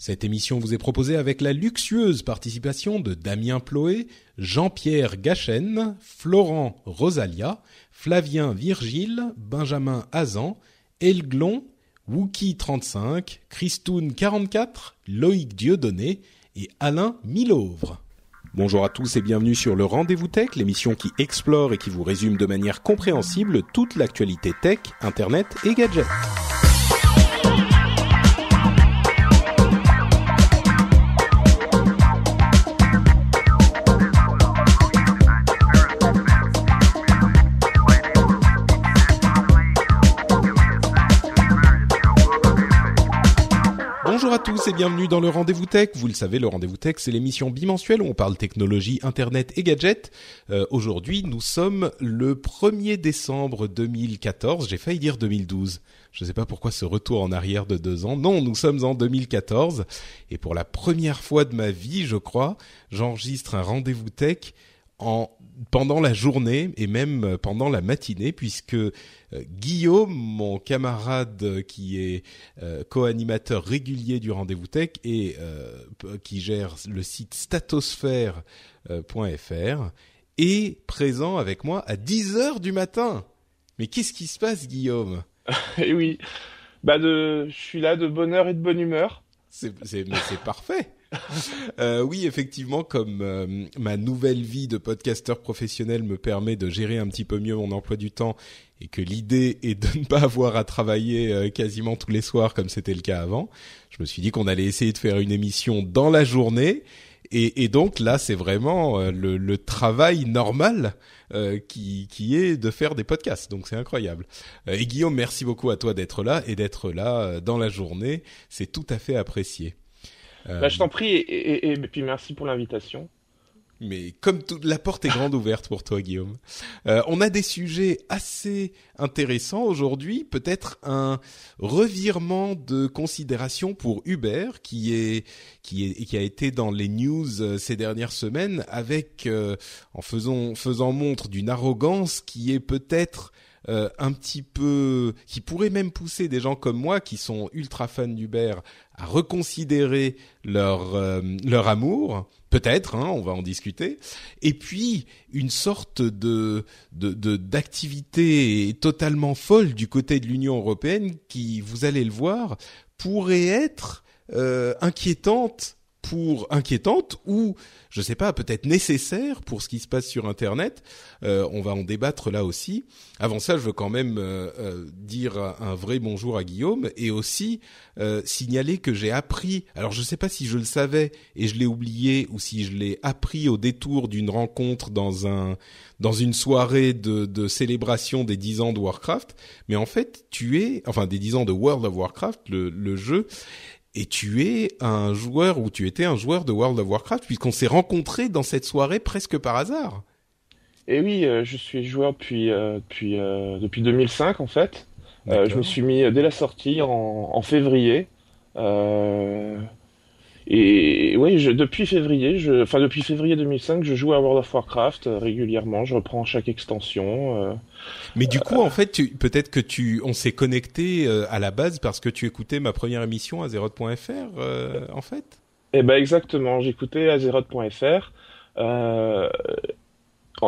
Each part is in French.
Cette émission vous est proposée avec la luxueuse participation de Damien Ploé, Jean-Pierre Gachen, Florent Rosalia, Flavien Virgile, Benjamin Azan, Elglon, Wookie35, Christoun44, Loïc Dieudonné et Alain Milovre. Bonjour à tous et bienvenue sur le Rendez-vous Tech, l'émission qui explore et qui vous résume de manière compréhensible toute l'actualité tech, internet et gadgets. À tous et bienvenue dans le Rendez-vous Tech. Vous le savez, le Rendez-vous Tech, c'est l'émission bimensuelle où on parle technologie, internet et gadgets. Euh, Aujourd'hui, nous sommes le 1er décembre 2014. J'ai failli dire 2012. Je ne sais pas pourquoi ce retour en arrière de deux ans. Non, nous sommes en 2014. Et pour la première fois de ma vie, je crois, j'enregistre un Rendez-vous Tech en pendant la journée et même pendant la matinée puisque euh, Guillaume, mon camarade qui est euh, co-animateur régulier du rendez-vous tech et euh, qui gère le site statosphère.fr est présent avec moi à 10 heures du matin. Mais qu'est-ce qui se passe Guillaume? Et oui, bah de, je suis là de bonne heure et de bonne humeur. C'est parfait. Euh, oui, effectivement, comme euh, ma nouvelle vie de podcasteur professionnel me permet de gérer un petit peu mieux mon emploi du temps et que l'idée est de ne pas avoir à travailler euh, quasiment tous les soirs comme c'était le cas avant, je me suis dit qu'on allait essayer de faire une émission dans la journée. Et, et donc là, c'est vraiment le, le, travail normal qui, qui est de faire des podcasts. Donc c'est incroyable. et Guillaume, merci beaucoup à toi d'être là et d'être là dans la journée. C'est tout à fait apprécié. Euh, bah, je t'en prie, et, et, et, puis merci pour l'invitation. Mais comme toute la porte est grande ouverte pour toi, Guillaume. Euh, on a des sujets assez intéressants aujourd'hui. Peut-être un revirement de considération pour Uber, qui est qui est qui a été dans les news euh, ces dernières semaines, avec euh, en faisant faisant montre d'une arrogance qui est peut-être euh, un petit peu, qui pourrait même pousser des gens comme moi, qui sont ultra fans d'Uber, à reconsidérer leur euh, leur amour. Peut-être, hein, on va en discuter. Et puis une sorte de de d'activité totalement folle du côté de l'Union européenne, qui, vous allez le voir, pourrait être euh, inquiétante pour inquiétante ou je sais pas peut-être nécessaire pour ce qui se passe sur internet. Euh, on va en débattre là aussi. Avant ça je veux quand même euh, euh, dire un vrai bonjour à Guillaume et aussi euh, signaler que j'ai appris alors je sais pas si je le savais et je l'ai oublié ou si je l'ai appris au détour d'une rencontre dans un dans une soirée de, de célébration des 10 ans de Warcraft mais en fait tu es enfin des 10 ans de World of Warcraft le, le jeu et tu es un joueur ou tu étais un joueur de World of Warcraft puisqu'on s'est rencontrés dans cette soirée presque par hasard. Et oui, euh, je suis joueur depuis euh, depuis euh, depuis 2005 en fait. je me suis mis dès la sortie en, en février. Et oui, je, depuis février, je, enfin depuis février 2005, je joue à World of Warcraft euh, régulièrement. Je reprends chaque extension. Euh, Mais du coup, euh, en fait, peut-être que tu, on s'est connecté euh, à la base parce que tu écoutais ma première émission à Zeroth.fr, en fait? Eh ben exactement, j'écoutais Azeroth.fr. Euh,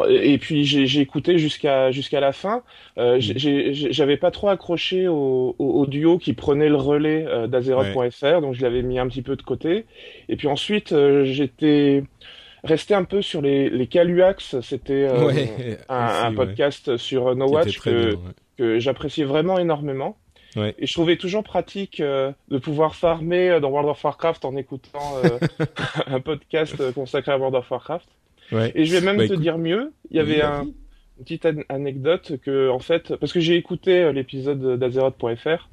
et puis j'ai écouté jusqu'à jusqu'à la fin. Euh, mmh. J'avais pas trop accroché au, au, duo qui prenait le relais euh, d'Azeroth.fr, donc je l'avais mis un petit peu de côté. Et puis ensuite euh, j'étais resté un peu sur les, les Caluax. C'était euh, un, un, podcast sur No Watch que, que j'appréciais vraiment énormément. Ouais. Et je trouvais toujours pratique euh, de pouvoir farmer dans World of Warcraft en écoutant euh, un podcast consacré à World of Warcraft. Ouais. Et je vais même bah, te écoute... dire mieux, il y avait oui, un, petite anecdote que en fait parce que j'ai écouté euh, l'épisode d'Azeroth.fr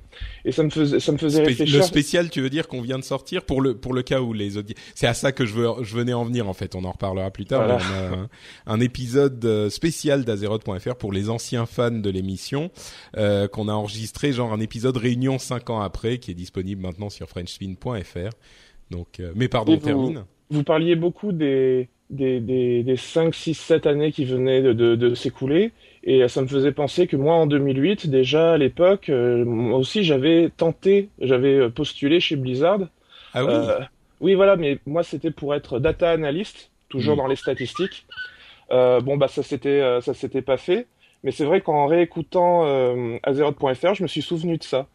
et ça me faisait ça me faisait réfléchir. Le spécial, tu veux dire qu'on vient de sortir pour le pour le cas où les audiences. C'est à ça que je veux je venais en venir en fait. On en reparlera plus tard. On a un, épisode euh, spécial d'Azeroth.fr pour les anciens fans de l'émission euh, qu'on a enregistré genre un épisode réunion cinq ans après qui est disponible maintenant sur frenchspin.fr. Donc euh, mais pardon, termine. Vous parliez beaucoup des des, des, des 5, 6, 7 années qui venaient de, de, de s'écouler. Et ça me faisait penser que moi, en 2008, déjà à l'époque, euh, moi aussi, j'avais tenté, j'avais postulé chez Blizzard. Ah oui euh, Oui, voilà, mais moi, c'était pour être data analyst, toujours mm. dans les statistiques. Euh, bon, bah, ça s'était, euh, ça s'était pas fait. Mais c'est vrai qu'en réécoutant euh, Azeroth.fr, je me suis souvenu de ça.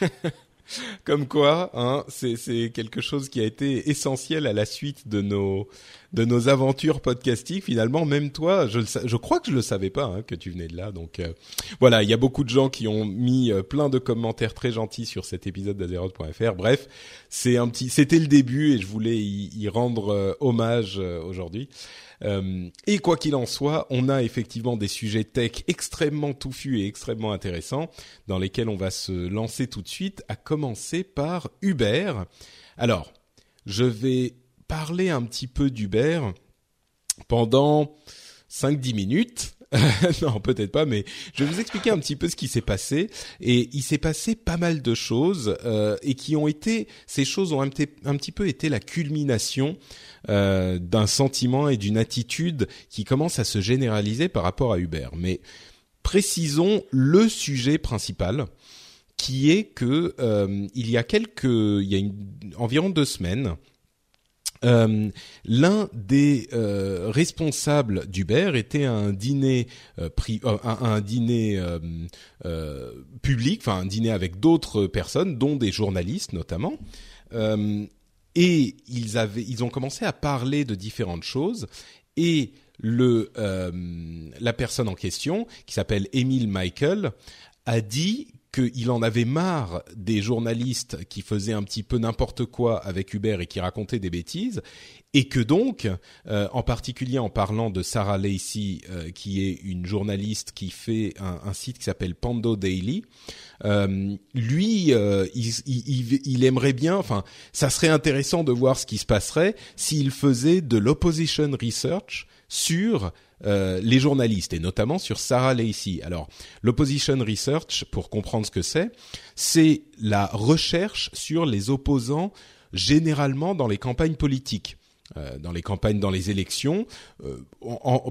Comme quoi, hein, c'est quelque chose qui a été essentiel à la suite de nos de nos aventures podcastiques. Finalement, même toi, je, je crois que je le savais pas hein, que tu venais de là. Donc euh, voilà, il y a beaucoup de gens qui ont mis euh, plein de commentaires très gentils sur cet épisode d'Azeroth.fr. Bref, c'est un petit, c'était le début et je voulais y, rendre euh, hommage aujourd'hui. Et quoi qu'il en soit, on a effectivement des sujets tech extrêmement touffus et extrêmement intéressants dans lesquels on va se lancer tout de suite, à commencer par Uber. Alors, je vais parler un petit peu d'Uber pendant 5-10 minutes. non, peut-être pas, mais je vais vous expliquer un petit peu ce qui s'est passé. Et il s'est passé pas mal de choses euh, et qui ont été, ces choses ont un, petit peu été la culmination euh, d'un sentiment et d'une attitude qui commence à se généraliser par rapport à Uber. Mais précisons le sujet principal qui est que euh, il y a quelques, il y a environ deux semaines, euh, l'un des responsables d'Uber était un dîner euh, un, dîner public, enfin un dîner avec d'autres personnes, dont des journalistes notamment. Et ils avaient, ils ont commencé à parler de différentes choses. Et le la personne en question, qui s'appelle Emile Michael, a dit qu'il en avait marre des journalistes qui faisaient un petit peu n'importe quoi avec Uber et qui racontaient des bêtises, et que donc, euh, en particulier en parlant de Sarah Lacey, euh, qui est une journaliste qui fait un, site qui s'appelle Pando Daily, euh, lui, il, il, aimerait bien, enfin, ça serait intéressant de voir ce qui se passerait s'il faisait de l'opposition research sur euh, les journalistes et notamment sur Sarah Lacey. Alors, l'opposition research, pour comprendre ce que c'est, c'est la recherche sur les opposants généralement dans les campagnes politiques. Euh, dans les campagnes, dans les élections, euh,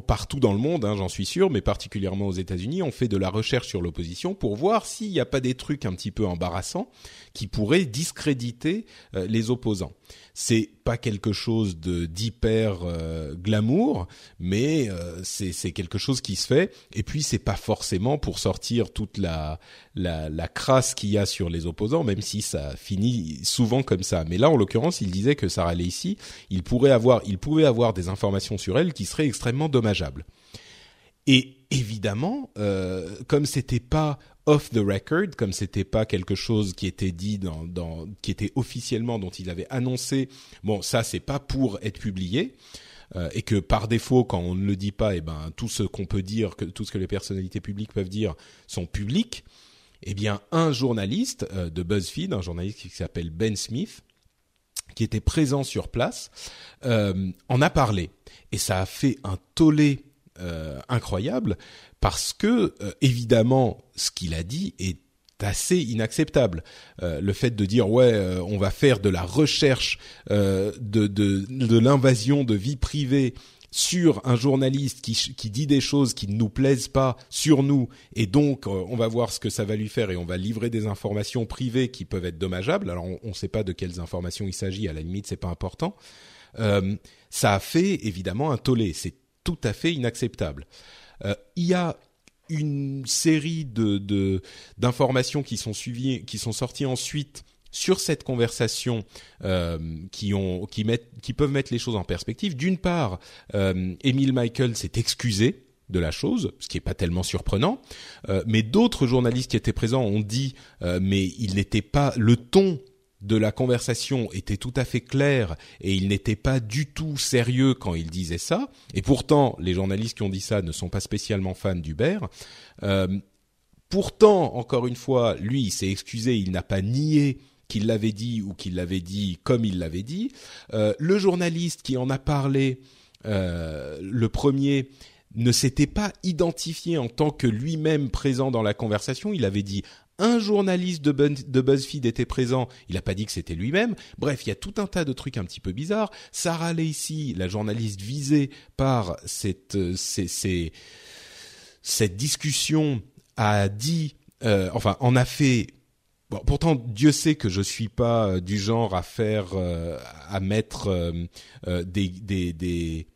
partout dans le monde, hein, j'en suis sûr, mais particulièrement aux États-Unis, on fait de la recherche sur l'opposition pour voir s'il n'y a pas des trucs un petit peu embarrassants qui pourraient discréditer les opposants c'est pas quelque chose de d'hyper euh, glamour, mais euh, c'est quelque chose qui se fait. Et puis c'est pas forcément pour sortir toute la la, crasse qu'il y a sur les opposants, même si ça finit souvent comme ça. Mais là, en l'occurrence, il disait que Sarah Lacey, il pourrait avoir, il pouvait avoir des informations sur elle qui seraient extrêmement dommageables. Et évidemment, euh, comme c'était pas off the record, comme c'était pas quelque chose qui était dit dans, dans qui était officiellement dont il avait annoncé. Bon, ça c'est pas pour être publié. Euh, et que par défaut, quand on ne le dit pas, et eh ben tout ce qu'on peut dire, que tout ce que les personnalités publiques peuvent dire, sont publics. Eh bien, un journaliste euh, de BuzzFeed, un journaliste qui s'appelle Ben Smith, qui était présent sur place, euh, en a parlé. Et ça a fait un tollé euh, incroyable parce que euh, évidemment ce qu'il a dit est assez inacceptable. Euh, le fait de dire ouais, on va faire de la recherche de de, l'invasion de vie privée sur un journaliste qui, qui dit des choses qui ne nous plaisent pas sur nous et donc on va voir ce que ça va lui faire et on va livrer des informations privées qui peuvent être dommageables. Alors on ne sait pas de quelles informations il s'agit, à la limite c'est pas important. ça a fait évidemment un tollé. C'est tout à fait inacceptable. Euh, il y a une série de d'informations qui sont suivies, qui sont sorties ensuite sur cette conversation euh, qui ont qui mettent qui peuvent mettre les choses en perspective. D'une part, euh, Emile Michael s'est excusé de la chose, ce qui n'est pas tellement surprenant, euh, mais d'autres journalistes qui étaient présents ont dit mais il n'était pas le ton de la conversation était tout à fait clair et il n'était pas du tout sérieux quand il disait ça. Et pourtant, les journalistes qui ont dit ça ne sont pas spécialement fans d'Hubert. Euh, pourtant, encore une fois, lui, il s'est excusé, il n'a pas nié qu'il l'avait dit ou qu'il l'avait dit comme il l'avait dit. Euh, le journaliste qui en a parlé, euh, le premier, ne s'était pas identifié en tant que lui-même présent dans la conversation. Il avait dit un journaliste de, BuzzFeed était présent, il n'a pas dit que c'était lui-même. Bref, il y a tout un tas de trucs un petit peu bizarres. Sarah Lacey, la journaliste visée par cette, euh, cette discussion, a dit, euh, enfin, en a fait pourtant, Dieu sait que je suis pas euh, du genre à faire, à mettre des,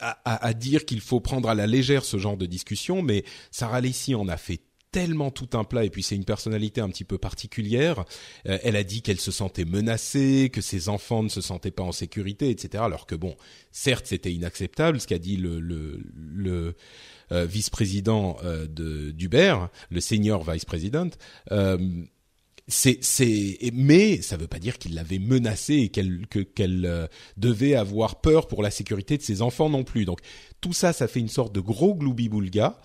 à, dire qu'il faut prendre à la légère ce genre de discussion, mais Sarah Lacey en a fait tellement tout un plat et puis c'est une personnalité un petit peu particulière. Euh, elle a dit qu'elle se sentait menacée, que ses enfants ne se sentaient pas en sécurité, etc. Alors que bon, certes c'était inacceptable ce qu'a dit le, le, le euh, vice-président euh, de d'Uber, le senior vice-président. c'est c'est mais ça veut pas dire qu'il l'avait menacée et qu'elle que qu'elle devait avoir peur pour la sécurité de ses enfants non plus. Donc tout ça ça fait une sorte de gros gloubi-boulga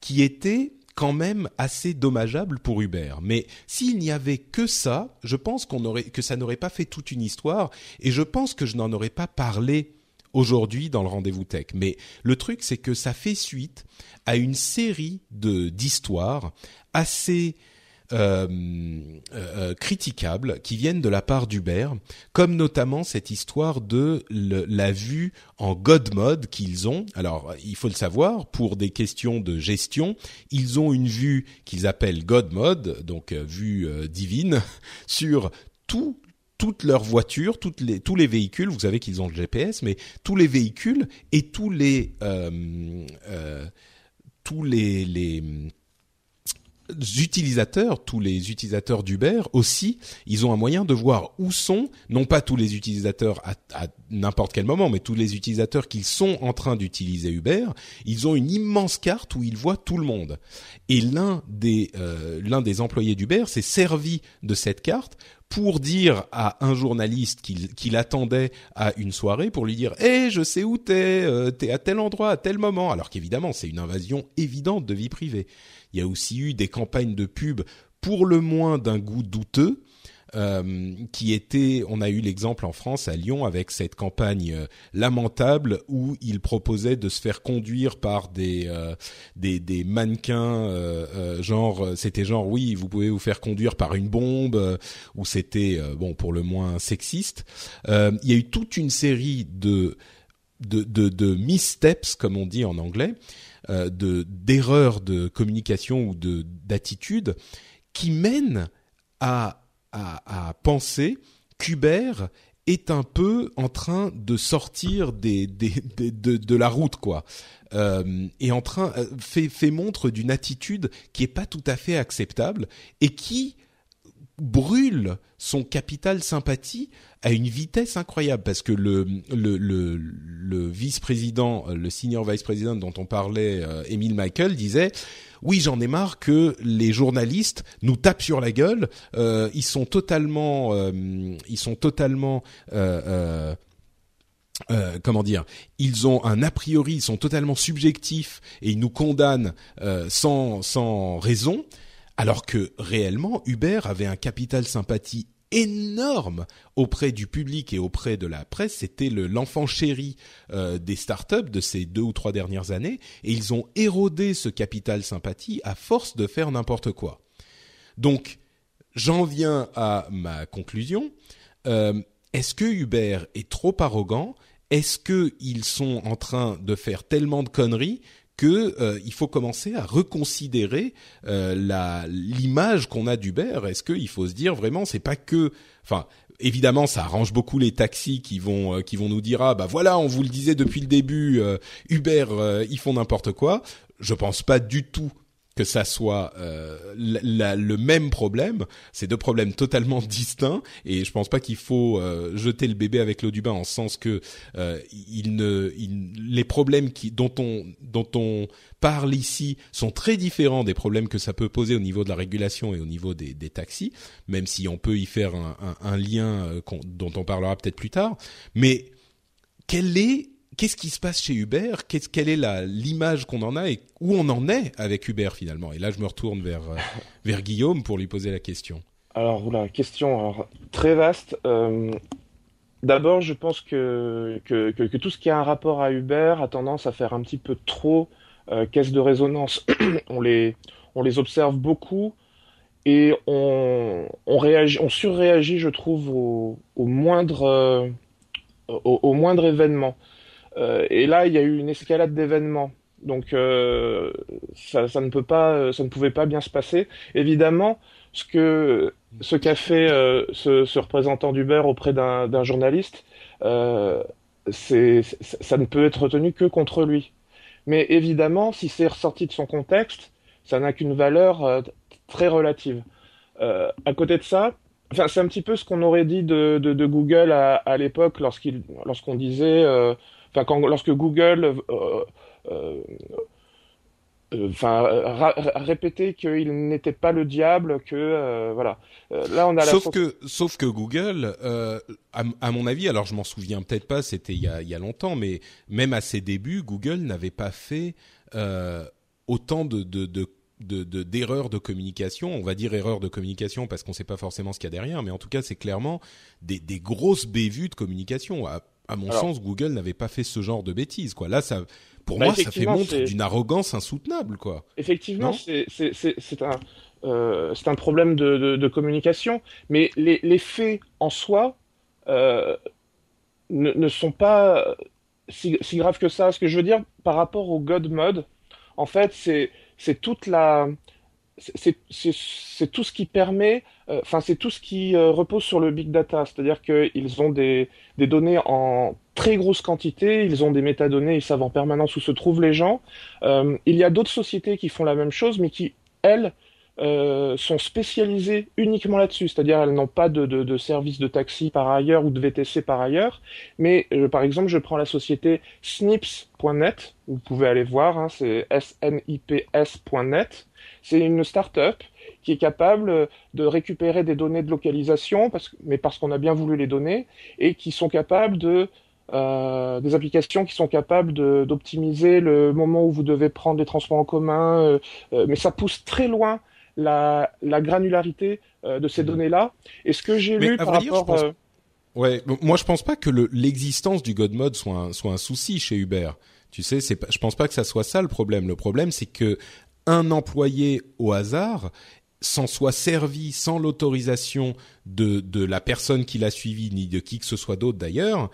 qui était quand même assez dommageable pour Uber. Mais s'il n'y avait que ça, je pense qu'on aurait que ça n'aurait pas fait toute une histoire et je pense que je n'en aurais pas parlé aujourd'hui dans le rendez-vous tech. Mais le truc c'est que ça fait suite à une série de d'histoires assez critiquables qui viennent de la part d'Uber, comme notamment cette histoire de la vue en God mode qu'ils ont. Alors, il faut le savoir, pour des questions de gestion, ils ont une vue qu'ils appellent God mode, donc euh, vue divine, sur tout toutes leurs voitures, les, tous les véhicules, vous savez qu'ils ont le GPS, mais tous les véhicules et tous les tous les, les utilisateurs, tous les utilisateurs d'Uber aussi, ils ont un moyen de voir où sont, non pas tous les utilisateurs à, n'importe quel moment, mais tous les utilisateurs qui sont en train d'utiliser Uber, ils ont une immense carte où ils voient tout le monde. Et l'un des euh, des employés d'Uber s'est servi de cette carte pour dire à un journaliste qu'il attendait à une soirée pour lui dire "Eh, je sais où t'es, euh, t'es à tel endroit à tel moment", alors qu'évidemment c'est une invasion évidente de vie privée. Il y a aussi eu des campagnes de pub pour le moins d'un goût douteux. Euh, qui était, on a eu l'exemple en France à Lyon avec cette campagne euh, lamentable où il proposait de se faire conduire par des euh, des, des, mannequins, genre c'était genre oui vous pouvez vous faire conduire par une bombe ou c'était bon pour le moins sexiste. il y a eu toute une série de de, de, de missteps comme on dit en anglais euh, de d'erreurs de communication ou de d'attitude qui mènent à, à, à penser qu'Uber est un peu en train de sortir des, des, de, de, la route quoi. Euh, et en train euh, fait fait montre d'une attitude qui est pas tout à fait acceptable et qui brûle son capital sympathie à une vitesse incroyable parce que le le le, le vice-président, le senior vice-président dont on parlait, euh, Emile Michael disait oui, j'en ai marre que les journalistes nous tapent sur la gueule. Euh, ils sont totalement, euh, ils sont totalement, euh, euh, comment dire Ils ont un a priori, ils sont totalement subjectifs et ils nous condamnent sans sans raison alors que réellement Uber avait un capital sympathie énorme auprès du public et auprès de la presse. C'était le l'enfant chéri euh, des startups de ces deux ou trois dernières années, et ils ont érodé ce capital sympathie à force de faire n'importe quoi. Donc, j'en viens à ma conclusion. Euh, est-ce que Uber est trop arrogant? Est-ce qu'ils sont en train de faire tellement de conneries que euh, il faut commencer à reconsidérer euh, la l'image qu'on a d'Uber. Est-ce qu'il faut se dire vraiment, c'est pas que, enfin, évidemment, ça arrange beaucoup les taxis qui vont euh, qui vont nous dire ah bah voilà, on vous le disait depuis le début, Uber ils font n'importe quoi. Je pense pas du tout que ça soit euh, le même problème, c'est deux problèmes totalement distincts et je pense pas qu'il faut euh, jeter le bébé avec l'eau du bain en sens que euh, il ne, les problèmes qui dont on dont on parle ici sont très différents des problèmes que ça peut poser au niveau de la régulation et au niveau des, des taxis, même si on peut y faire un, un, lien euh, dont on parlera peut-être plus tard, mais quel est qu'est-ce qui se passe chez Uber quelle est la l'image qu'on en a et où on en est avec Uber finalement? Et là, je me retourne vers euh, vers Guillaume pour lui poser la question. Alors question alors, très vaste. Euh, d'abord, je pense que que, que, tout ce qui a un rapport à Uber a tendance à faire un petit peu trop euh, caisse de résonance. on les on les observe beaucoup et on, on réagit, on surréagit, je trouve, au, au moindre au, au moindre événement. Euh, et là, il y a eu une escalade d'événements. Donc euh, ça, ça, ne peut pas, euh, ça ne pouvait pas bien se passer. Évidemment, ce que ce qu'a fait euh, ce, ce, représentant d'Uber auprès d'un journaliste, euh, c'est ça ne peut être retenu que contre lui. Mais évidemment, si c'est ressorti de son contexte, ça n'a qu'une valeur très relative. à côté de ça, enfin, c'est un petit peu ce qu'on aurait dit de, de, de Google à, à l'époque lorsqu'il lorsqu'on disait enfin quand lorsque Google euh, euh, euh, enfin répéter qu'il n'était pas le diable que voilà là on a sauf que sauf que Google à, à, mon avis alors je m'en souviens peut-être pas c'était il y a y a longtemps mais même à ses débuts Google n'avait pas fait autant de, de, de de d'erreurs de, communication, on va dire erreurs de communication parce qu'on ne sait pas forcément ce qu'il y a derrière, mais en tout cas c'est clairement des, des grosses bévues de communication. À, à mon sens, Google n'avait pas fait ce genre de bêtises, quoi. Là, ça, pour bah, moi, ça fait montre d'une arrogance insoutenable, quoi. Effectivement, c'est un, euh, un problème de, de, de, communication, mais les, les, faits en soi euh, ne, ne, sont pas si, si graves que ça. Ce que je veux dire par rapport au God Mode, en fait, c'est toute la c'est tout ce qui permet, euh, enfin c'est tout ce qui euh, repose sur le big data, c'est-à-dire qu'ils ont des, données en très grosse quantité, ils ont des métadonnées, ils savent en permanence où se trouvent les gens. Euh, il y a d'autres sociétés qui font la même chose, mais qui elles euh, sont spécialisées uniquement là-dessus, c'est-à-dire elles n'ont pas de, de, de, service de taxi par ailleurs ou de VTC par ailleurs, mais par exemple je prends la société snips.net, vous pouvez aller voir, hein, c'est snips.net c'est une start-up qui est capable de récupérer des données de localisation, parce, mais parce qu'on a bien voulu les donner, et qui sont capables de euh, des applications qui sont capables d'optimiser le moment où vous devez prendre les transports en commun, euh, euh, mais ça pousse très loin la, la granularité euh, de ces mmh. données-là. Et ce que j'ai lu par rapport... pense... Ouais, moi je pense pas que l'existence du God Mode soit un, soit un souci chez Uber. Tu sais, c'est je pense pas que ça soit ça le problème. Le problème, c'est que un employé au hasard s'en soit servi sans l'autorisation de, de la personne qui l'a suivi ni de qui que ce soit d'autre d'ailleurs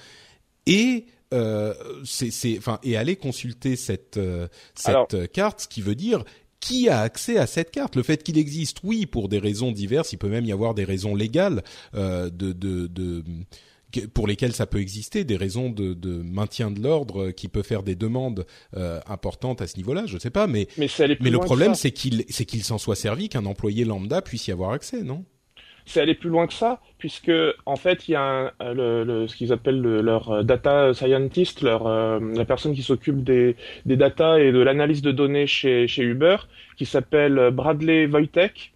et euh, c'est enfin et aller consulter cette euh, cette carte ce qui veut dire qui a accès à cette carte Le fait qu'il existe, oui, pour des raisons diverses. Il peut même y avoir des raisons légales euh, de, de, de, pour lesquelles ça peut exister, des raisons de, de maintien de l'ordre qui peut faire des demandes euh, importantes à ce niveau-là, je sais pas, mais mais, mais le problème c'est qu'il c'est qu'il s'en soit servi, qu'un employé lambda puisse y avoir accès, non? C'est aller plus loin que ça, puisque en fait il y a un, le, le, ce qu'ils appellent leur data scientist, leur euh, la personne qui s'occupe des, des data et de l'analyse de données chez, chez Uber, qui s'appelle Bradley Wojtek,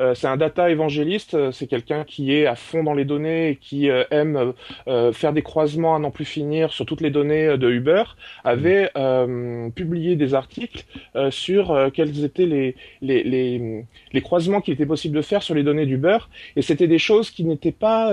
euh, c'est un data évangéliste, euh, c'est quelqu'un qui est à fond dans les données et qui euh, aime faire des croisements à n'en plus finir sur toutes les données de Uber, avait publié des articles sur quels étaient les, les, les, les, croisements qu'il était possible de faire sur les données d'Uber, et c'était des choses qui n'étaient pas...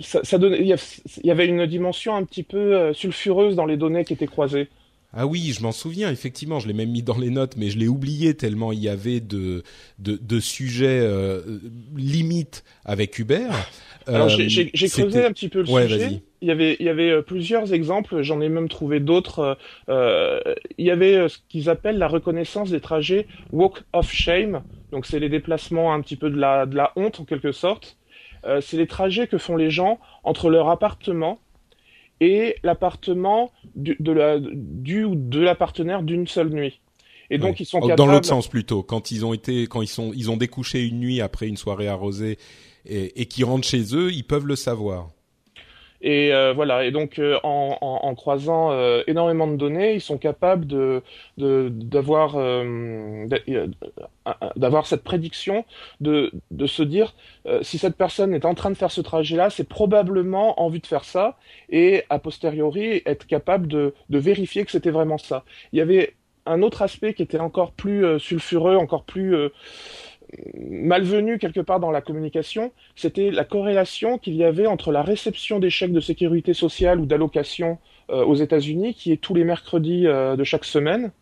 ça, ça il y avait une dimension un petit peu sulfureuse dans les données qui étaient croisées. Ah oui, je m'en souviens, effectivement, je l'ai même mis dans les notes, mais je l'ai oublié tellement il y avait de, de, de sujets euh, limites avec Uber. Alors j'ai euh, creusé un petit peu le sujet. Il y avait, il y avait euh, plusieurs exemples, j'en ai même trouvé d'autres. Euh, il y avait ce qu'ils appellent la reconnaissance des trajets walk of shame. Donc c'est les déplacements un petit peu de la, de la honte en quelque sorte. C'est les trajets que font les gens entre leur appartement et l'appartement du, de la, du ou de la partenaire d'une seule nuit. Et donc ils sont capables... dans l'autre sens plutôt. Quand ils ont été, quand ils sont, ils ont découché une nuit après une soirée arrosée et, et qui rentrent chez eux, ils peuvent le savoir. Et euh, voilà. Et donc, euh, en, en, en, croisant euh, énormément de données, ils sont capables de d'avoir d'avoir cette prédiction, de de se dire si cette personne est en train de faire ce trajet-là, c'est probablement en vue de faire ça, et a posteriori être capable de de vérifier que c'était vraiment ça. Il y avait un autre aspect qui était encore plus sulfureux, encore plus malvenu quelque part dans la communication, c'était la corrélation qu'il y avait entre la réception des chèques de sécurité sociale ou d'allocation euh, aux États-Unis, qui est tous les mercredis euh, de chaque semaine,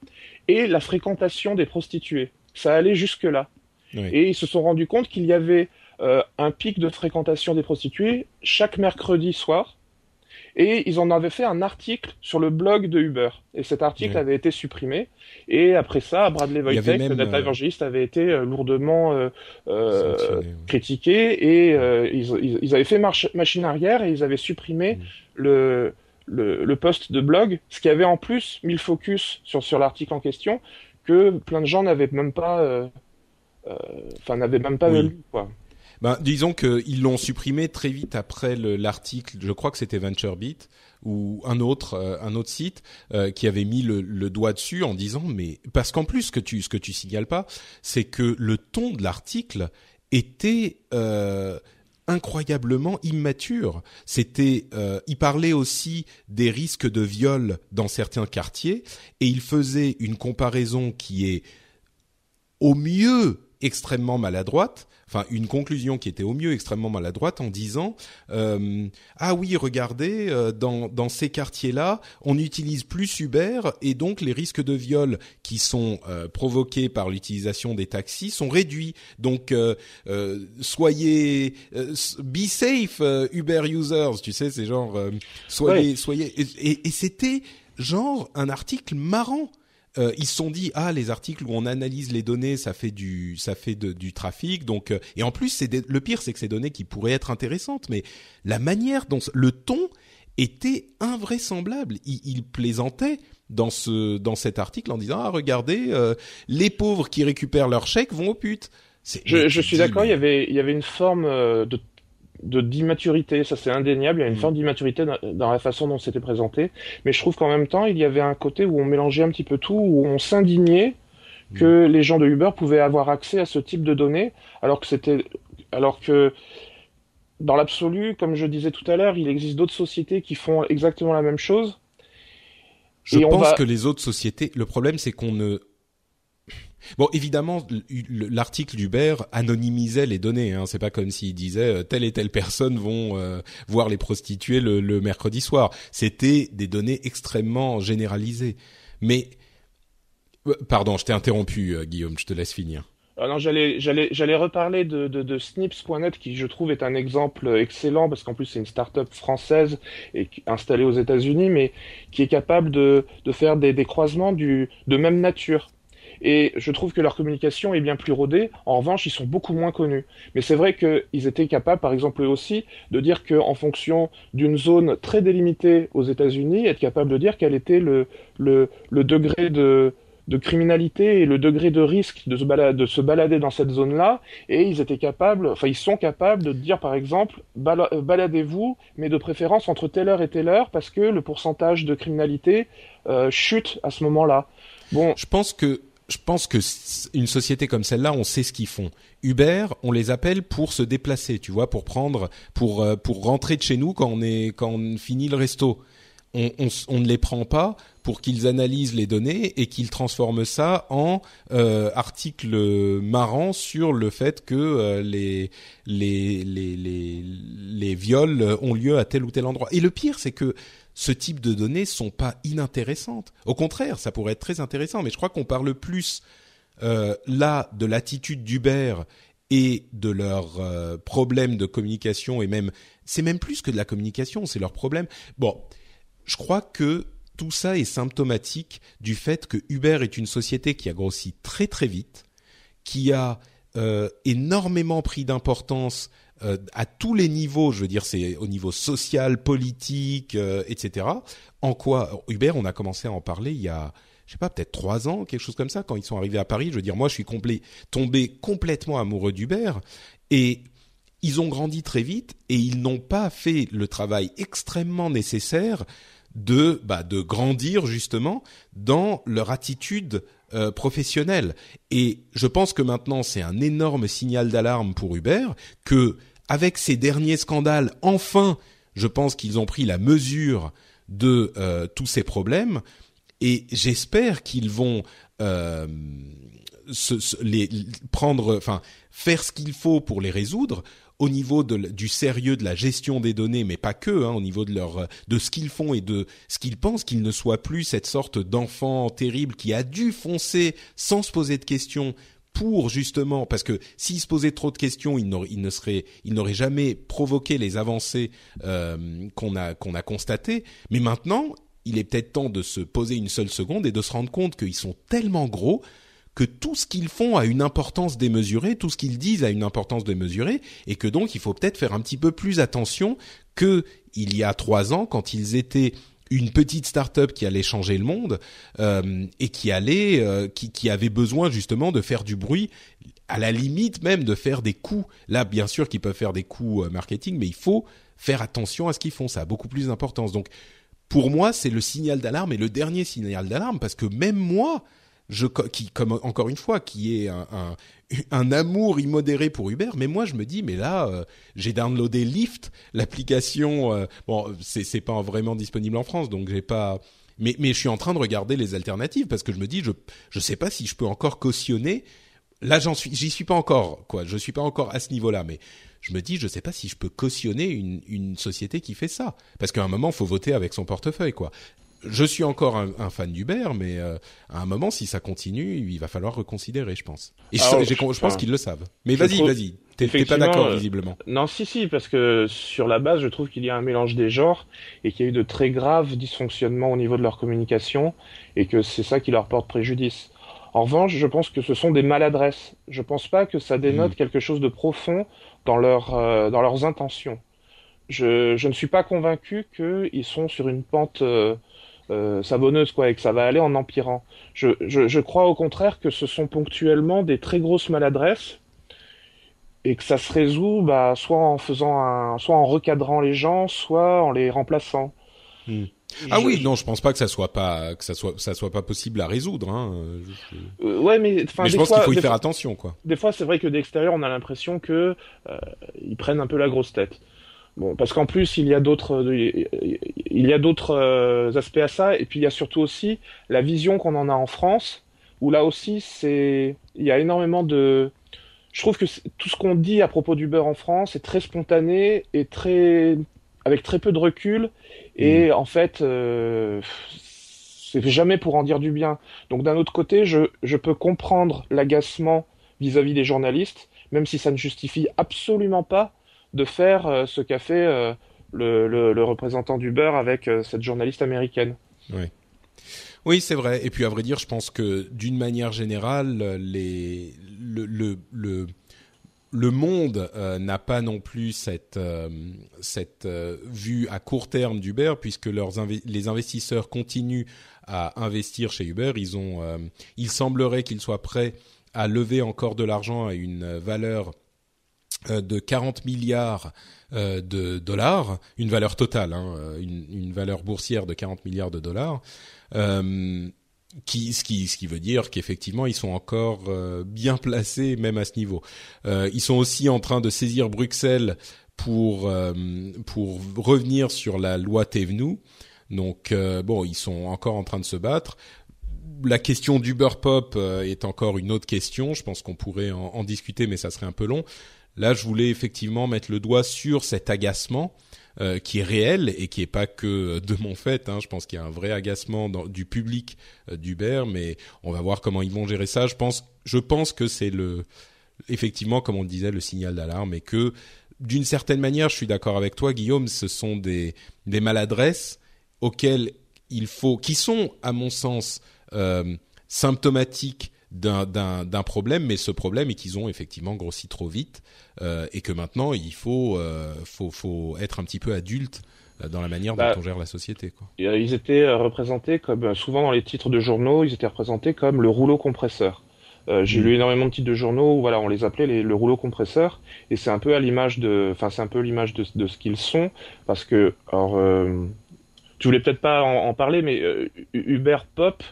et la fréquentation des prostituées. Ça allait jusque-là. Et ils se sont rendus compte qu'il y avait euh, un pic de fréquentation des prostituées chaque mercredi soir, et ils en avaient fait un article sur le blog de Uber. Et cet article avait été supprimé. Et après ça, Bradley Wojtek, le data évangéliste, avait été euh, lourdement euh, euh critiqué. Et euh, ils, ils, avaient fait marche, machine arrière et ils avaient supprimé mm. le, le, le, post de blog, ce qui avait en plus mis le focus sur, sur l'article en question, que plein de gens n'avaient même pas... Enfin, n'avaient même pas lu, quoi. Ben, disons qu'ils l'ont supprimé très vite après l'article. Je crois que c'était VentureBeat ou un autre euh, un autre site euh, qui avait mis le, doigt dessus en disant mais parce qu'en plus ce que tu ce que tu signales pas, c'est que le ton de l'article était euh, incroyablement immature. C'était, euh, il parlait aussi des risques de viol dans certains quartiers et il faisait une comparaison qui est au mieux extrêmement maladroite enfin une conclusion qui était au mieux extrêmement maladroite en disant euh, ah oui regardez euh, dans dans ces quartiers là on utilise plus Uber et donc les risques de viol qui sont euh, provoqués par l'utilisation des taxis sont réduits. Donc soyez be safe Uber users tu sais c'est genre soyez soyez et, et c'était genre un article marrant euh, ils se sont dit ah les articles où on analyse les données ça fait du ça fait du trafic donc euh, et en plus c'est le pire c'est que ces données qui pourraient être intéressantes mais la manière dont le ton était invraisemblable. Il, il plaisantait dans ce dans cet article en disant ah regardez euh, les pauvres qui récupèrent leur chèque vont aux putes je, je suis d'accord il y avait il y avait une forme de de d'immaturité, ça c'est indéniable, il y a une mm. forme d'immaturité dans, la façon dont c'était présenté, mais je trouve qu'en même temps, il y avait un côté où on mélangeait un petit peu tout, où on s'indignait que mm. les gens de Uber pouvaient avoir accès à ce type de données, alors que c'était, alors que dans l'absolu, comme je disais tout à l'heure, il existe d'autres sociétés qui font exactement la même chose. Je pense que les autres sociétés, le problème c'est qu'on ne Bon, évidemment, l'article d'Uber anonymisait les données. Hein. C'est pas comme s'il disait euh, telle et telle personne vont euh, voir les prostituées le, mercredi soir. C'était des données extrêmement généralisées. Mais, euh, pardon, je t'ai interrompu, Guillaume. Je te laisse finir. Ah non, j'allais, j'allais, j'allais reparler de, de, de Snips.net qui, je trouve, est un exemple excellent parce qu'en plus c'est une start-up française et installée aux États-Unis, mais qui est capable de, de faire des, des croisements du, de même nature et je trouve que leur communication est bien plus rodée. En revanche, ils sont beaucoup moins connus. Mais c'est vrai qu'ils étaient capables, par exemple, eux aussi, de dire qu'en fonction d'une zone très délimitée aux États-Unis, être capable de dire quel était le, le, le degré de, de criminalité et le degré de risque de se balader, de se balader dans cette zone-là, et ils étaient capables, enfin ils sont capables de dire par exemple, baladez-vous, mais de préférence entre telle heure et telle heure, parce que le pourcentage de criminalité euh, chute à ce moment-là. Bon, je pense que je pense que une société comme celle-là, on sait ce qu'ils font. Uber, on les appelle pour se déplacer, tu vois, pour prendre, pour euh, pour rentrer de chez nous quand on est quand on finit le resto. On, on, on ne les prend pas pour qu'ils analysent les données et qu'ils transforment ça en euh, articles marrants sur le fait que euh, les, les, les les les viols ont lieu à tel ou tel endroit. Et le pire, c'est que ce type de données sont pas inintéressantes. Au contraire, ça pourrait être très intéressant, mais je crois qu'on parle plus euh, là de l'attitude d'Uber et de leurs euh, problèmes de communication et même c'est même plus que de la communication, c'est leur problème. Bon, je crois que tout ça est symptomatique du fait que Uber est une société qui a grossi très très vite, qui a euh, énormément pris d'importance euh, à tous les niveaux, je veux dire, c'est au niveau social, politique, euh, etc. En quoi Uber, on a commencé à en parler il y a je sais pas, peut-être trois ans, quelque chose comme ça, quand ils sont arrivés à Paris. Je veux dire, moi, je suis tombé complètement amoureux d'Uber et ils ont grandi très vite et ils n'ont pas fait le travail extrêmement nécessaire de bah, de grandir justement dans leur attitude euh, professionnelle. Et je pense que maintenant c'est un énorme signal d'alarme pour Uber que avec ces derniers scandales, enfin, je pense qu'ils ont pris la mesure de euh, tous ces problèmes et j'espère qu'ils vont euh, se, les prendre, enfin faire ce qu'il faut pour les résoudre au niveau du sérieux de la gestion des données, mais pas que, hein, au niveau de leur de ce qu'ils font et de ce qu'ils pensent, qu'ils ne soient plus cette sorte d'enfant terrible qui a dû foncer sans se poser de questions pour justement parce que s'il se posait trop de questions, il, il ne jamais provoqué les avancées euh, qu'on a a constatées. Mais maintenant, il est peut-être temps de se poser une seule seconde et de se rendre compte qu'ils sont tellement gros que tout ce qu'ils font a une importance démesurée, tout ce qu'ils disent a une importance démesurée, et que donc il faut peut-être faire un petit peu plus attention que il y a trois ans quand ils étaient une petite start-up qui allait changer le monde euh, et qui allait, euh, qui, qui avait besoin justement de faire du bruit, à la limite même de faire des coups. Là, bien sûr, qu'ils peuvent faire des coups euh, marketing, mais il faut faire attention à ce qu'ils font. Ça a beaucoup plus d'importance. Donc, pour moi, c'est le signal d'alarme et le dernier signal d'alarme parce que même moi, qui encore une fois qui est un, amour immodéré pour Uber mais moi je me dis mais là euh, j'ai downloadé Lyft l'application euh, bon c'est c'est pas vraiment disponible en France donc j'ai pas mais mais je suis en train de regarder les alternatives parce que je me dis je je sais pas si je peux encore cautionner. Là j'en suis j'y suis pas encore quoi. Je suis pas encore à ce niveau-là mais je me dis je sais pas si je peux cautionner une une société qui fait ça. Parce qu'à un moment faut voter avec son portefeuille quoi je suis encore un, fan d'Uber, mais euh, à un moment, si ça continue, il va falloir reconsidérer, je pense. Et je, pense qu'ils le savent. Mais vas-y, vas-y. T'es pas d'accord, euh, visiblement. non, si, si, parce que sur la base, je trouve qu'il y a un mélange des genres et qu'il y a eu de très graves dysfonctionnements au niveau de leur communication et que c'est ça qui leur porte préjudice. En revanche, je pense que ce sont des maladresses. Je pense pas que ça dénote hmm. quelque chose de profond dans, leur, euh, dans leurs intentions. Je, je, ne suis pas convaincu qu'ils sont sur une pente euh, savonneuse quoi et que ça va aller en empirant. Je, je, je, crois au contraire que ce sont ponctuellement des très grosses maladresses et que ça se résout bah, soit en faisant un, soit en recadrant les gens, soit en les remplaçant. Hmm. Ah oui, non, je pense pas que ça soit pas que ça soit ça soit pas possible à résoudre. Hein. Euh, ouais, mais, mais je pense qu'il faut y faire attention, quoi. Des fois, c'est vrai que d'extérieur, on a l'impression que euh, ils prennent un peu la grosse tête. Parce qu'en plus, il y a d'autres, il y a d'autres euh, aspects à ça, et puis il y a surtout aussi la vision qu'on en a en France, où là aussi, c'est, il y a énormément de, je trouve que tout ce qu'on dit à propos du beurre en France est très spontané et très, avec très peu de recul, et mmh. en fait, euh, c'est jamais pour en dire du bien. Donc d'un autre côté, je, je peux comprendre l'agacement vis-à-vis des journalistes, même si ça ne justifie absolument pas de faire euh, ce qu'a fait euh, le, représentant du beurre avec euh, cette journaliste américaine. Oui. Oui, c'est vrai. Et puis, à vrai dire, je pense que d'une manière générale, le, monde n'a pas non plus cette, vue à court terme d'Uber, puisque les investisseurs continuent à investir chez Uber. Ils ont, il semblerait qu'ils soient prêts à lever encore de l'argent à une valeur de 40 milliards euh, de dollars, une valeur totale, hein, euh, une, une, valeur boursière de 40 milliards de dollars, euh, qui, ce, qui, ce qui veut dire qu'effectivement ils sont encore bien placés même à ce niveau. ils sont aussi en train de saisir Bruxelles pour pour revenir sur la loi Thévenoud. Donc bon, ils sont encore en train de se battre la question d'Uber Pop est encore une autre question. Je pense qu'on pourrait en, en, discuter, mais ça serait un peu long. Là, je voulais effectivement mettre le doigt sur cet agacement euh, qui est réel et qui est pas que de mon fait. Hein. Je pense qu'il y a un vrai agacement du public euh, d'Uber, mais on va voir comment ils vont gérer ça. Je pense, je pense que c'est le, effectivement, comme on disait, le signal d'alarme et que d'une certaine manière, je suis d'accord avec toi, Guillaume, ce sont des, maladresses auxquelles il faut, qui sont, à mon sens, euh, symptomatiques d'un problème, mais ce problème est qu'ils ont effectivement grossi trop vite euh, et que maintenant il faut, euh, faut, faut être un petit peu adulte dans la manière dont bah, on gère la société. Quoi. Ils étaient représentés comme souvent dans les titres de journaux, ils étaient représentés comme le rouleau compresseur. Euh, j'ai mm. lu énormément de titres de journaux où voilà, on les appelait les, le rouleau compresseur, et c'est un peu à l'image de, enfin c'est un peu l'image de, de, ce qu'ils sont, parce que alors, euh, tu voulais peut-être pas en, parler, mais euh, Uber Pop,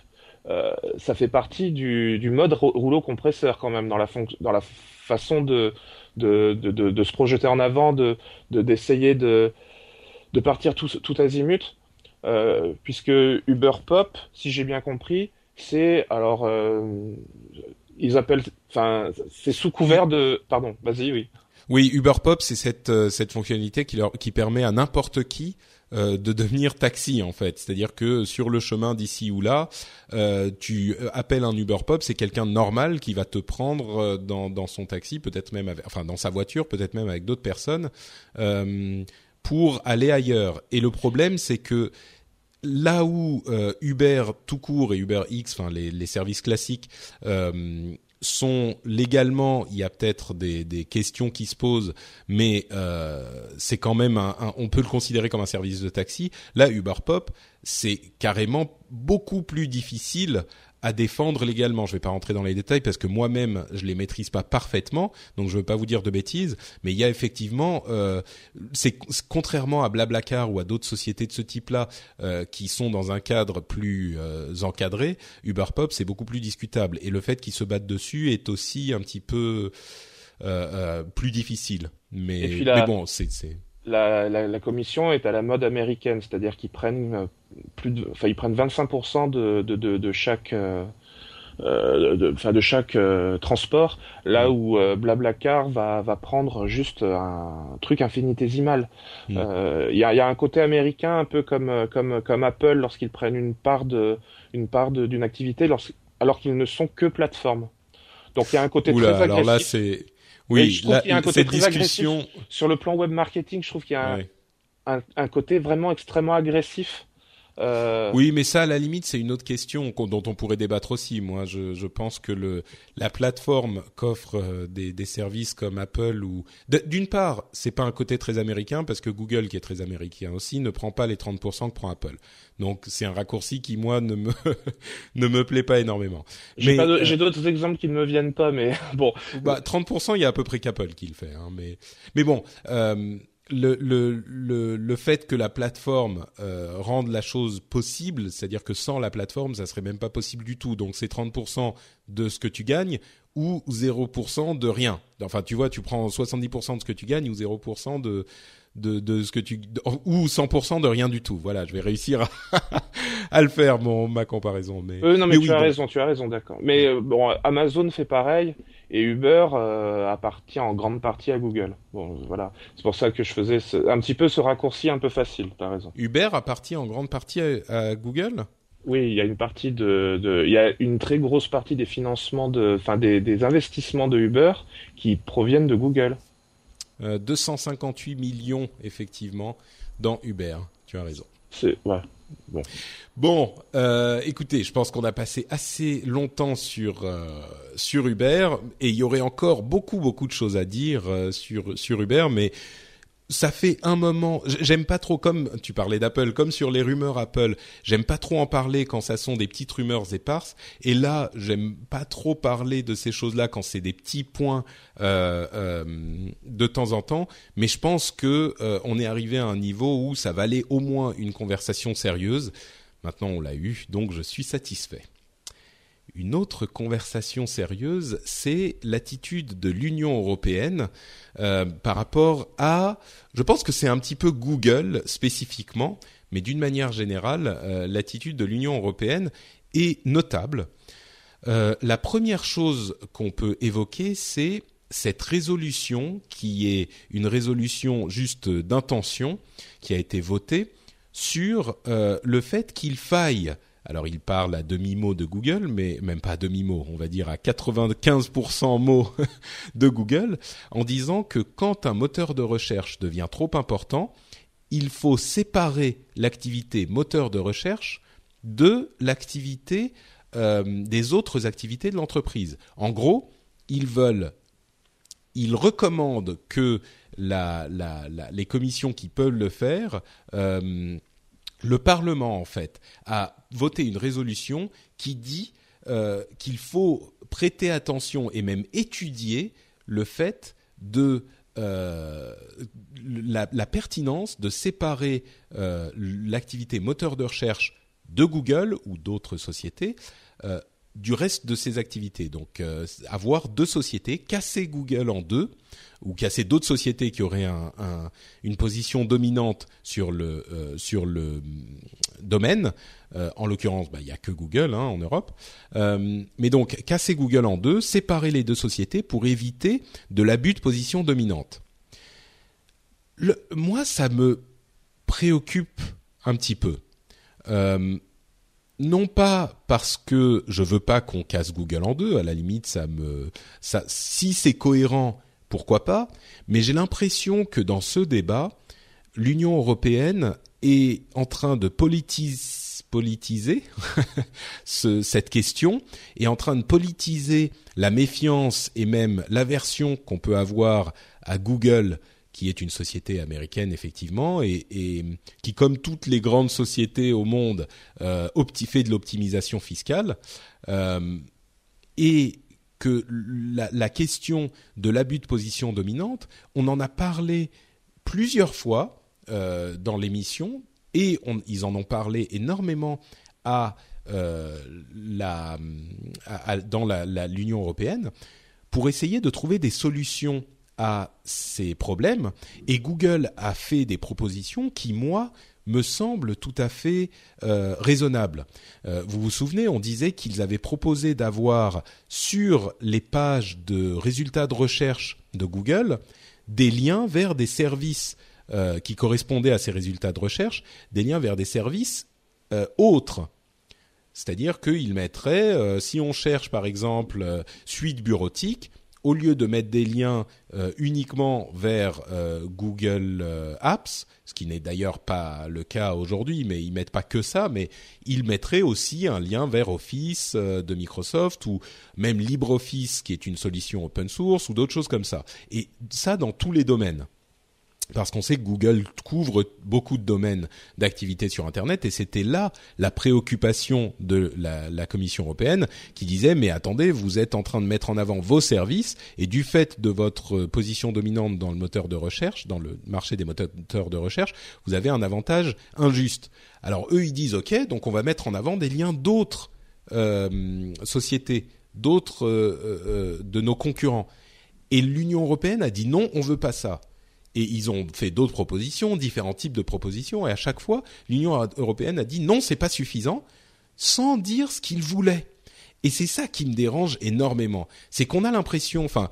euh, ça fait partie du, mode rouleau compresseur quand même dans la, façon de, se projeter en avant, de d'essayer de, partir tout, azimut, euh, puisque Uber Pop, si j'ai bien compris, c'est alors euh, ils appellent, enfin, c'est sous couvert de, pardon, vas-y, oui. Oui, Uber Pop, c'est cette fonctionnalité qui permet à n'importe qui de devenir taxi en fait. C'est-à-dire que sur le chemin d'ici ou là, euh, tu appelles un Uber Pop, c'est quelqu'un normal qui va te prendre euh, dans dans son taxi, peut-être même avec, enfin dans sa voiture, peut-être même avec d'autres personnes euh, pour aller ailleurs. Et le problème, c'est que là où euh, Uber tout court et Uber X, enfin les, les services classiques, euh, sont légalement, il y a peut-être des, des, questions qui se posent, mais euh, c'est quand même un, on peut le considérer comme un service de taxi. Là, Uber Pop, c'est carrément beaucoup plus difficile à défendre légalement. Je ne vais pas rentrer dans les détails parce que moi-même je les maîtrise pas parfaitement, donc je ne veux pas vous dire de bêtises. Mais il y a effectivement, euh, c'est contrairement à Blablacar ou à d'autres sociétés de ce type-là euh, qui sont dans un cadre plus euh, encadré, Uberpop c'est beaucoup plus discutable et le fait qu'ils se battent dessus est aussi un petit peu euh, euh, plus difficile. Mais, mais bon, c'est la, la, la, commission est à la mode américaine, c'est-à-dire qu'ils prennent euh, plus de, enfin ils prennent 25% de, de, de, de, chaque, euh, euh de, enfin de chaque euh, transport, là mm. où euh, Blablacar va, va prendre juste un truc infinitésimal. Mm. Il y, a, y, a, un côté américain un peu comme comme comme Apple lorsqu'ils prennent une part de une part d'une activité alors qu'ils ne sont que plateforme. Donc il y a un côté très agressif. Alors là c'est oui, je trouve qu'il y a un côté très discussion... agressif. Sur le plan web marketing, je trouve qu'il y a un, un, côté vraiment extrêmement agressif. Euh... Oui, mais ça, à la limite, c'est une autre question dont on pourrait débattre aussi. Moi, je, je pense que le, la plateforme qu'offre euh, des, des, services comme Apple ou d'une part, c'est pas un côté très américain parce que Google, qui est très américain aussi, ne prend pas les 30% que prend Apple. Donc c'est un raccourci qui moi ne me ne me plaît pas énormément. J'ai euh, d'autres exemples qui ne me viennent pas, mais bon. Bah 30%, il y a à peu près qu'Apple qui le fait, hein, mais mais bon. Euh, le, le, le, le, fait que la plateforme euh, rende la chose possible, c'est-à-dire que sans la plateforme, ça serait même pas possible du tout. Donc c'est 30% de ce que tu gagnes ou 0% de rien. Enfin, tu vois, tu prends 70% de ce que tu gagnes ou 0% de de, de ce que tu ou 100% de rien du tout. Voilà, je vais réussir à, à le faire mon ma comparaison. Mais euh, non, mais, tu as raison, tu as raison, d'accord. Mais euh, bon, Amazon fait pareil et Uber euh, appartient en grande partie à Google. Bon, voilà, c'est pour ça que je faisais un petit peu ce raccourci un peu facile. T'as raison. Uber appartient en grande partie à, Google? Oui, il y a une partie de, de, il y a une très grosse partie des financements de, enfin des, des investissements de Uber qui proviennent de Google. 258 euh, millions effectivement dans Uber. Tu as raison. C'est ouais. Bon, euh, écoutez, je pense qu'on a passé assez longtemps sur euh, sur Uber et il y aurait encore beaucoup beaucoup de choses à dire euh, sur sur Uber, mais ça fait un moment, j'aime pas trop comme tu parlais d'Apple, comme sur les rumeurs Apple, j'aime pas trop en parler quand ça sont des petites rumeurs éparses. Et là, j'aime pas trop parler de ces choses-là quand c'est des petits points euh, euh, de temps en temps. Mais je pense que euh, on est arrivé à un niveau où ça valait au moins une conversation sérieuse. Maintenant, on l'a eu, donc je suis satisfait une autre conversation sérieuse, c'est l'attitude de l'Union européenne euh, par rapport à, je pense que c'est un petit peu Google spécifiquement, mais d'une manière générale, euh, l'attitude de l'Union européenne est notable. Euh, la première chose qu'on peut évoquer, c'est cette résolution qui est une résolution juste d'intention qui a été votée sur le fait qu'il faille alors il parle à demi-mot de Google, mais même pas à demi-mot, on va dire à 95% mot de Google, en disant que quand un moteur de recherche devient trop important, il faut séparer l'activité moteur de recherche de l'activité euh, des autres activités de l'entreprise. En gros, ils veulent, ils recommandent que les commissions qui peuvent le faire, euh, le Parlement en fait a voté une résolution qui dit euh, qu'il faut prêter attention et même étudier le fait de euh, la, pertinence de séparer euh, l'activité moteur de recherche de Google ou d'autres sociétés du reste de ses activités. Donc euh, avoir deux sociétés, casser Google en deux, ou casser d'autres sociétés qui auraient un, un, une position dominante sur le euh, sur le domaine. Euh, en l'occurrence, bah, il y a que Google hein, en Europe. Mais donc casser Google en deux, séparer les deux sociétés pour éviter de l'abus de position dominante. Moi, ça me préoccupe un petit peu. Non pas parce que je veux pas qu'on casse Google en deux, à la limite si c'est cohérent, pourquoi pas, mais j'ai l'impression que dans ce débat, l'Union européenne est en train de politiser, politiser ce, cette question, est en train de politiser la méfiance et même l'aversion qu'on peut avoir à Google qui est une société américaine effectivement et, qui, comme toutes les grandes sociétés au monde, euh, fait de l'optimisation fiscale euh, et que la, question de l'abus de position dominante, on en a parlé plusieurs fois euh, dans l'émission et ils en ont parlé énormément à euh, la, dans l'Union européenne pour essayer de trouver des solutions à ces problèmes et Google a fait des propositions qui, moi, me semblent tout à fait euh, raisonnables. Euh, vous vous souvenez, on disait qu'ils avaient proposé d'avoir sur les pages de résultats de recherche de Google des liens vers des services euh, qui correspondaient à ces résultats de recherche, des liens vers des services autres. C'est-à-dire qu'ils mettraient, si on cherche par exemple suite bureautique, au lieu de mettre des liens euh, uniquement vers euh, Google euh, Apps, ce qui n'est d'ailleurs pas le cas aujourd'hui, mais ils mettent pas que ça, mais ils mettraient aussi un lien vers Office de Microsoft ou même LibreOffice, qui est une solution open source ou d'autres choses comme ça. Et ça dans tous les domaines parce qu'on sait que Google couvre beaucoup de domaines d'activité sur Internet et c'était là la préoccupation de la, Commission européenne qui disait mais attendez vous êtes en train de mettre en avant vos services et du fait de votre position dominante dans le moteur de recherche dans le marché des moteurs de recherche vous avez un avantage injuste alors eux ils disent ok donc on va mettre en avant des liens d'autres euh, sociétés d'autres euh, euh, de nos concurrents et l'Union européenne a dit non on veut pas ça et ils ont fait d'autres propositions, différents types de propositions, et à chaque fois, l'Union européenne a dit non, c'est pas suffisant, sans dire ce qu'ils voulaient. Et c'est ça qui me dérange énormément. C'est qu'on a l'impression, enfin,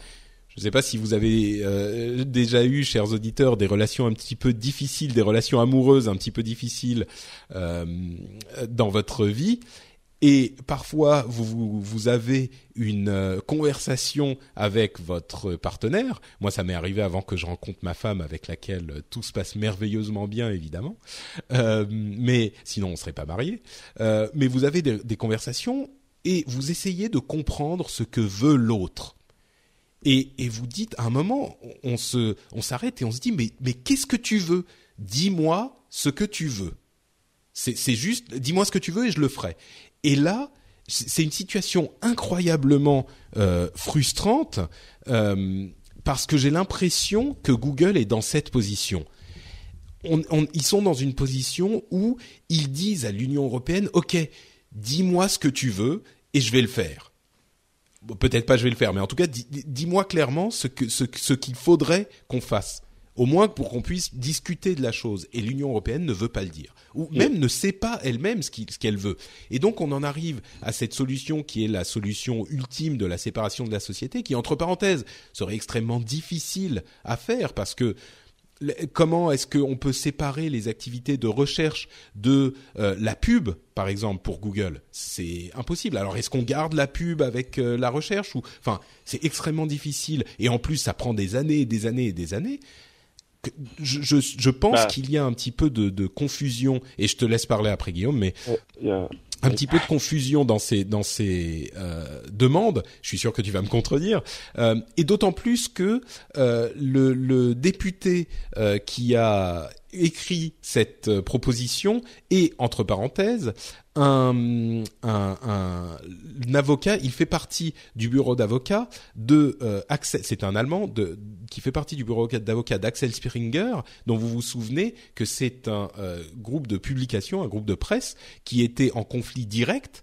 je ne sais pas si vous avez euh, déjà eu, chers auditeurs, des relations un petit peu difficiles, des relations amoureuses un petit peu difficiles euh, dans votre vie, et parfois vous, avez une euh, conversation avec votre partenaire. Moi, ça m'est arrivé avant que je rencontre ma femme avec laquelle euh, tout se passe merveilleusement bien, évidemment. Euh, mais sinon, on serait pas mariés. Mais vous avez des, conversations et vous essayez de comprendre ce que veut l'autre. Et, vous dites, à un moment, on s'arrête et on se dit, mais qu'est-ce que tu veux? Dis-moi ce que tu veux. C'est juste, dis-moi ce que tu veux et je le ferai. Et là, c'est une situation incroyablement euh, frustrante euh, parce que j'ai l'impression que Google est dans cette position. On, on, ils sont dans une position où ils disent à l'Union européenne OK, dis-moi ce que tu veux et je vais le faire. Peut-être pas je vais le faire, mais en tout cas, dis-moi clairement ce qu'il faudrait qu'on fasse au moins pour qu'on puisse discuter de la chose. Et l'Union européenne ne veut pas le dire, ou même ne sait pas elle-même ce qu'elle veut. Et donc on en arrive à cette solution qui est la solution ultime de la séparation de la société, qui entre parenthèses serait extrêmement difficile à faire parce que comment est-ce qu'on peut séparer les activités de recherche de euh, la pub, par exemple, pour Google? C'est impossible. Alors, est-ce qu'on garde la pub avec euh, la recherche ou Enfin, c'est extrêmement difficile. Et en plus, ça prend des années et des années et des années je, je, je pense bah, qu'il y a un petit peu de, de, confusion, et je te laisse parler après Guillaume, mais un petit peu de confusion dans ces dans ces euh, demandes. Je suis sûr que tu vas me contredire. Euh, et d'autant plus que euh, le, le, député qui a écrit cette euh, proposition est entre parenthèses un, un, avocat. Il fait partie du bureau d'avocats de euh, Axel. C'est un Allemand de, qui fait partie du bureau d'avocats d'Axel Springer, dont vous vous souvenez que c'est un euh, groupe de publication, un groupe de presse qui était en conflit direct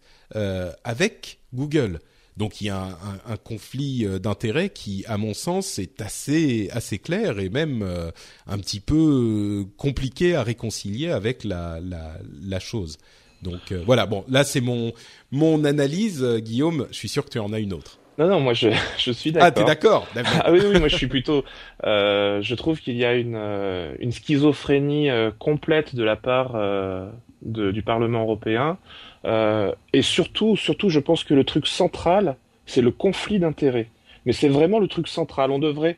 avec Google. Donc il y a un, un, un conflit euh, d'intérêts qui, à mon sens, est assez assez clair et même euh, un petit peu compliqué à réconcilier avec la la, la chose. Donc euh, voilà, bon, là c'est mon mon analyse, euh, Guillaume. Je suis sûr que tu en as une autre. Non, non, moi je, je suis d'accord. Ah, t'es d'accord Ah oui, oui, moi je suis plutôt. Euh, je trouve qu'il y a une, euh, une schizophrénie euh, complète de la part euh, du Parlement européen. et surtout, surtout, je pense que le truc central, c'est le conflit d'intérêts. Mais c'est vraiment le truc central. On devrait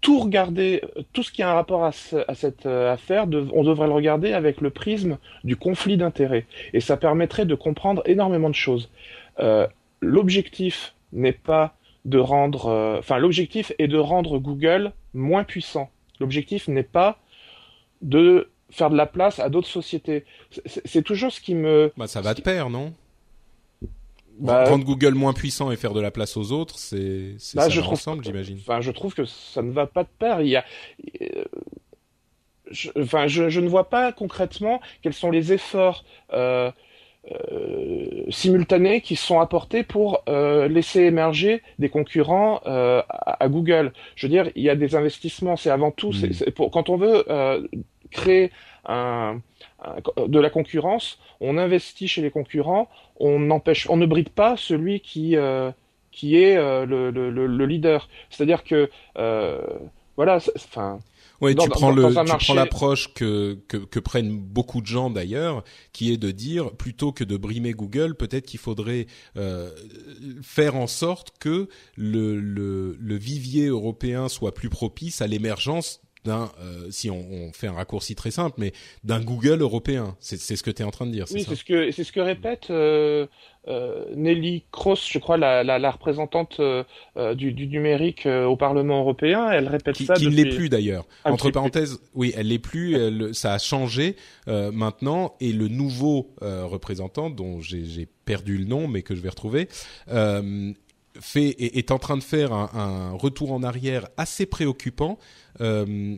tout regarder, tout ce qui a un rapport à, ce, à cette affaire, de, on devrait le regarder avec le prisme du conflit d'intérêts. Et ça permettrait de comprendre énormément de choses. L'objectif n'est pas de rendre, euh, enfin l'objectif est de rendre Google moins puissant. L'objectif n'est pas de faire de la place à d'autres sociétés. C'est toujours ce qui me. Bah ça va de pair, non? Bah, Rendre Google moins puissant et faire de la place aux autres, c'est bah, ça je trouve, ensemble, j'imagine. Enfin, je trouve que ça ne va pas de pair. Il y a. Euh, je, enfin, je, je, ne vois pas concrètement quels sont les efforts euh, euh, simultanés qui sont apportés pour euh, laisser émerger des concurrents euh, à, à, Google. Je veux dire, il y a des investissements. C'est avant tout, mmh. c'est pour quand on veut euh, créer un, un, de la concurrence, on investit chez les concurrents. On n'empêche, on ne bride pas celui qui euh, qui est le, le, le, leader. C'est-à-dire que voilà, enfin. Oui, tu prends le, tu prends l'approche que, que, que prennent beaucoup de gens d'ailleurs, qui est de dire plutôt que de brimer Google, peut-être qu'il faudrait euh, faire en sorte que le, le, le vivier européen soit plus propice à l'émergence d'un, euh, si on, on, fait un raccourci très simple, mais d'un Google européen. C'est ce que tu es en train de dire. Oui, c'est ce que c'est ce que répète euh, euh, Nelly Cross, je crois, la, la, la représentante euh, euh, du, du, numérique euh, au Parlement européen. Elle répète qui, ça. Qui depuis... ne l'est plus d'ailleurs. Entre parenthèses, plus. oui, elle l'est plus. Elle, ça a changé maintenant, et le nouveau représentant, dont j'ai perdu le nom, mais que je vais retrouver fait est, en train de faire un, retour en arrière assez préoccupant. Euh,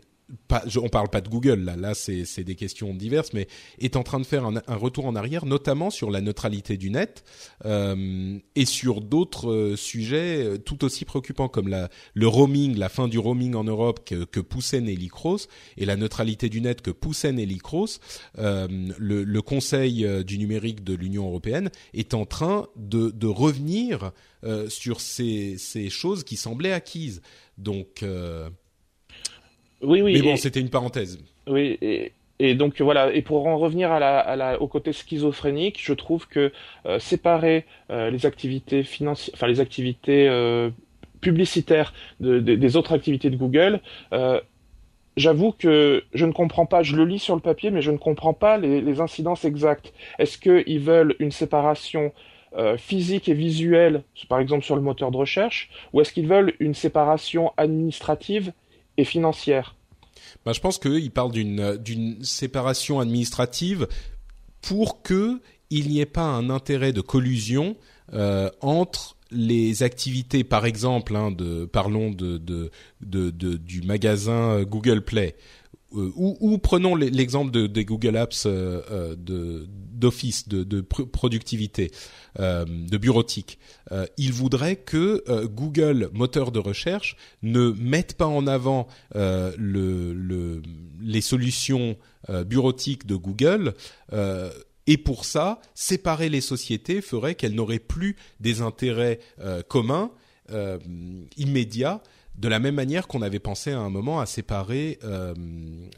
pas, on parle pas de Google là, là c'est des questions diverses, mais est en train de faire un, retour en arrière, notamment sur la neutralité du net euh, et sur d'autres euh, sujets euh, tout aussi préoccupants comme le roaming, la fin du roaming en Europe que, que poussait Nelly Kroes et la neutralité du net que poussait Nelly Kroes. Euh, le, Conseil du numérique de l'Union européenne est en train de, revenir sur ces, ces choses qui semblaient acquises. Donc oui, oui. Mais bon, c'était une parenthèse. Oui, et, et, donc voilà. Et pour en revenir à la, à la, au côté schizophrénique, je trouve que euh, séparer euh, les activités financières, enfin les activités euh, publicitaires de, de, des autres activités de Google, j'avoue que je ne comprends pas. Je le lis sur le papier, mais je ne comprends pas les, les incidences exactes. Est-ce qu'ils veulent une séparation physique et visuelle, par exemple sur le moteur de recherche, ou est-ce qu'ils veulent une séparation administrative financière. Ben, je pense qu'ils parlent d'une d'une séparation administrative pour que il n'y ait pas un intérêt de collusion euh, entre les activités, par exemple, hein, parlons du magasin Google Play, euh, ou, ou, prenons l'exemple de, des Google Apps euh, euh d'office, de, de pr productivité, euh, de bureautique. Euh, il voudrait que euh, Google, moteur de recherche, ne mette pas en avant euh, le, le, les solutions euh, bureautiques de Google. Euh, et pour ça, séparer les sociétés ferait qu'elles n'auraient plus des intérêts communs immédiats de la même manière qu'on avait pensé à un moment à séparer euh,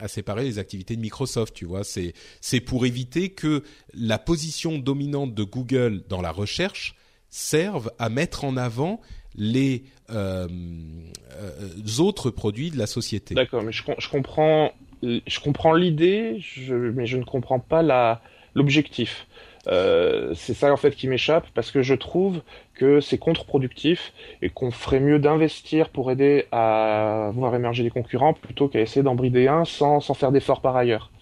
à séparer les activités de Microsoft, tu vois, c'est c'est pour éviter que la position dominante de Google dans la recherche serve à mettre en avant les euh, euh, autres produits de la société. D'accord, mais je, comprends je comprends l'idée, mais je ne comprends pas l'objectif. C'est ça en fait qui m'échappe parce que je trouve que c'est contre-productif et qu'on ferait mieux d'investir pour aider à voir émerger des concurrents plutôt qu'à essayer d'en brider un sans, sans faire d'efforts par ailleurs.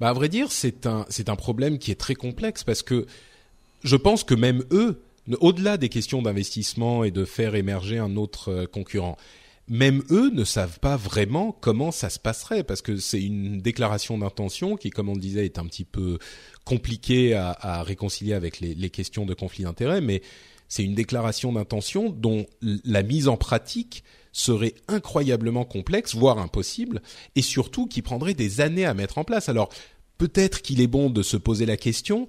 Bah à vrai dire, c'est un un problème qui est très complexe parce que je pense que même eux, au-delà des questions d'investissement et de faire émerger un autre euh, concurrent, même eux ne savent pas vraiment comment ça se passerait parce que c'est une déclaration d'intention qui, comme on le disait, est un petit peu compliquée à, à réconcilier avec les, les questions de conflit d'intérêts, mais c'est une déclaration d'intention dont la mise en pratique serait incroyablement complexe, voire impossible, et surtout qui prendrait des années à mettre en place. Alors peut-être qu'il est bon de se poser la question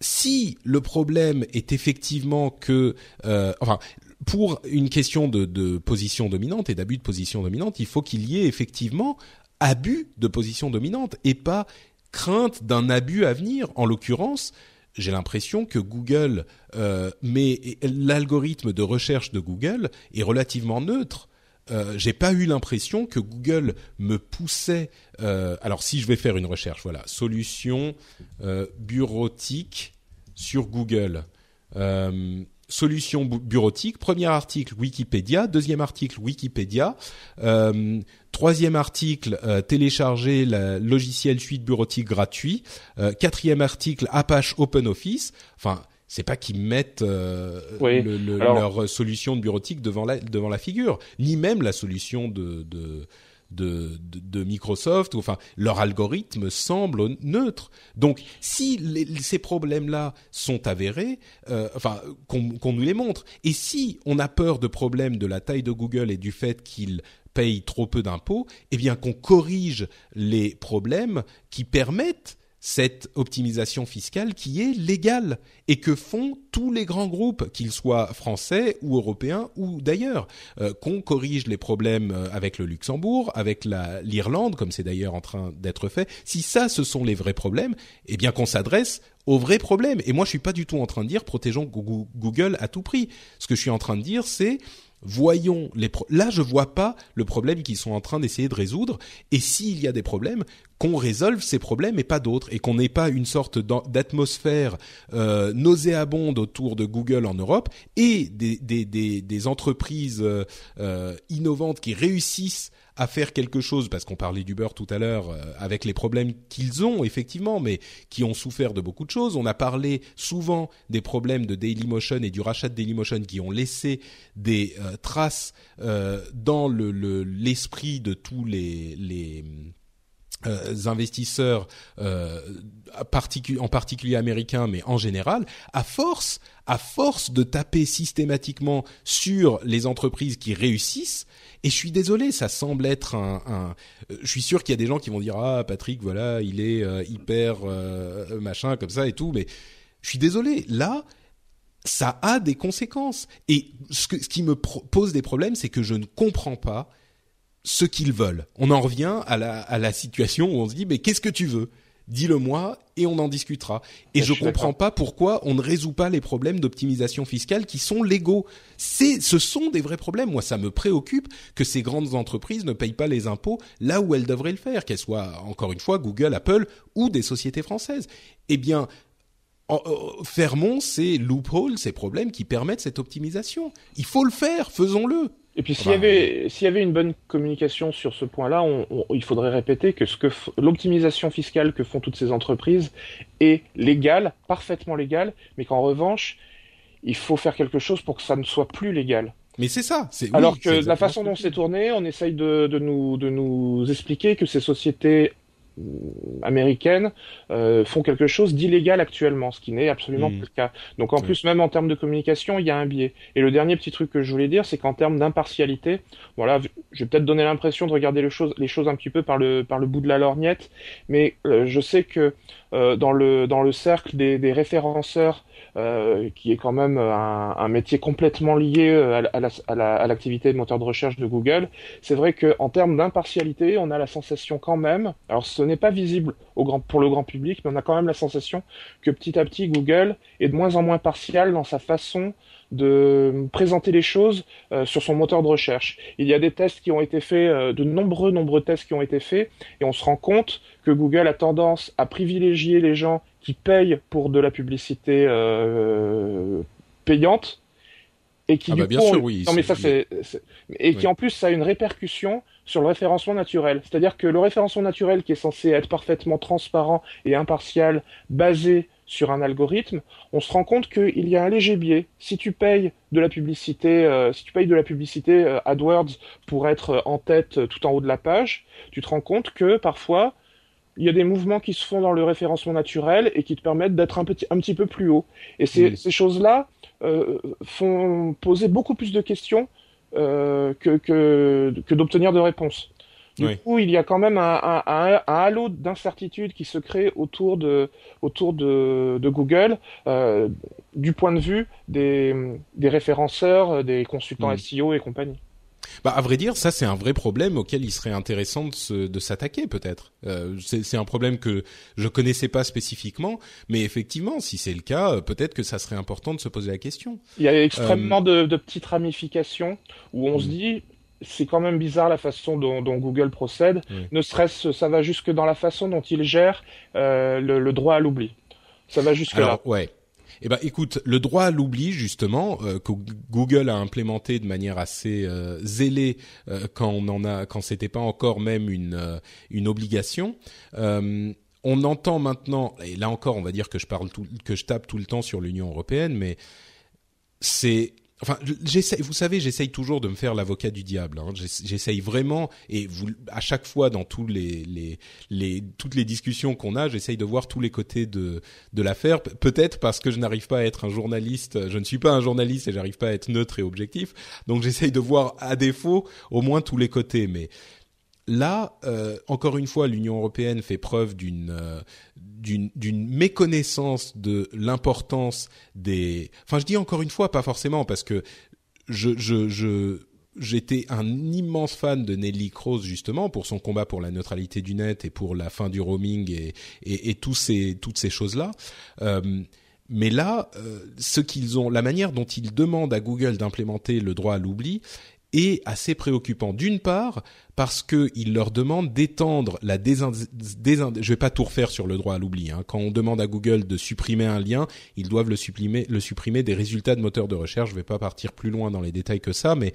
si le problème est effectivement que, euh, enfin, pour une question de, de position dominante et d'abus de position dominante, il faut qu'il y ait effectivement abus de position dominante et pas crainte d'un abus à venir. En l'occurrence, j'ai l'impression que Google euh, mais l'algorithme de recherche de Google est relativement neutre. Euh, j'ai pas eu l'impression que Google me poussait. Euh, alors si je vais faire une recherche, voilà, solution euh, bureautique sur Google. Solution bureautique. Premier article Wikipédia, deuxième article Wikipédia, euh, troisième article euh, télécharger le logiciel suite bureautique gratuit, euh, quatrième article Apache OpenOffice. Enfin, c'est pas qu'ils mettent euh, leur solution de bureautique devant la devant la figure, ni même la solution de, de de, Microsoft, ou, enfin leur algorithme semble neutre. Donc si ces problèmes-là sont avérés, euh, enfin qu'on nous les montre, et si on a peur de problèmes de la taille de Google et du fait qu'il paye trop peu d'impôts, eh bien qu'on corrige les problèmes qui permettent cette optimisation fiscale qui est légale et que font tous les grands groupes, qu'ils soient français ou européens ou d'ailleurs, euh, qu'on corrige les problèmes euh, avec le Luxembourg, avec l'Irlande, comme c'est d'ailleurs en train d'être fait. Si ça, ce sont les vrais problèmes, eh bien qu'on s'adresse aux vrais problèmes. Et moi, je suis pas du tout en train de dire protégeons Google à tout prix. Ce que je suis en train de dire, c'est voyons les là je vois pas le problème qu'ils sont en train d'essayer de résoudre et s'il y a des problèmes qu'on résolve ces problèmes et pas d'autres et qu'on n'ait pas une sorte d'atmosphère euh, nauséabonde autour de Google en Europe et des, des, des, des entreprises euh, euh innovantes qui réussissent à faire quelque chose, parce qu'on parlait d'Uber tout à l'heure, euh, avec les problèmes qu'ils ont effectivement, mais qui ont souffert de beaucoup de choses. On a parlé souvent des problèmes de Dailymotion et du rachat de Dailymotion qui ont laissé des euh, traces euh, dans l'esprit le, de tous les, les investisseurs en particulier américains mais en général à force à force de taper systématiquement sur les entreprises qui réussissent et je suis désolé, ça semble être un. euh, je suis sûr qu'il y a des gens qui vont dire ah Patrick, voilà, il est euh, hyper euh, machin comme ça et tout, mais je suis désolé. Là, ça a des conséquences. Et ce, ce qui me pose des problèmes, c'est que je ne comprends pas ce qu'ils veulent. On en revient à la, à la situation où on se dit mais qu'est-ce que tu veux? Dis-le-moi et on en discutera. Et je, ne comprends pas pourquoi on ne résout pas les problèmes d'optimisation fiscale qui sont légaux. C'est, ce sont des vrais problèmes. Moi, ça me préoccupe que ces grandes entreprises ne payent pas les impôts là où elles devraient le faire, qu'elles soient encore une fois Google, Apple ou des sociétés françaises. Eh bien, fermons ces loopholes, ces problèmes qui permettent cette optimisation. Il faut le faire, faisons-le. Et puis s'il y avait s'il y avait une bonne communication sur ce point-là, il faudrait répéter que ce que l'optimisation fiscale que font toutes ces entreprises est légale, parfaitement légale, mais qu'en revanche, il faut faire quelque chose pour que ça ne soit plus légal. Mais c'est ça. Alors que la façon dont c'est tourné, on essaye de, de, nous, de nous expliquer que ces sociétés américaines euh, font quelque chose d'illégal actuellement, ce qui n'est absolument mmh. pas le cas. Donc en plus, même en termes de communication, il y a un biais. Et le dernier petit truc que je voulais dire, c'est qu'en termes d'impartialité, voilà, je vais peut-être donner l'impression de regarder les choses, les choses un petit peu par le, par le bout de la lorgnette, mais euh, je sais que euh, dans, le, dans le cercle des, des référenceurs qui est quand même un, un métier complètement lié à, l'activité la, de moteur de recherche de Google. C'est vrai qu'en termes d'impartialité, on a la sensation quand même, alors ce n'est pas visible au grand, pour le grand public, mais on a quand même la sensation que petit à petit, Google est de moins en moins partial dans sa façon de présenter les choses euh, sur son moteur de recherche. Il y a des tests qui ont été faits, euh, de nombreux, nombreux tests qui ont été faits, et on se rend compte que Google a tendance à privilégier les gens qui payent pour de la publicité euh, payante et qui ah du bah bien coup, sûr, oui. non mais c'est- ça c'est c'est- et qui en plus ça a une répercussion sur le référencement naturel. C'est-à-dire que le référencement naturel qui est censé être parfaitement transparent et impartial, basé sur un algorithme, on se rend compte qu'il y a un léger biais. Si tu payes de la publicité, euh, si tu payes de la publicité euh, AdWords pour être euh, en tête euh, tout en haut de la page, tu te rends compte que parfois il y a des mouvements qui se font dans le référencement naturel et qui te permettent d'être un petit, un petit peu plus haut. Et ces, Mm. ces choses-là font poser beaucoup plus de questions que, que, que d'obtenir de réponses. Du Oui. coup, il y a quand même un, un, un, un halo d'incertitude qui se crée autour de, autour de, de Google euh, du point de vue des, des référenceurs, des consultants Mm. SEO et compagnie. Bah, à vrai dire, ça c'est un vrai problème auquel il serait intéressant de, se- de s'attaquer peut-être. Euh, c'est, c'est un problème que je connaissais pas spécifiquement, mais effectivement, si c'est le cas, euh, peut-être que ça serait important de se poser la question. Il y a extrêmement de, de petites ramifications où on se Mm. dit c'est quand même bizarre la façon dont, dont Google procède. Oui. Ne serait-ce, ça va jusque dans la façon dont il gère euh, le, le droit à l'oubli. Ça va jusque là. Alors ouais. Eh ben, écoute, le droit à l'oubli justement euh, que Google a implémenté de manière assez euh, zélée euh, quand on en a, quand c'était pas encore même une une obligation. On entend maintenant, et là encore, on va dire que je parle tout, que je tape tout le temps sur l'Union européenne, mais c'est Enfin, j'essaie, vous savez, j'essaye toujours de me faire l'avocat du diable. Hein. J'ess- J'essaye vraiment, et vous, à chaque fois dans tous les, les, les, toutes les discussions qu'on a, j'essaye de voir tous les côtés de, de l'affaire. Pe- Peut-être parce que je n'arrive pas à être un journaliste, je ne suis pas un journaliste et j'arrive pas à être neutre et objectif. Donc j'essaye de voir à défaut au moins tous les côtés. Mais là, euh, encore une fois, l'Union européenne fait preuve d'une euh, d'une d'une méconnaissance de l'importance des. Enfin, je dis encore une fois, pas forcément parce que je je j'étais un immense fan de Nelly Kroes justement pour son combat pour la neutralité du net et pour la fin du roaming et et, et tous ces toutes ces choses là. Euh, mais là, ce qu'ils ont, la manière dont ils demandent à Google d'implémenter le droit à l'oubli est assez préoccupant. D'une part, parce qu'ils leur demandent d'étendre la désin... désin- Je vais pas tout refaire sur le droit à l'oubli. Hein. Quand on demande à Google de supprimer un lien, ils doivent le supprimer, le supprimer des résultats de moteurs de recherche. Je vais pas partir plus loin dans les détails que ça, mais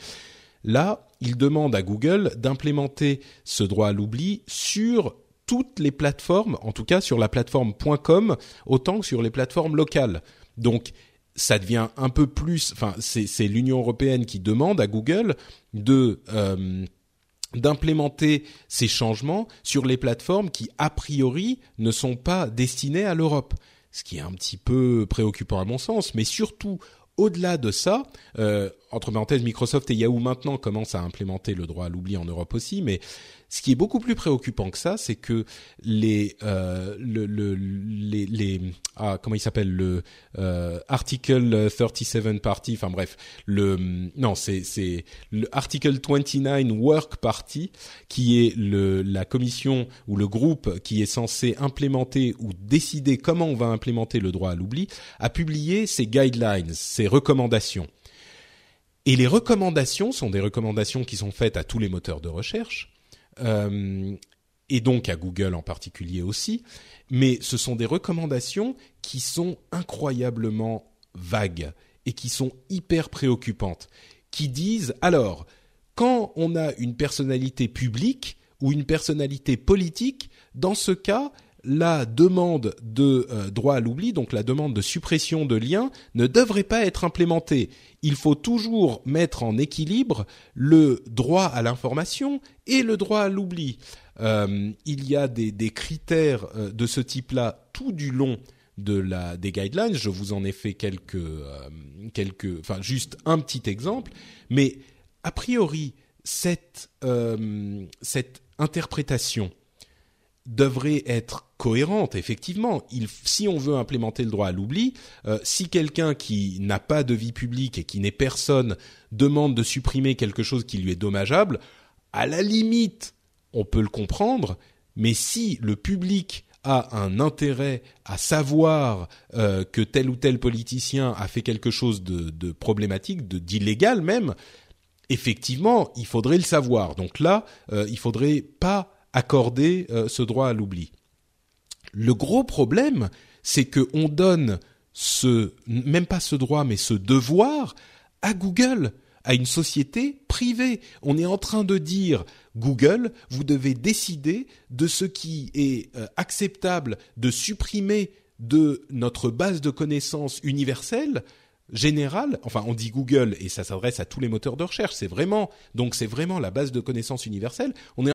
là, ils demandent à Google d'implémenter ce droit à l'oubli sur toutes les plateformes, en tout cas sur la plateforme .com, autant que sur les plateformes locales. Donc, ça devient un peu plus, enfin, c'est l'Union européenne qui demande à Google de euh, d'implémenter ces changements sur les plateformes qui a priori ne sont pas destinées à l'Europe, ce qui est un petit peu préoccupant à mon sens, mais surtout au-delà de ça, euh, entre parenthèses, Microsoft et Yahoo maintenant commencent à implémenter le droit à l'oubli en Europe aussi, mais ce qui est beaucoup plus préoccupant que ça, c'est que les, euh, le, le, les, les, ah, comment il s'appelle le euh, article 37 party, enfin bref, le, non, c'est c'est le article 29 work party qui est le la commission ou le groupe qui est censé implémenter ou décider comment on va implémenter le droit à l'oubli, a publié ses guidelines, ses recommandations. Et les recommandations sont des recommandations qui sont faites à tous les moteurs de recherche euh, et donc à Google en particulier aussi, mais ce sont des recommandations qui sont incroyablement vagues et qui sont hyper préoccupantes, qui disent alors quand on a une personnalité publique ou une personnalité politique, dans ce cas, la demande de euh, droit à l'oubli, donc la demande de suppression de liens, ne devrait pas être implémentée. Il faut toujours mettre en équilibre le droit à l'information et le droit à l'oubli. Euh, il y a des, critères euh, de ce type-là tout du long de la des guidelines. Je vous en ai fait quelques juste un petit exemple, mais a priori cette cette interprétation devrait être cohérente. Effectivement, si on veut implémenter le droit à l'oubli, euh, si quelqu'un qui n'a pas de vie publique et qui n'est personne demande de supprimer quelque chose qui lui est dommageable, à la limite, on peut le comprendre. Mais si le public a un intérêt à savoir euh, que tel ou tel politicien a fait quelque chose de, de problématique, de d'illégal même, effectivement, il faudrait le savoir. Donc là, euh, il faudrait pas accorder euh, ce droit à l'oubli. Le gros problème, c'est que on donne ce, même pas ce droit, mais ce devoir à Google, à une société privée. On est en train de dire Google, vous devez décider de ce qui est euh, acceptable de supprimer de notre base de connaissances universelle générale, enfin on dit Google et ça s'adresse à tous les moteurs de recherche, c'est vraiment donc c'est vraiment la base de connaissances universelle. On est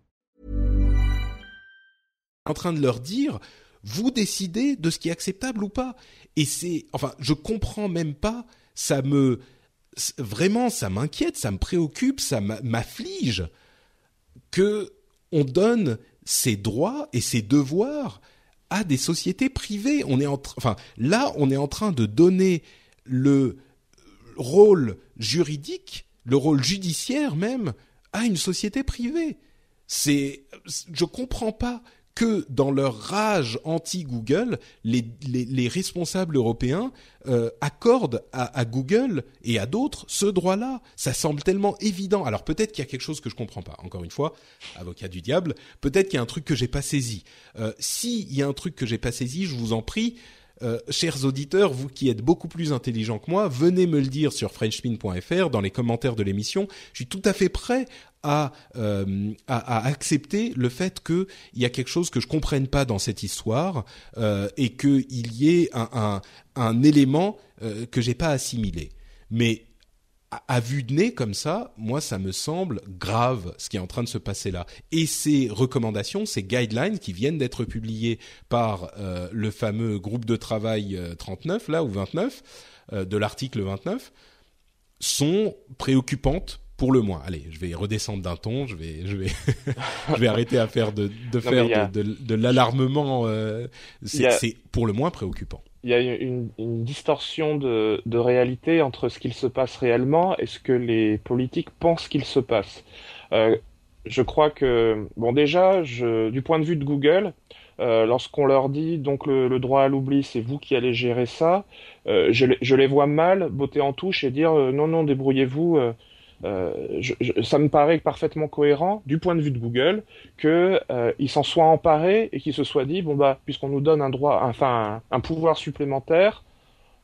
En train de leur dire, vous décidez de ce qui est acceptable ou pas. Et c'est, enfin, je comprends même pas, ça me, vraiment, ça m'inquiète, ça me préoccupe, ça m'afflige que on donne ses droits et ses devoirs à des sociétés privées. On est en enfin, là, on est en train de donner le rôle juridique, le rôle judiciaire même, à une société privée. C'est, je comprends pas que dans leur rage anti-Google, les, les, les, responsables européens euh, accordent à, Google et à d'autres ce droit-là. Ça semble tellement évident. Alors peut-être qu'il y a quelque chose que je comprends pas. Encore une fois, avocat du diable. Peut-être qu'il y a un truc que j'ai pas saisi. Euh, S'il y a un truc que j'ai pas saisi, je vous en prie, euh, chers auditeurs, vous qui êtes beaucoup plus intelligents que moi, venez me le dire sur frenchpin.fr dans les commentaires de l'émission. Je suis tout à fait prêt à, euh, à, accepter le fait qu'il y a quelque chose que je comprenne pas dans cette histoire euh, et qu'il y ait un, un, un élément que j'ai pas assimilé. Mais à, vue de nez comme ça, moi ça me semble grave ce qui est en train de se passer là. Et ces recommandations, ces guidelines qui viennent d'être publiées par euh, le fameux groupe de travail 39 euh, là ou 29 euh, de l'article 29 sont préoccupantes pour le moins. Allez, je vais redescendre d'un ton, je vais, je vais, je vais arrêter à faire de, de faire de, de, de l'alarmement. Euh, c'est pour le moins préoccupant. Il y a une, une distorsion de, de, réalité entre ce qu'il se passe réellement et ce que les politiques pensent qu'il se passe. Euh, je crois que, bon, déjà, je, du point de vue de Google, euh, lorsqu'on leur dit donc le, le droit à l'oubli, c'est vous qui allez gérer ça, euh, je, je, les vois mal botter en touche et dire euh, non, non, débrouillez-vous euh, je, je, ça me paraît parfaitement cohérent du point de vue de Google que euh, ils s'en soient emparés et qu'ils se soient dit bon bah puisqu'on nous donne un droit, enfin un, un, pouvoir supplémentaire,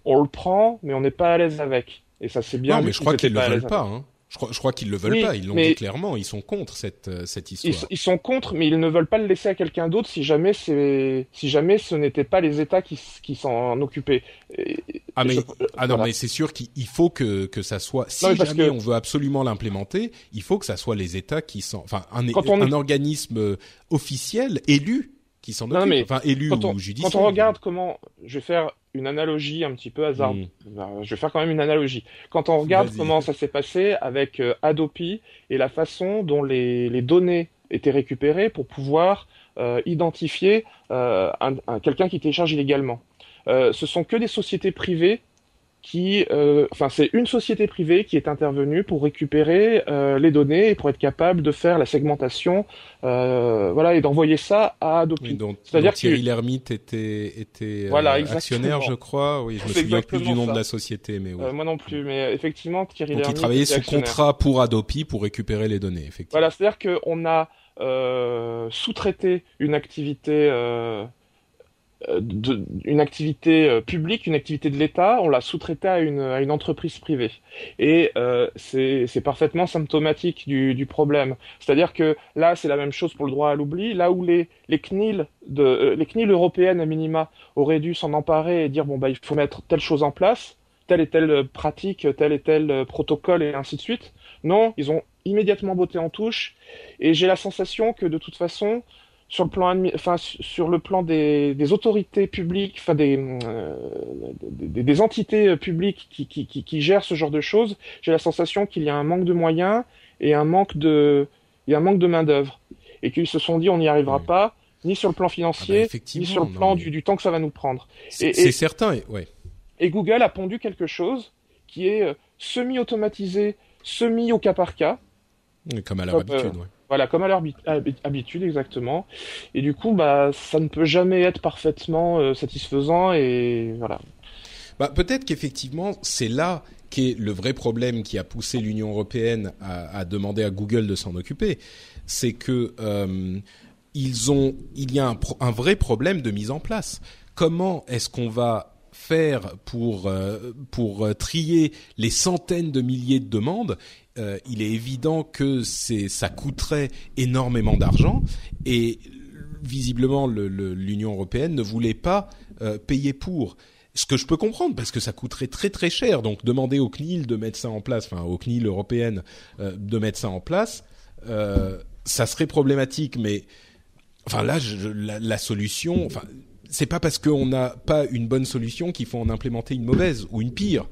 on le prend, mais on n'est pas à l'aise avec. Et ça c'est bien. Non, mais je crois qu'ils le veulent pas. Hein. Je crois, je crois qu'ils le veulent oui, pas. Ils l'ont dit clairement. Ils sont contre cette euh, cette histoire. Ils, ils, sont contre, mais ils ne veulent pas le laisser à quelqu'un d'autre si jamais c'est si jamais ce n'était pas les États qui, qui s'en occupaient. Et, ah mais je, ah non voilà. mais c'est sûr qu'il faut que que ça soit. Si non, jamais que... on veut absolument l'implémenter, il faut que ça soit les États qui sont, enfin un, on... un organisme euh, officiel élu qui s'en occupe. Mais enfin élu quand on, ou judiciaire. Quand on regarde comment, je vais faire une analogie un petit peu hasard. Mmh. Je vais faire quand même une analogie. Quand on regarde comment ça s'est passé avec euh, Adopi et la façon dont les, les données étaient récupérées pour pouvoir euh, identifier euh, un, un, quelqu'un qui télécharge illégalement. Euh, ce sont que des sociétés privées qui, euh, enfin, c'est une société privée qui est intervenue pour récupérer euh, les données et pour être capable de faire la segmentation, euh, voilà, et d'envoyer ça à Adopi. C'est-à-dire que Thierry Lhermitte était était voilà, actionnaire, je crois. Oui, je me souviens plus du nom de la société, mais moi non plus. Mais effectivement, Thierry Donc, il travaillait sous contrat pour Adopi pour récupérer les données, effectivement. Voilà, c'est-à-dire qu'on a sous-traité une activité euh, de, une activité euh, publique, une activité de l'État, on l'a sous-traité à une, à une entreprise privée. Et euh, c'est parfaitement symptomatique du, du problème. C'est-à-dire que là, c'est la même chose pour le droit à l'oubli. Là où les, les CNIL, de, euh, les CNIL européennes à minima auraient dû s'en emparer et dire bon bah il faut mettre telle chose en place, telle et telle pratique, tel et tel protocole et ainsi de suite. Non, ils ont immédiatement botté en touche. Et j'ai la sensation que de toute façon, sur le plan enfin sur le plan des, des autorités publiques, enfin des, euh, des, des, entités publiques qui, qui, qui, qui, gèrent ce genre de choses, j'ai la sensation qu'il y a un manque de moyens et un manque de il y a un manque de main d'œuvre et qu'ils se sont dit on n'y arrivera pas ni sur le plan financier ah bah, ni sur le plan du, du, temps que ça va nous prendre. C'est certain, ouais. Et Google a pondu quelque chose qui est euh, semi-automatisé, semi au cas par cas. Comme à leur habitude, ouais. Voilà, comme à leur habitude exactement. Et du coup, bah, ça ne peut jamais être parfaitement euh, satisfaisant et voilà. Bah, peut-être qu'effectivement, c'est là qu'est le vrai problème qui a poussé l'Union européenne à, demander à Google de s'en occuper. C'est que euh, ils ont, il y a un, un, vrai problème de mise en place. Comment est-ce qu'on va faire pour euh, pour trier les centaines de milliers de demandes euh, il est évident que ça coûterait énormément d'argent et visiblement l'Union européenne ne voulait pas euh, payer pour. Ce que je peux comprendre parce que ça coûterait très très cher. Donc demander au CNIL de mettre ça en place, enfin au CNIL européenne euh, de mettre ça en place, ça serait problématique. Mais enfin là, la, la, solution, enfin c'est pas parce qu'on n'a pas une bonne solution qu'il faut en implémenter une mauvaise ou une pire.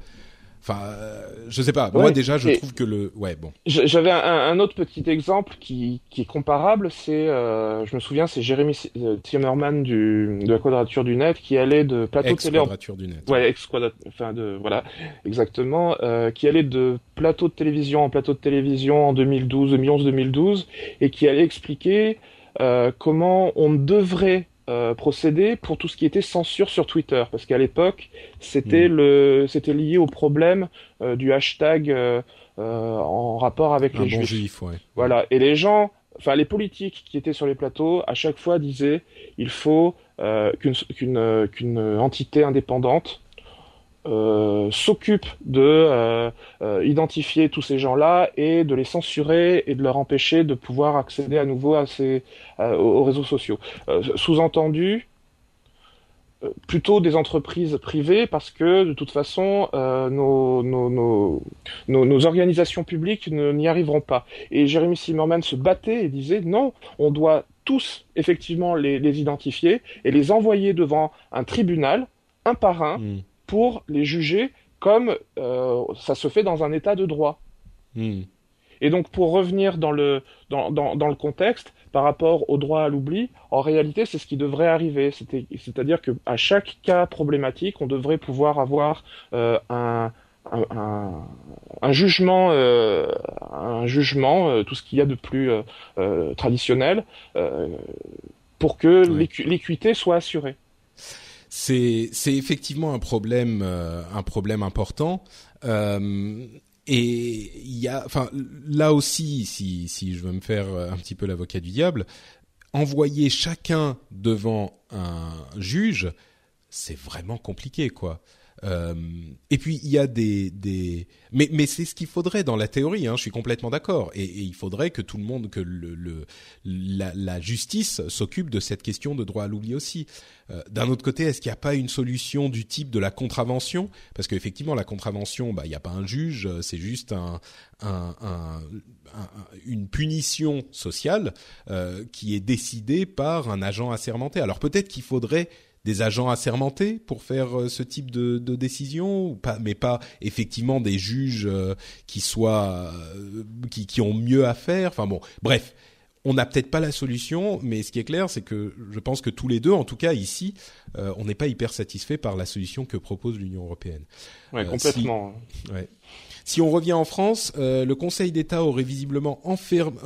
Enfin, euh, je sais pas. Moi déjà, je trouve que le, ouais, bon. J'avais un, un, autre petit exemple qui, qui est comparable. C'est, euh, je me souviens, c'est Jérémy euh, Timmerman du de la Quadrature du Net qui allait de plateau ex télé. Quadrature du Net. Ouais, ex enfin de, voilà, exactement, euh, qui allait de plateau de télévision en plateau de télévision en 2012, 2011, 2012, et qui allait expliquer euh, comment on devrait euh, procéder pour tout ce qui était censure sur Twitter, parce qu'à l'époque, c'était hmm. le, c'était lié au problème euh, du hashtag euh, en rapport avec les bon juifs. Voilà, et les gens, enfin les politiques qui étaient sur les plateaux, à chaque fois disaient, il faut qu'une qu'une qu'une entité indépendante euh, s'occupe de euh, euh, identifier tous ces gens-là et de les censurer et de leur empêcher de pouvoir accéder à nouveau à ces, aux réseaux sociaux. Sous-entendu, plutôt des entreprises privées parce que de toute façon nos, organisations publiques n'y arriveront pas. Et Jérémy Zimmerman se battait et disait non, on doit tous effectivement les, les identifier et les envoyer devant un tribunal un par un. Hmm pour les juger comme euh, ça se fait dans un état de droit. Hmm. Et donc pour revenir dans le, dans, dans, dans, le contexte, par rapport au droit à l'oubli, en réalité c'est ce qui devrait arriver. C'est-à-dire qu'à chaque cas problématique, on devrait pouvoir avoir euh, un, un, un, jugement, euh, un jugement, euh, tout ce qu'il y a de plus traditionnel, pour que l'équité soit assurée c'est effectivement un problème euh, un problème important. Euh, et il y a enfin là aussi si si je veux me faire un petit peu l'avocat du diable envoyer chacun devant un juge c'est vraiment compliqué quoi euh, et puis il y a des, des... mais mais c'est ce qu'il faudrait dans la théorie. Hein, je suis complètement d'accord. Et, il faudrait que tout le monde, que le, la, justice s'occupe de cette question de droit à l'oubli aussi. Euh, D'un autre côté, est-ce qu'il n'y a pas une solution du type de la contravention? Parce qu'effectivement, la contravention, bah il n'y a pas un juge, c'est juste un, une punition sociale euh, qui est décidée par un agent assermenté. Alors peut-être qu'il faudrait des agents assermentés pour faire euh, ce type de, de décision, ou pas, mais pas effectivement des juges euh, qui soient euh, qui, qui ont mieux à faire. Enfin bon, bref, on n'a peut-être pas la solution, mais ce qui est clair, c'est que je pense que tous les deux, en tout cas ici, on n'est pas hyper satisfait par la solution que propose l'Union européenne. Ouais, complètement. Si, ouais. Si, on revient en France, euh, le Conseil d'État aurait visiblement enferme,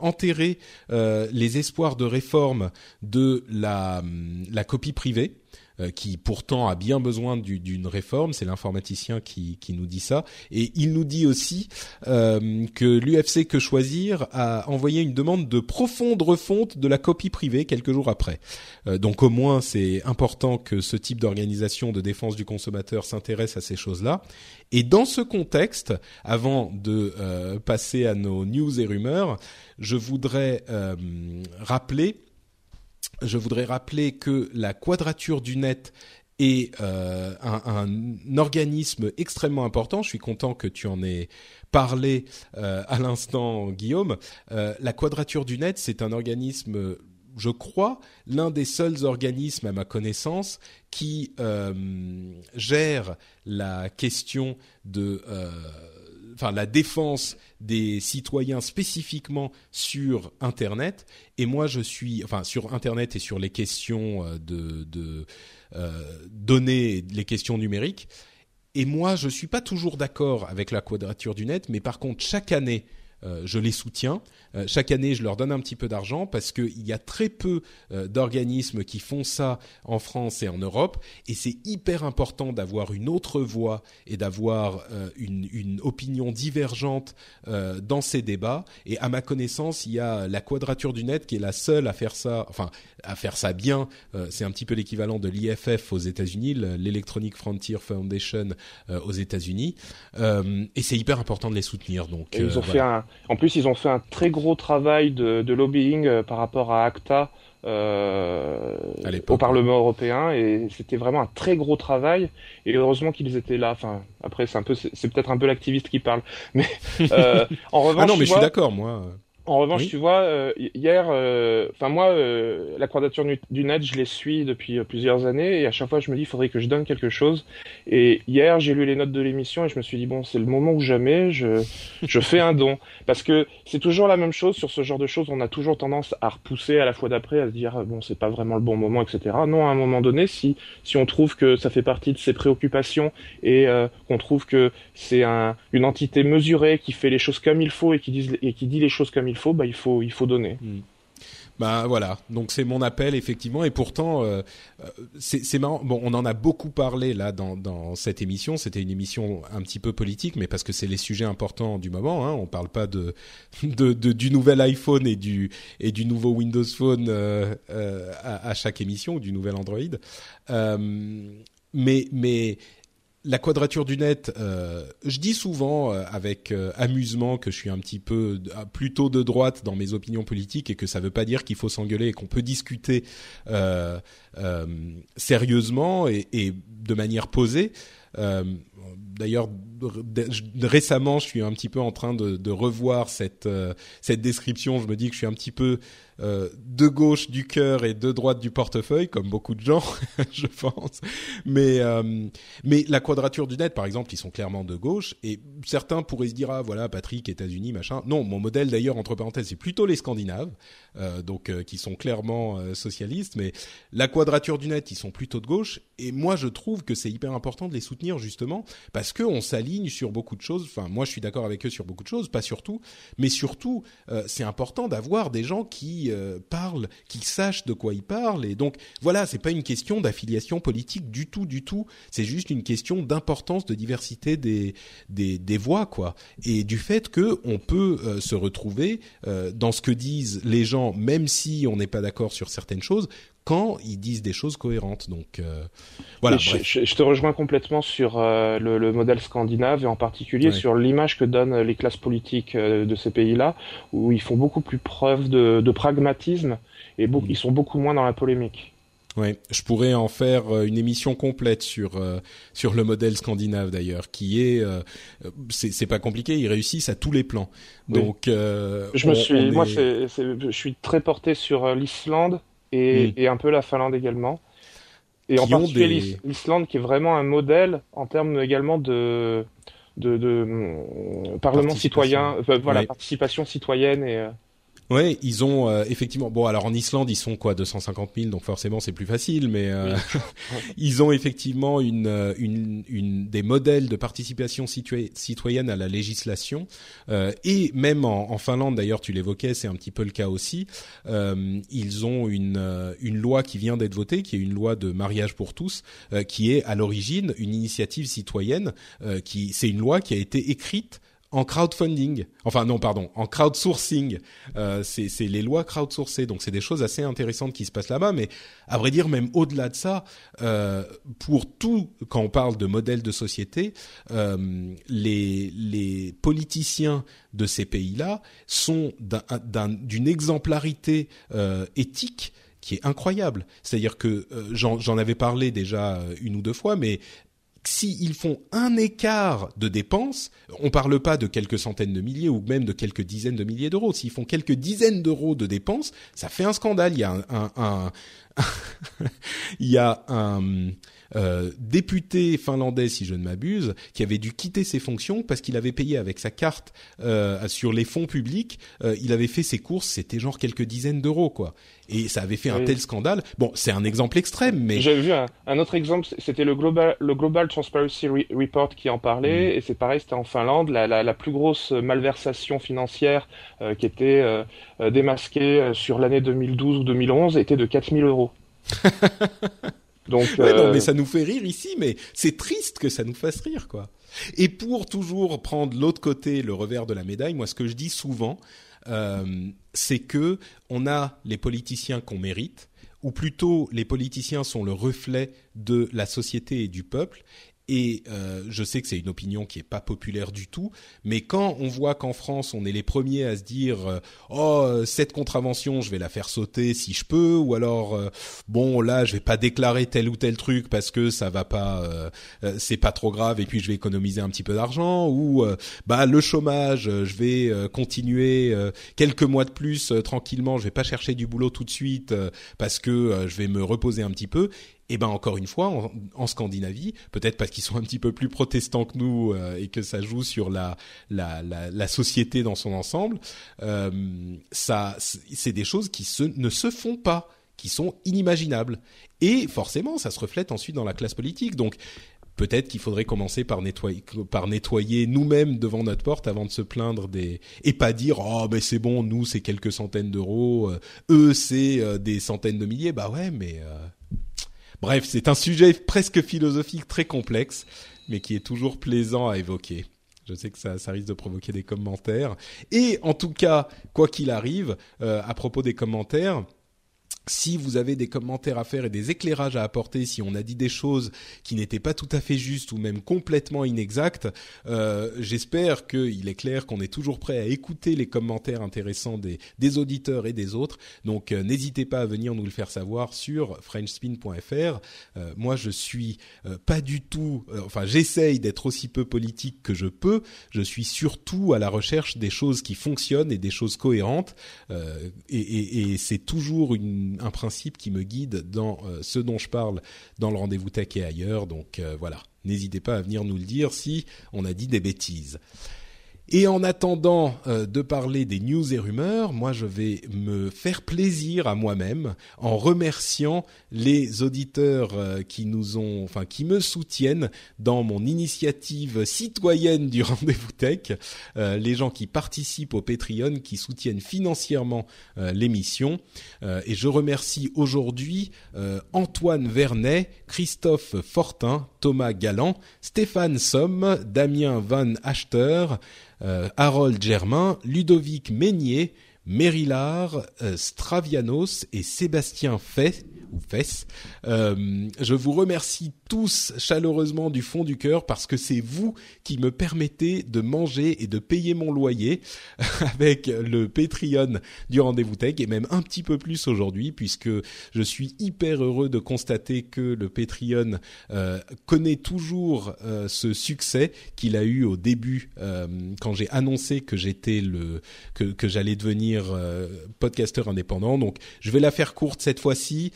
enterré les espoirs de réforme de la, la copie privée. Euh, qui pourtant a bien besoin d'une réforme. C'est l'informaticien qui, qui, nous dit ça. Et il nous dit aussi euh, que l'UFC Que Choisir a envoyé une demande de profonde refonte de la copie privée quelques jours après. Euh, donc au moins c'est important que ce type d'organisation de défense du consommateur s'intéresse à ces choses-là. Et dans ce contexte, avant de euh, passer à nos news et rumeurs, je voudrais euh, rappeler je voudrais rappeler que la quadrature du net est euh, un, organisme extrêmement important. Je suis content que tu en aies parlé euh, à l'instant, Guillaume. Euh, la quadrature du net, c'est un organisme je crois, l'un des seuls organismes à ma connaissance qui gère la question de enfin la défense des citoyens spécifiquement sur Internet. Et moi, je suis, enfin, sur Internet et sur les questions euh, de, de euh, données, les questions numériques. Et moi, je suis pas toujours d'accord avec la quadrature du net, mais par contre, chaque année, je les soutiens. Euh, chaque année, je leur donne un petit peu d'argent parce qu'il y a très peu euh, d'organismes qui font ça en France et en Europe, et c'est hyper important d'avoir une autre voix et d'avoir une, une, opinion divergente dans ces débats. Et à ma connaissance, il y a la Quadrature du Net qui est la seule à faire ça, enfin à faire ça bien. c'est un petit peu l'équivalent de l'IFF aux États-Unis, l'Electronic Frontier Foundation aux États-Unis, et c'est hyper important de les soutenir. Donc, ils ont fait un, en plus, ils ont fait un très gros travail de, de lobbying euh, par rapport à ACTA euh, au Parlement européen et c'était vraiment un très gros travail et heureusement qu'ils étaient là. Enfin, après c'est un peu, c'est peut-être un peu l'activiste qui parle, mais euh, en revanche. Ah non, mais je suis d'accord, moi. En revanche, tu vois, euh, hier, euh, enfin moi, euh, la quadrature du net, je les suis depuis plusieurs années et à chaque fois, je me dis, il faudrait que je donne quelque chose. Et hier, j'ai lu les notes de l'émission et je me suis dit, bon, c'est le moment où jamais je, je fais un don. Parce que c'est toujours la même chose sur ce genre de choses. On a toujours tendance à repousser à la fois d'après, à se dire, bon, c'est pas vraiment le bon moment, etc. Non, à un moment donné, si, si on trouve que ça fait partie de ses préoccupations et qu'on trouve que c'est un, une entité mesurée qui fait les choses comme il faut et qui, dit, et qui dit les choses comme il faut, bah, il faut, il faut donner. Hmm. Bah voilà, donc c'est mon appel effectivement, et pourtant euh, euh, c'est marrant. Bon, on en a beaucoup parlé là dans, cette émission. C'était une émission un petit peu politique, mais parce que c'est les sujets importants du moment. Hein. On parle pas de, de, du nouvel iPhone et du et du nouveau Windows Phone euh, à, chaque émission ou du nouvel Android. Mais la quadrature du net, euh, je dis souvent euh, avec euh, amusement que je suis un petit peu plutôt de droite dans mes opinions politiques et que ça ne veut pas dire qu'il faut s'engueuler et qu'on peut discuter sérieusement et, et, de manière posée. D'ailleurs, récemment, je suis un petit peu en train de, de revoir cette cette description. Je me dis que je suis un petit peu euh, de gauche du cœur et de droite du portefeuille, comme beaucoup de gens, je pense. Mais euh, mais la quadrature du net, par exemple, ils sont clairement de gauche. Et certains pourraient se dire ah voilà Patrick, États-Unis, machin. Non, mon modèle d'ailleurs entre parenthèses, c'est plutôt les Scandinaves, euh, donc euh, qui sont clairement euh, socialistes. Mais la quadrature du net, ils sont plutôt de gauche. Et moi, je trouve que c'est hyper important de les soutenir justement parce que on s'aligne sur beaucoup de choses. Enfin, moi, je suis d'accord avec eux sur beaucoup de choses, pas sur tout, mais surtout, c'est important d'avoir des gens qui euh, parle, qu'il sache de quoi il parle. Et donc voilà, c'est pas une question d'affiliation politique du tout, du tout. C'est juste une question d'importance de diversité des, des, des voix, quoi. Et du fait que on peut euh, se retrouver euh, dans ce que disent les gens, même si on n'est pas d'accord sur certaines choses, quand ils disent des choses cohérentes. Donc euh, voilà. Je, je, te rejoins complètement sur euh, le, le, modèle scandinave et en particulier ouais. sur l'image que donnent les classes politiques euh, de ces pays-là, où ils font beaucoup plus preuve de, de pragmatisme et mmh. ils sont beaucoup moins dans la polémique. Ouais, je pourrais en faire une émission complète sur euh, sur le modèle scandinave d'ailleurs, qui est euh, c'est pas compliqué, ils réussissent à tous les plans. Oui. Donc je me suis moi je suis très porté sur l'Islande et, mmh. et, un peu la Finlande également. Et en particulier des... l'Islande qui est vraiment un modèle en termes également de de, de, de parlement citoyen, euh, voilà, ouais. participation citoyenne et. Euh... Ouais, ils ont euh, effectivement. Bon, alors en Islande, ils sont quoi 250 000, donc forcément c'est plus facile. Mais euh, ils ont effectivement une, euh, une, une, des modèles de participation citoyenne à la législation. et même en, en Finlande, d'ailleurs, tu l'évoquais, c'est un petit peu le cas aussi. ils ont une, une loi qui vient d'être votée, qui est une loi de mariage pour tous, qui est à l'origine une initiative citoyenne. qui c'est une loi qui a été écrite en crowdfunding, enfin non pardon, en crowdsourcing. Euh, c'est les lois crowdsourcées, donc c'est des choses assez intéressantes qui se passent là-bas. Mais à vrai dire, même au-delà de ça, euh, pour tout, quand on parle de modèle de société, euh, les, politiciens de ces pays-là sont d'une exemplarité éthique qui est incroyable. C'est-à-dire que j'en avais parlé déjà une ou deux fois, mais s'ils font un écart de dépenses, on parle pas de quelques centaines de milliers ou même de quelques dizaines de milliers d'euros. S'ils font quelques dizaines d'euros de dépenses, ça fait un scandale. Il y a un, il y a un député finlandais, si je ne m'abuse, qui avait dû quitter ses fonctions parce qu'il avait payé avec sa carte euh, sur les fonds publics. Euh, il avait fait ses courses, c'était genre quelques dizaines d'euros, quoi. Et ça avait fait un tel scandale. Bon, c'est un exemple extrême, mais j'avais vu un, autre exemple. C'était le Global, le Global Transparency Report qui en parlait, mm. et c'est pareil, c'était en Finlande, la, la, la, plus grosse malversation financière qui était démasquée sur l'année 2012 ou 2011 était de 4000 euros. Donc, ouais, non, euh, mais ça nous fait rire ici, mais c'est triste que ça nous fasse rire, quoi. Et pour toujours prendre l'autre côté, le revers de la médaille, moi, ce que je dis souvent, euh, c'est que on a les politiciens qu'on mérite, ou plutôt les politiciens sont le reflet de la société et du peuple, et euh, je sais que c'est une opinion qui est pas populaire du tout, mais quand on voit qu'en France on est les premiers à se dire euh, oh cette contravention je vais la faire sauter si je peux, ou alors euh, bon là je vais pas déclarer tel ou tel truc parce que ça va pas, c'est pas trop grave et puis je vais économiser un petit peu d'argent, ou bah le chômage je vais continuer quelques mois de plus tranquillement, je vais pas chercher du boulot tout de suite parce que je vais me reposer un petit peu et eh ben encore une fois, en, Scandinavie, peut-être parce qu'ils sont un petit peu plus protestants que nous euh, et que ça joue sur la la, la, société dans son ensemble, euh, ça c'est des choses qui se, ne se font pas, qui sont inimaginables. Et forcément, ça se reflète ensuite dans la classe politique. Donc peut-être qu'il faudrait commencer par nettoyer, par nettoyer nous-mêmes devant notre porte avant de se plaindre des et pas dire oh mais c'est bon nous c'est quelques centaines d'euros, euh, eux c'est des centaines de milliers bah ouais mais Bref, c'est un sujet presque philosophique très complexe, mais qui est toujours plaisant à évoquer. Je sais que ça, ça risque de provoquer des commentaires. Et en tout cas, quoi qu'il arrive, euh, à propos des commentaires, si vous avez des commentaires à faire et des éclairages à apporter, si on a dit des choses qui n'étaient pas tout à fait justes ou même complètement inexactes, euh, j'espère qu'il est clair qu'on est toujours prêt à écouter les commentaires intéressants des, des auditeurs et des autres. Donc euh, n'hésitez pas à venir nous le faire savoir sur frenchspin.fr. Euh, moi, je suis euh, pas du tout, enfin j'essaye d'être aussi peu politique que je peux. Je suis surtout à la recherche des choses qui fonctionnent et des choses cohérentes. et, et, et c'est toujours une un principe qui me guide dans euh, ce dont je parle dans le rendez-vous tech et ailleurs. Donc euh, voilà, n'hésitez pas à venir nous le dire si on a dit des bêtises. Et en attendant euh, de parler des news et rumeurs, moi je vais me faire plaisir à moi-même en remerciant les auditeurs euh, qui nous ont, enfin qui me soutiennent dans mon initiative citoyenne du rendez-vous tech, euh, les gens qui participent au Patreon, qui soutiennent financièrement l'émission. et je remercie aujourd'hui Antoine Vernet, Christophe Fortin, Thomas Galland, Stéphane Somme, Damien Van Achter, euh, Harold Germain, Ludovic Meignier, Mérillard, euh, Stravianos et Sébastien Fess. Euh, je vous remercie tous chaleureusement du fond du cœur parce que c'est vous qui me permettez de manger et de payer mon loyer avec le Patreon du Rendez-vous Tech et même un petit peu plus aujourd'hui puisque je suis hyper heureux de constater que le Patreon euh, connaît toujours euh, ce succès qu'il a eu au début euh, quand j'ai annoncé que j'étais le que, que j'allais devenir euh, podcasteur indépendant. Donc je vais la faire courte cette fois-ci.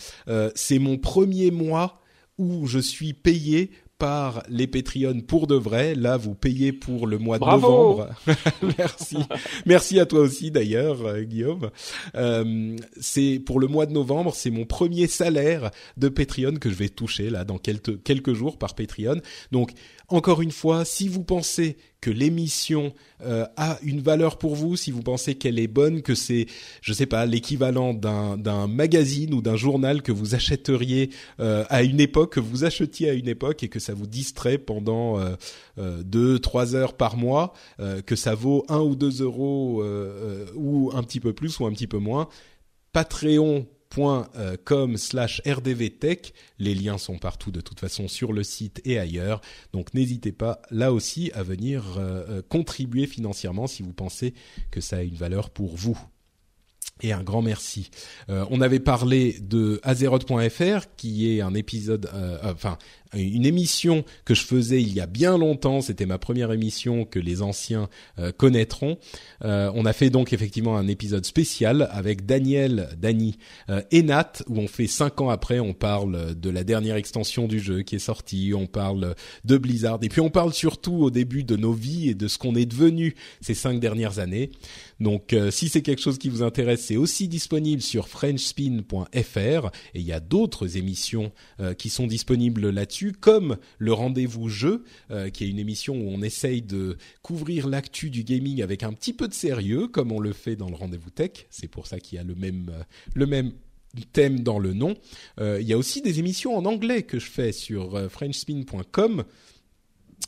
C'est mon premier mois où je suis payé par les Patreons pour de vrai. Là, vous payez pour le mois de Bravo novembre. Merci. Merci à toi aussi d'ailleurs, euh, Guillaume. Euh, c'est pour le mois de novembre, c'est mon premier salaire de Patreon que je vais toucher là dans quelques quelques jours par Patreon. Donc encore une fois, si vous pensez que l'émission euh, a une valeur pour vous, si vous pensez qu'elle est bonne, que c'est, je sais pas, l'équivalent d'un d'un magazine ou d'un journal que vous achèteriez euh, à une époque, que vous achetiez à une époque et que ça vous distrait pendant euh, euh deux, trois heures par mois, que ça vaut un ou deux euros ou un petit peu plus ou un petit peu moins. Patreon com slash rdvtech. Les liens sont partout de toute façon sur le site et ailleurs. Donc n'hésitez pas là aussi à venir euh, euh, contribuer financièrement si vous pensez que ça a une valeur pour vous. Et un grand merci. Euh, on avait parlé de Azeroth.fr, qui est un épisode, enfin une émission que je faisais il y a bien longtemps. C'était ma première émission que les anciens euh, connaîtront. Euh, on a fait donc effectivement un épisode spécial avec Daniel, Dani euh, et Nat, où on fait cinq ans après. On parle de la dernière extension du jeu qui est sortie. On parle de Blizzard et puis on parle surtout au début de nos vies et de ce qu'on est devenu ces cinq dernières années. Donc si c'est quelque chose qui vous intéresse, c'est aussi disponible sur frenchspin.fr et il y a d'autres émissions qui sont disponibles là-dessus comme le rendez-vous jeu, euh, qui est une émission où on essaye de couvrir l'actu du gaming avec un petit peu de sérieux, comme on le fait dans le rendez-vous tech. C'est pour ça qu'il y a le même euh, le même thème dans le nom. Euh, il y a aussi des émissions en anglais que je fais sur frenchspin.com.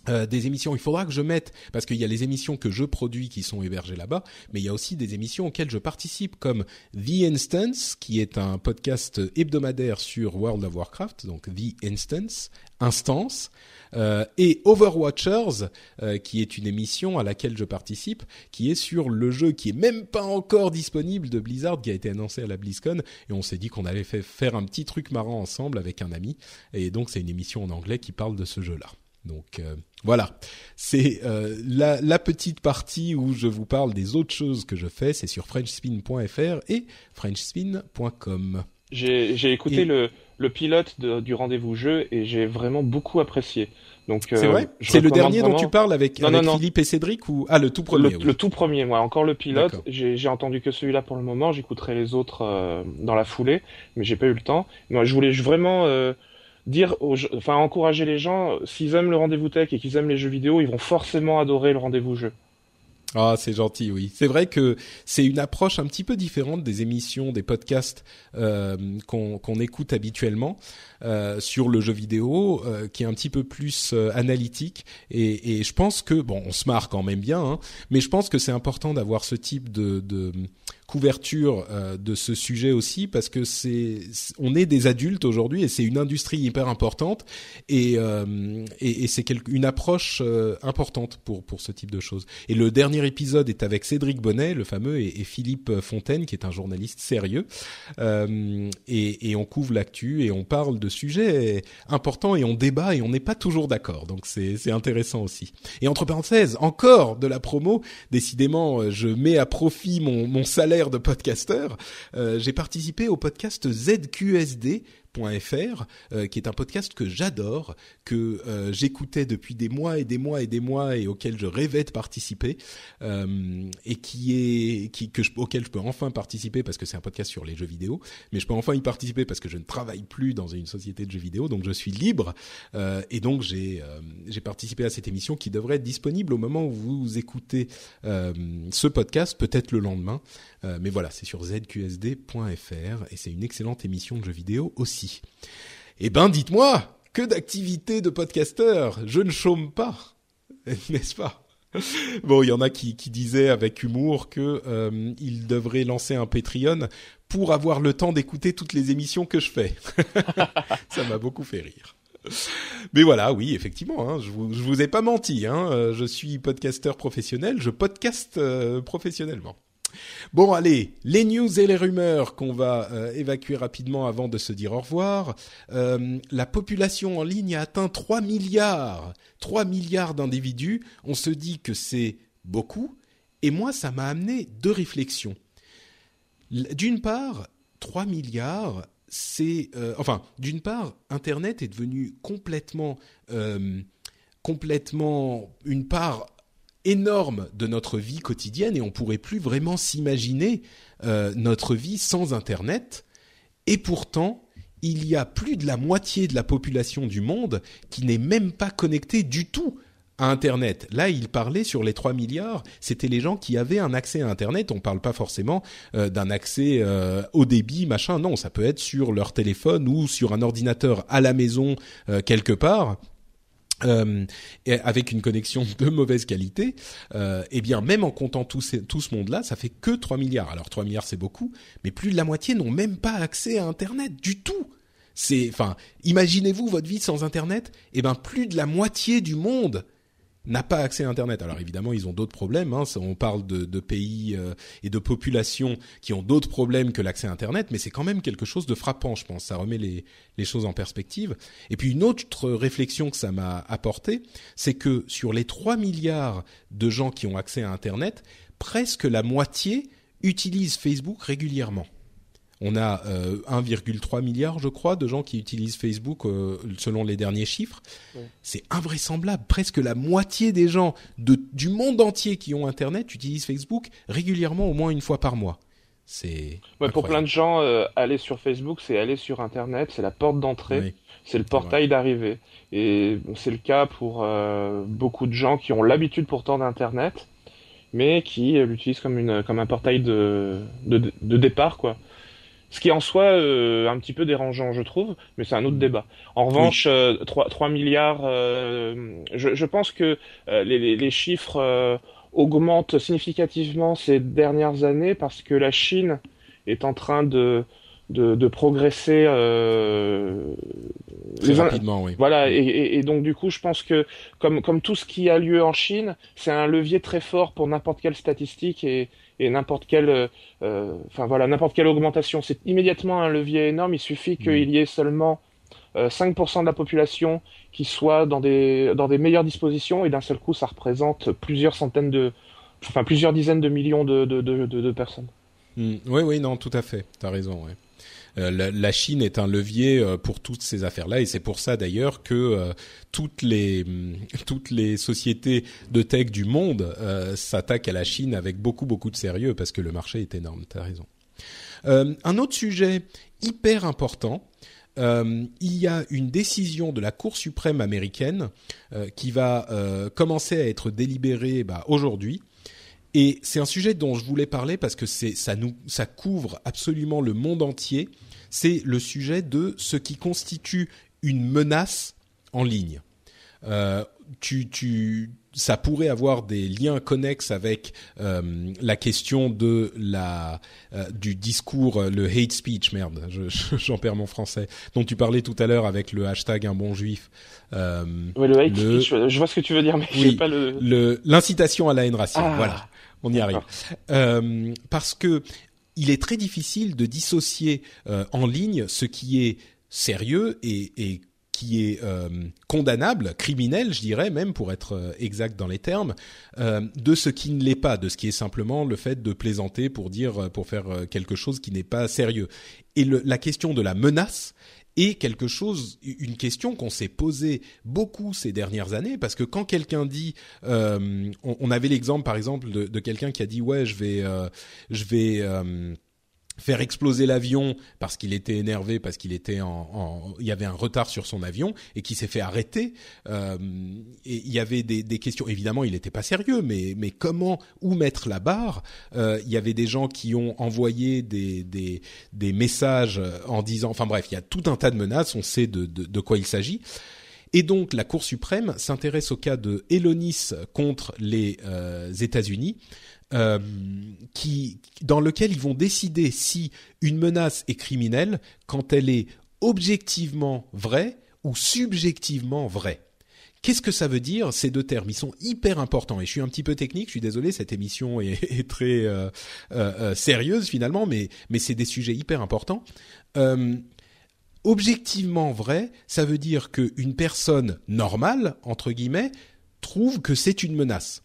des émissions, il faudra que je mette parce qu'il y a les émissions que je produis qui sont hébergées là-bas, mais il y a aussi des émissions auxquelles je participe comme The Instance qui est un podcast hebdomadaire sur World of Warcraft, donc The Instance, Instance, euh, et Overwatchers, euh, qui est une émission à laquelle je participe, qui est sur le jeu qui est même pas encore disponible de Blizzard, qui a été annoncé à la BlizzCon, et on s'est dit qu'on allait faire un petit truc marrant ensemble avec un ami, et donc c'est une émission en anglais qui parle de ce jeu-là. Donc euh, voilà, c'est la, la, petite partie où je vous parle des autres choses que je fais, c'est sur frenchspin.fr et frenchspin.com. J'ai écouté le le pilote du rendez-vous jeu et j'ai vraiment beaucoup apprécié. Donc c'est vrai. Euh, c'est le dernier dont tu parles avec, Philippe et Cédric ou ah le tout premier. Le, tout premier, moi encore le pilote. J'ai entendu que celui-là pour le moment. J'écouterai les autres euh, dans la foulée, mais j'ai pas eu le temps. Moi, je voulais vraiment euh, dire, enfin encourager les gens. S'ils aiment le rendez-vous tech et qu'ils aiment les jeux vidéo, ils vont forcément adorer le rendez-vous jeu. Ah, c'est gentil, oui. C'est vrai que c'est une approche un petit peu différente des émissions, des podcasts euh, qu'on écoute habituellement euh, sur le jeu vidéo, euh, qui est un petit peu plus euh, analytique. Et, et, je pense que bon, on se marre quand même bien, hein, mais je pense que c'est important d'avoir ce type de couverture euh, de ce sujet aussi parce que c'est on est des adultes aujourd'hui et c'est une industrie hyper importante et euh, et, et c'est une approche euh, importante pour pour ce type de choses. Et le dernier épisode est avec Cédric Bonnet, le fameux, et, et Philippe Fontaine qui est un journaliste sérieux et, et on couvre l'actu et on parle de sujets importants et on débat et on n'est pas toujours d'accord. Donc c'est c'est intéressant aussi. Et entre parenthèses, encore de la promo. Décidément, je mets à profit mon mon salaire de podcasteur, euh, j'ai participé au podcast ZQSD .fr, euh, qui est un podcast que j'adore, que euh, j'écoutais depuis des mois et des mois et des mois et auquel je rêvais de participer et qui est que auquel je peux enfin participer parce que c'est un podcast sur les jeux vidéo, mais je peux enfin y participer parce que je ne travaille plus dans une société de jeux vidéo, donc je suis libre et donc j'ai participé à cette émission qui devrait être disponible au moment où vous écoutez ce podcast, peut-être le lendemain, mais voilà, c'est sur zqsd.fr et c'est une excellente émission de jeux vidéo aussi. Eh ben, dites-moi, que d'activité de podcasteur Je ne chôme pas, n'est-ce pas? Bon, il y en a qui, disaient avec humour que euh, il devrait lancer un Patreon pour avoir le temps d'écouter toutes les émissions que je fais. Ça m'a beaucoup fait rire. Mais voilà, oui, effectivement, hein, je, vous, vous ai pas menti. Hein, euh, je suis podcasteur professionnel, je podcast euh, professionnellement. Bon, allez, les news et les rumeurs qu'on va euh, évacuer rapidement avant de se dire au revoir. Euh, la population en ligne a atteint 3 milliards, 3 milliards d'individus. On se dit que c'est beaucoup. Et moi, ça m'a amené deux réflexions. D'une part, 3 milliards, c'est enfin d'une part Internet est devenu complètement complètement une part énorme de notre vie quotidienne et on pourrait plus vraiment s'imaginer euh, notre vie sans Internet. Et pourtant, il y a plus de la moitié de la population du monde qui n'est même pas connectée du tout à Internet. Là, il parlait sur les 3 milliards, c'était les gens qui avaient un accès à Internet. On ne parle pas forcément euh, d'un accès euh, au débit, machin. Non, ça peut être sur leur téléphone ou sur un ordinateur à la maison quelque part euh, avec une connexion de mauvaise qualité, euh, eh bien même en comptant tout, tout ce monde-là, ça fait que 3 milliards. Alors 3 milliards c'est beaucoup, mais plus de la moitié n'ont même pas accès à Internet du tout. C'est, enfin, imaginez-vous votre vie sans Internet, eh ben plus de la moitié du monde n'a pas accès à Internet. Alors évidemment, ils ont d'autres problèmes. Hein. On parle de, pays euh, et de populations qui ont d'autres problèmes que l'accès à Internet, mais c'est quand même quelque chose de frappant, je pense. Ça remet les, les choses en perspective. Et puis une autre réflexion que ça m'a apporté, c'est que sur les 3 milliards de gens qui ont accès à Internet, presque la moitié utilisent Facebook régulièrement. On a 1,3 euh, milliard, je crois, de gens qui utilisent Facebook euh, selon les derniers chiffres. C'est invraisemblable. Presque la moitié des gens de, du monde entier qui ont Internet utilisent Facebook régulièrement, au moins une fois par mois. C'est pour plein de gens, euh, aller sur Facebook, c'est aller sur Internet, c'est la porte d'entrée, c'est le portail d'arrivée. Et c'est le cas pour beaucoup de gens qui ont l'habitude pourtant d'Internet, mais qui l'utilisent comme une comme un portail de, de, de départ, quoi. Ce qui est en soi euh, un petit peu dérangeant, je trouve, mais c'est un autre débat. En revanche, euh, 3, 3, milliards, euh, je, je, pense que euh, les, les, chiffres augmentent significativement ces dernières années parce que la Chine est en train de, de, de progresser Très rapidement, oui. Voilà, et, et, donc du coup, je pense que comme, comme tout ce qui a lieu en Chine, c'est un levier très fort pour n'importe quelle statistique et, et n'importe quelle, euh, euh, enfin voilà, n'importe quelle augmentation, c'est immédiatement un levier énorme. Il suffit qu'il mm. y ait seulement 5% euh, de la population qui soit dans des dans des meilleures dispositions et d'un seul coup, ça représente plusieurs centaines de, enfin plusieurs dizaines de millions de de, de, de personnes. Mm. Oui, oui, non, tout à fait. T'as raison. Ouais. Euh, la, Chine est un levier euh, pour toutes ces affaires-là, et c'est pour ça d'ailleurs que euh, toutes les toutes les sociétés de tech du monde s'attaquent à la Chine avec beaucoup beaucoup de sérieux parce que le marché est énorme. T'as raison. un autre sujet hyper important. il y a une décision de la Cour suprême américaine qui va commencer à être délibérée bah, aujourd'hui. Et c'est un sujet dont je voulais parler parce que ça nous ça couvre absolument le monde entier c'est le sujet de ce qui constitue une menace en ligne. Euh, tu, tu, ça pourrait avoir des liens connexes avec euh, la question de la euh, du discours, le hate speech, merde, j'en perds mon français, dont tu parlais tout à l'heure avec le hashtag un bon juif. Euh, le hate speech, je vois ce que tu veux dire, mais oui, pas le l'incitation à la haine raciale. Ah. Voilà, on y arrive. parce que il est très difficile de dissocier euh, en ligne ce qui est sérieux et, qui est euh, condamnable, criminel, je dirais même pour être euh, exact dans les termes, de ce qui ne l'est pas, de ce qui est simplement le fait de plaisanter pour dire, pour faire quelque chose qui n'est pas sérieux. Et la question de la menace et quelque chose, une question qu'on s'est posée beaucoup ces dernières années, parce que quand quelqu'un dit, euh, on, avait l'exemple par exemple de, quelqu'un qui a dit ouais je vais, euh, je vais euh, faire exploser l'avion parce qu'il était énervé, parce qu'il était en, en, il y avait un retard sur son avion et qui s'est fait arrêter. Euh, il y avait des, des questions. Évidemment, il n'était pas sérieux, mais mais comment où mettre la barre? Euh, Il y avait des gens qui ont envoyé des des des messages en disant, enfin bref, il y a tout un tas de menaces. On sait de de, de quoi il s'agit. Et donc la Cour suprême s'intéresse au cas de Elonis contre les euh, États-Unis euh, qui, dans lequel ils vont décider si une menace est criminelle quand elle est objectivement vraie ou subjectivement vraie. Qu'est-ce que ça veut dire ces deux termes? Ils sont hyper importants et je suis un petit peu technique. Je suis désolé, cette émission est, très euh, euh, sérieuse finalement, mais mais c'est des sujets hyper importants. Objectivement vrai, ça veut dire qu'une personne normale entre guillemets trouve que c'est une menace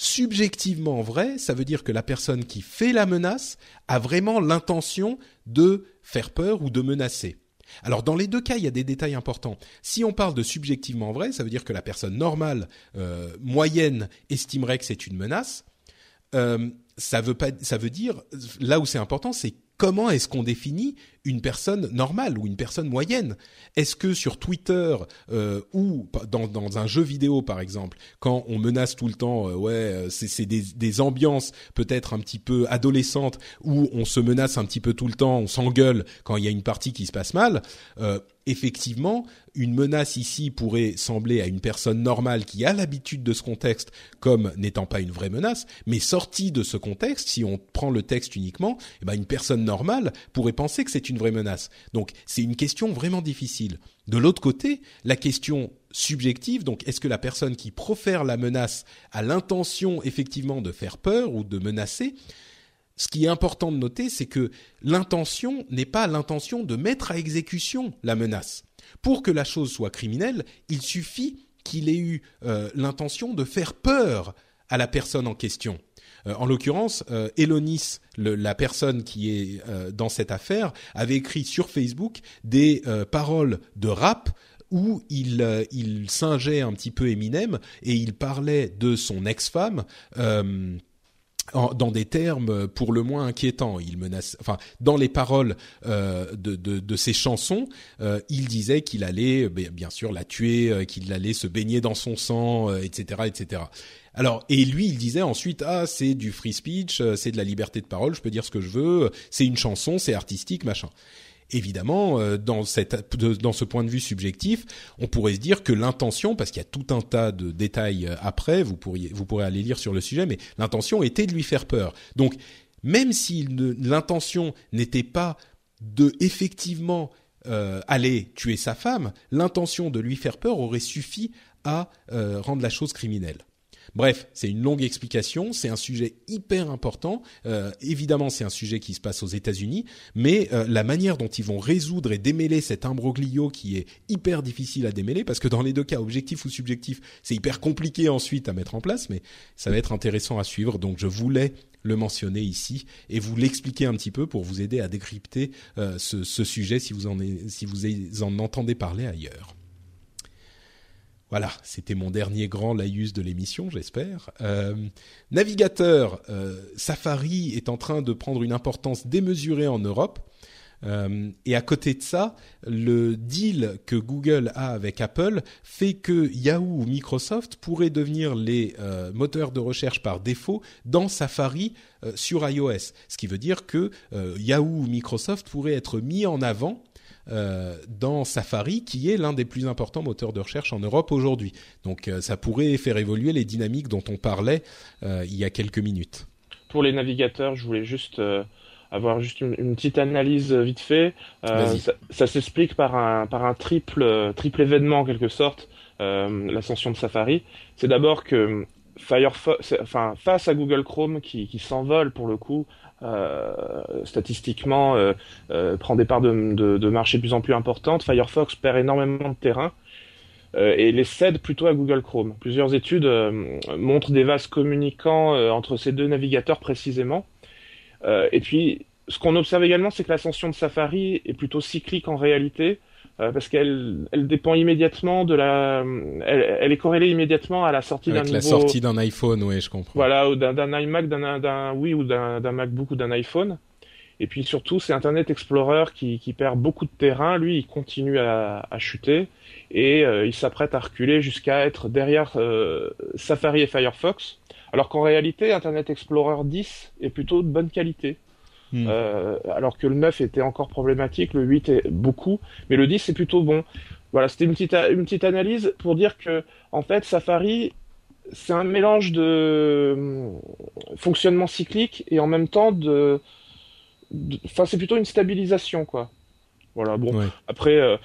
Subjectivement vrai, ça veut dire que la personne qui fait la menace a vraiment l'intention de faire peur ou de menacer. Alors dans les deux cas, il y a des détails importants. Si on parle de subjectivement vrai, ça veut dire que la personne normale, euh, moyenne, estimerait que c'est une menace. Euh, ça veut pas, ça veut dire là où c'est important, c'est comment est-ce qu'on définit une personne normale ou une personne moyenne? Est-ce que sur Twitter euh, ou dans, dans, un jeu vidéo par exemple, quand on menace tout le temps, euh, ouais, euh, c'est des, des ambiances peut-être un petit peu adolescentes où on se menace un petit peu tout le temps, on s'engueule quand il y a une partie qui se passe mal. Euh, effectivement, une menace ici pourrait sembler à une personne normale qui a l'habitude de ce contexte comme n'étant pas une vraie menace, mais sortie de ce contexte, si on prend le texte uniquement, eh ben une personne normale pourrait penser que c'est une vraie menace. Donc c'est une question vraiment difficile. De l'autre côté, la question subjective, donc est-ce que la personne qui profère la menace a l'intention effectivement de faire peur ou de menacer ce qui est important de noter, c'est que l'intention n'est pas l'intention de mettre à exécution la menace. Pour que la chose soit criminelle, il suffit qu'il ait eu euh, l'intention de faire peur à la personne en question. Euh, en l'occurrence, euh, Elonis, la personne qui est dans cette affaire, avait écrit sur Facebook des paroles de rap où il, il singeait un petit peu Eminem et il parlait de son ex-femme dans des termes pour le moins inquiétants. Il menace, enfin, dans les paroles euh, de, de, de, ses chansons, euh, il disait qu'il allait, bien sûr, la tuer, euh, qu'il allait se baigner dans son sang, etc., etc. Alors, et lui, il disait ensuite, ah, c'est du free speech, c'est de la liberté de parole, je peux dire ce que je veux, c'est une chanson, c'est artistique, machin. Évidemment, euh, dans, ce point de vue subjectif, on pourrait se dire que l'intention, parce qu'il y a tout un tas de détails euh, après, vous pourriez, vous pourrez aller lire sur le sujet, mais l'intention était de lui faire peur. Donc, même si l'intention n'était pas de effectivement euh, aller tuer sa femme, l'intention de lui faire peur aurait suffi à rendre la chose criminelle. Bref, c'est une longue explication, c'est un sujet hyper important. Euh, évidemment, c'est un sujet qui se passe aux États-Unis, mais euh, la manière dont ils vont résoudre et démêler cet imbroglio qui est hyper difficile à démêler, parce que dans les deux cas, objectif ou subjectif, c'est hyper compliqué ensuite à mettre en place, mais ça va être intéressant à suivre. Donc, je voulais le mentionner ici et vous l'expliquer un petit peu pour vous aider à décrypter euh, ce, sujet si vous en entendez parler ailleurs. Voilà, c'était mon dernier grand laïus de l'émission, j'espère. Euh, navigateur, euh, Safari est en train de prendre une importance démesurée en Europe. Euh, et à côté de ça, le deal que Google a avec Apple fait que Yahoo ou Microsoft pourraient devenir les moteurs de recherche par défaut dans Safari sur iOS. Ce qui veut dire que Yahoo ou Microsoft pourraient être mis en avant dans Safari, qui est l'un des plus importants moteurs de recherche en Europe aujourd'hui. Donc euh, ça pourrait faire évoluer les dynamiques dont on parlait euh, il y a quelques minutes. Pour les navigateurs, je voulais juste avoir juste une, petite analyse vite fait. ça, ça s'explique par un, par un triple, triple événement en quelque sorte, l'ascension de Safari. C'est d'abord que Firefox, enfin face à Google Chrome qui, qui s'envole pour le coup euh, statistiquement euh, euh, prend des parts de, de, de, marché de plus en plus importantes. Firefox perd énormément de terrain et les cède plutôt à Google Chrome. Plusieurs études montrent des vases communicants entre ces deux navigateurs précisément. et puis, ce qu'on observe également, c'est que l'ascension de Safari est plutôt cyclique en réalité. Euh, parce qu'elle elle dépend immédiatement de la, elle, elle est corrélée immédiatement à la sortie d'un nouveau. la sortie d'un iPhone, oui, je comprends. Voilà, ou d'un iMac, d'un oui ou d'un MacBook ou d'un iPhone. Et puis surtout, c'est Internet Explorer qui, qui, perd beaucoup de terrain. Lui, il continue à, à chuter et euh, il s'apprête à reculer jusqu'à être derrière euh, Safari et Firefox. Alors qu'en réalité, Internet Explorer 10 est plutôt de bonne qualité. Hmm. Euh, alors que le 9 était encore problématique, le 8 est beaucoup, mais le 10 c'est plutôt bon. Voilà, c'était une petite, une petite analyse pour dire que, en fait, Safari, c'est un mélange de euh, fonctionnement cyclique et en même temps de. Enfin, c'est plutôt une stabilisation, quoi. Voilà, bon. Après, euh,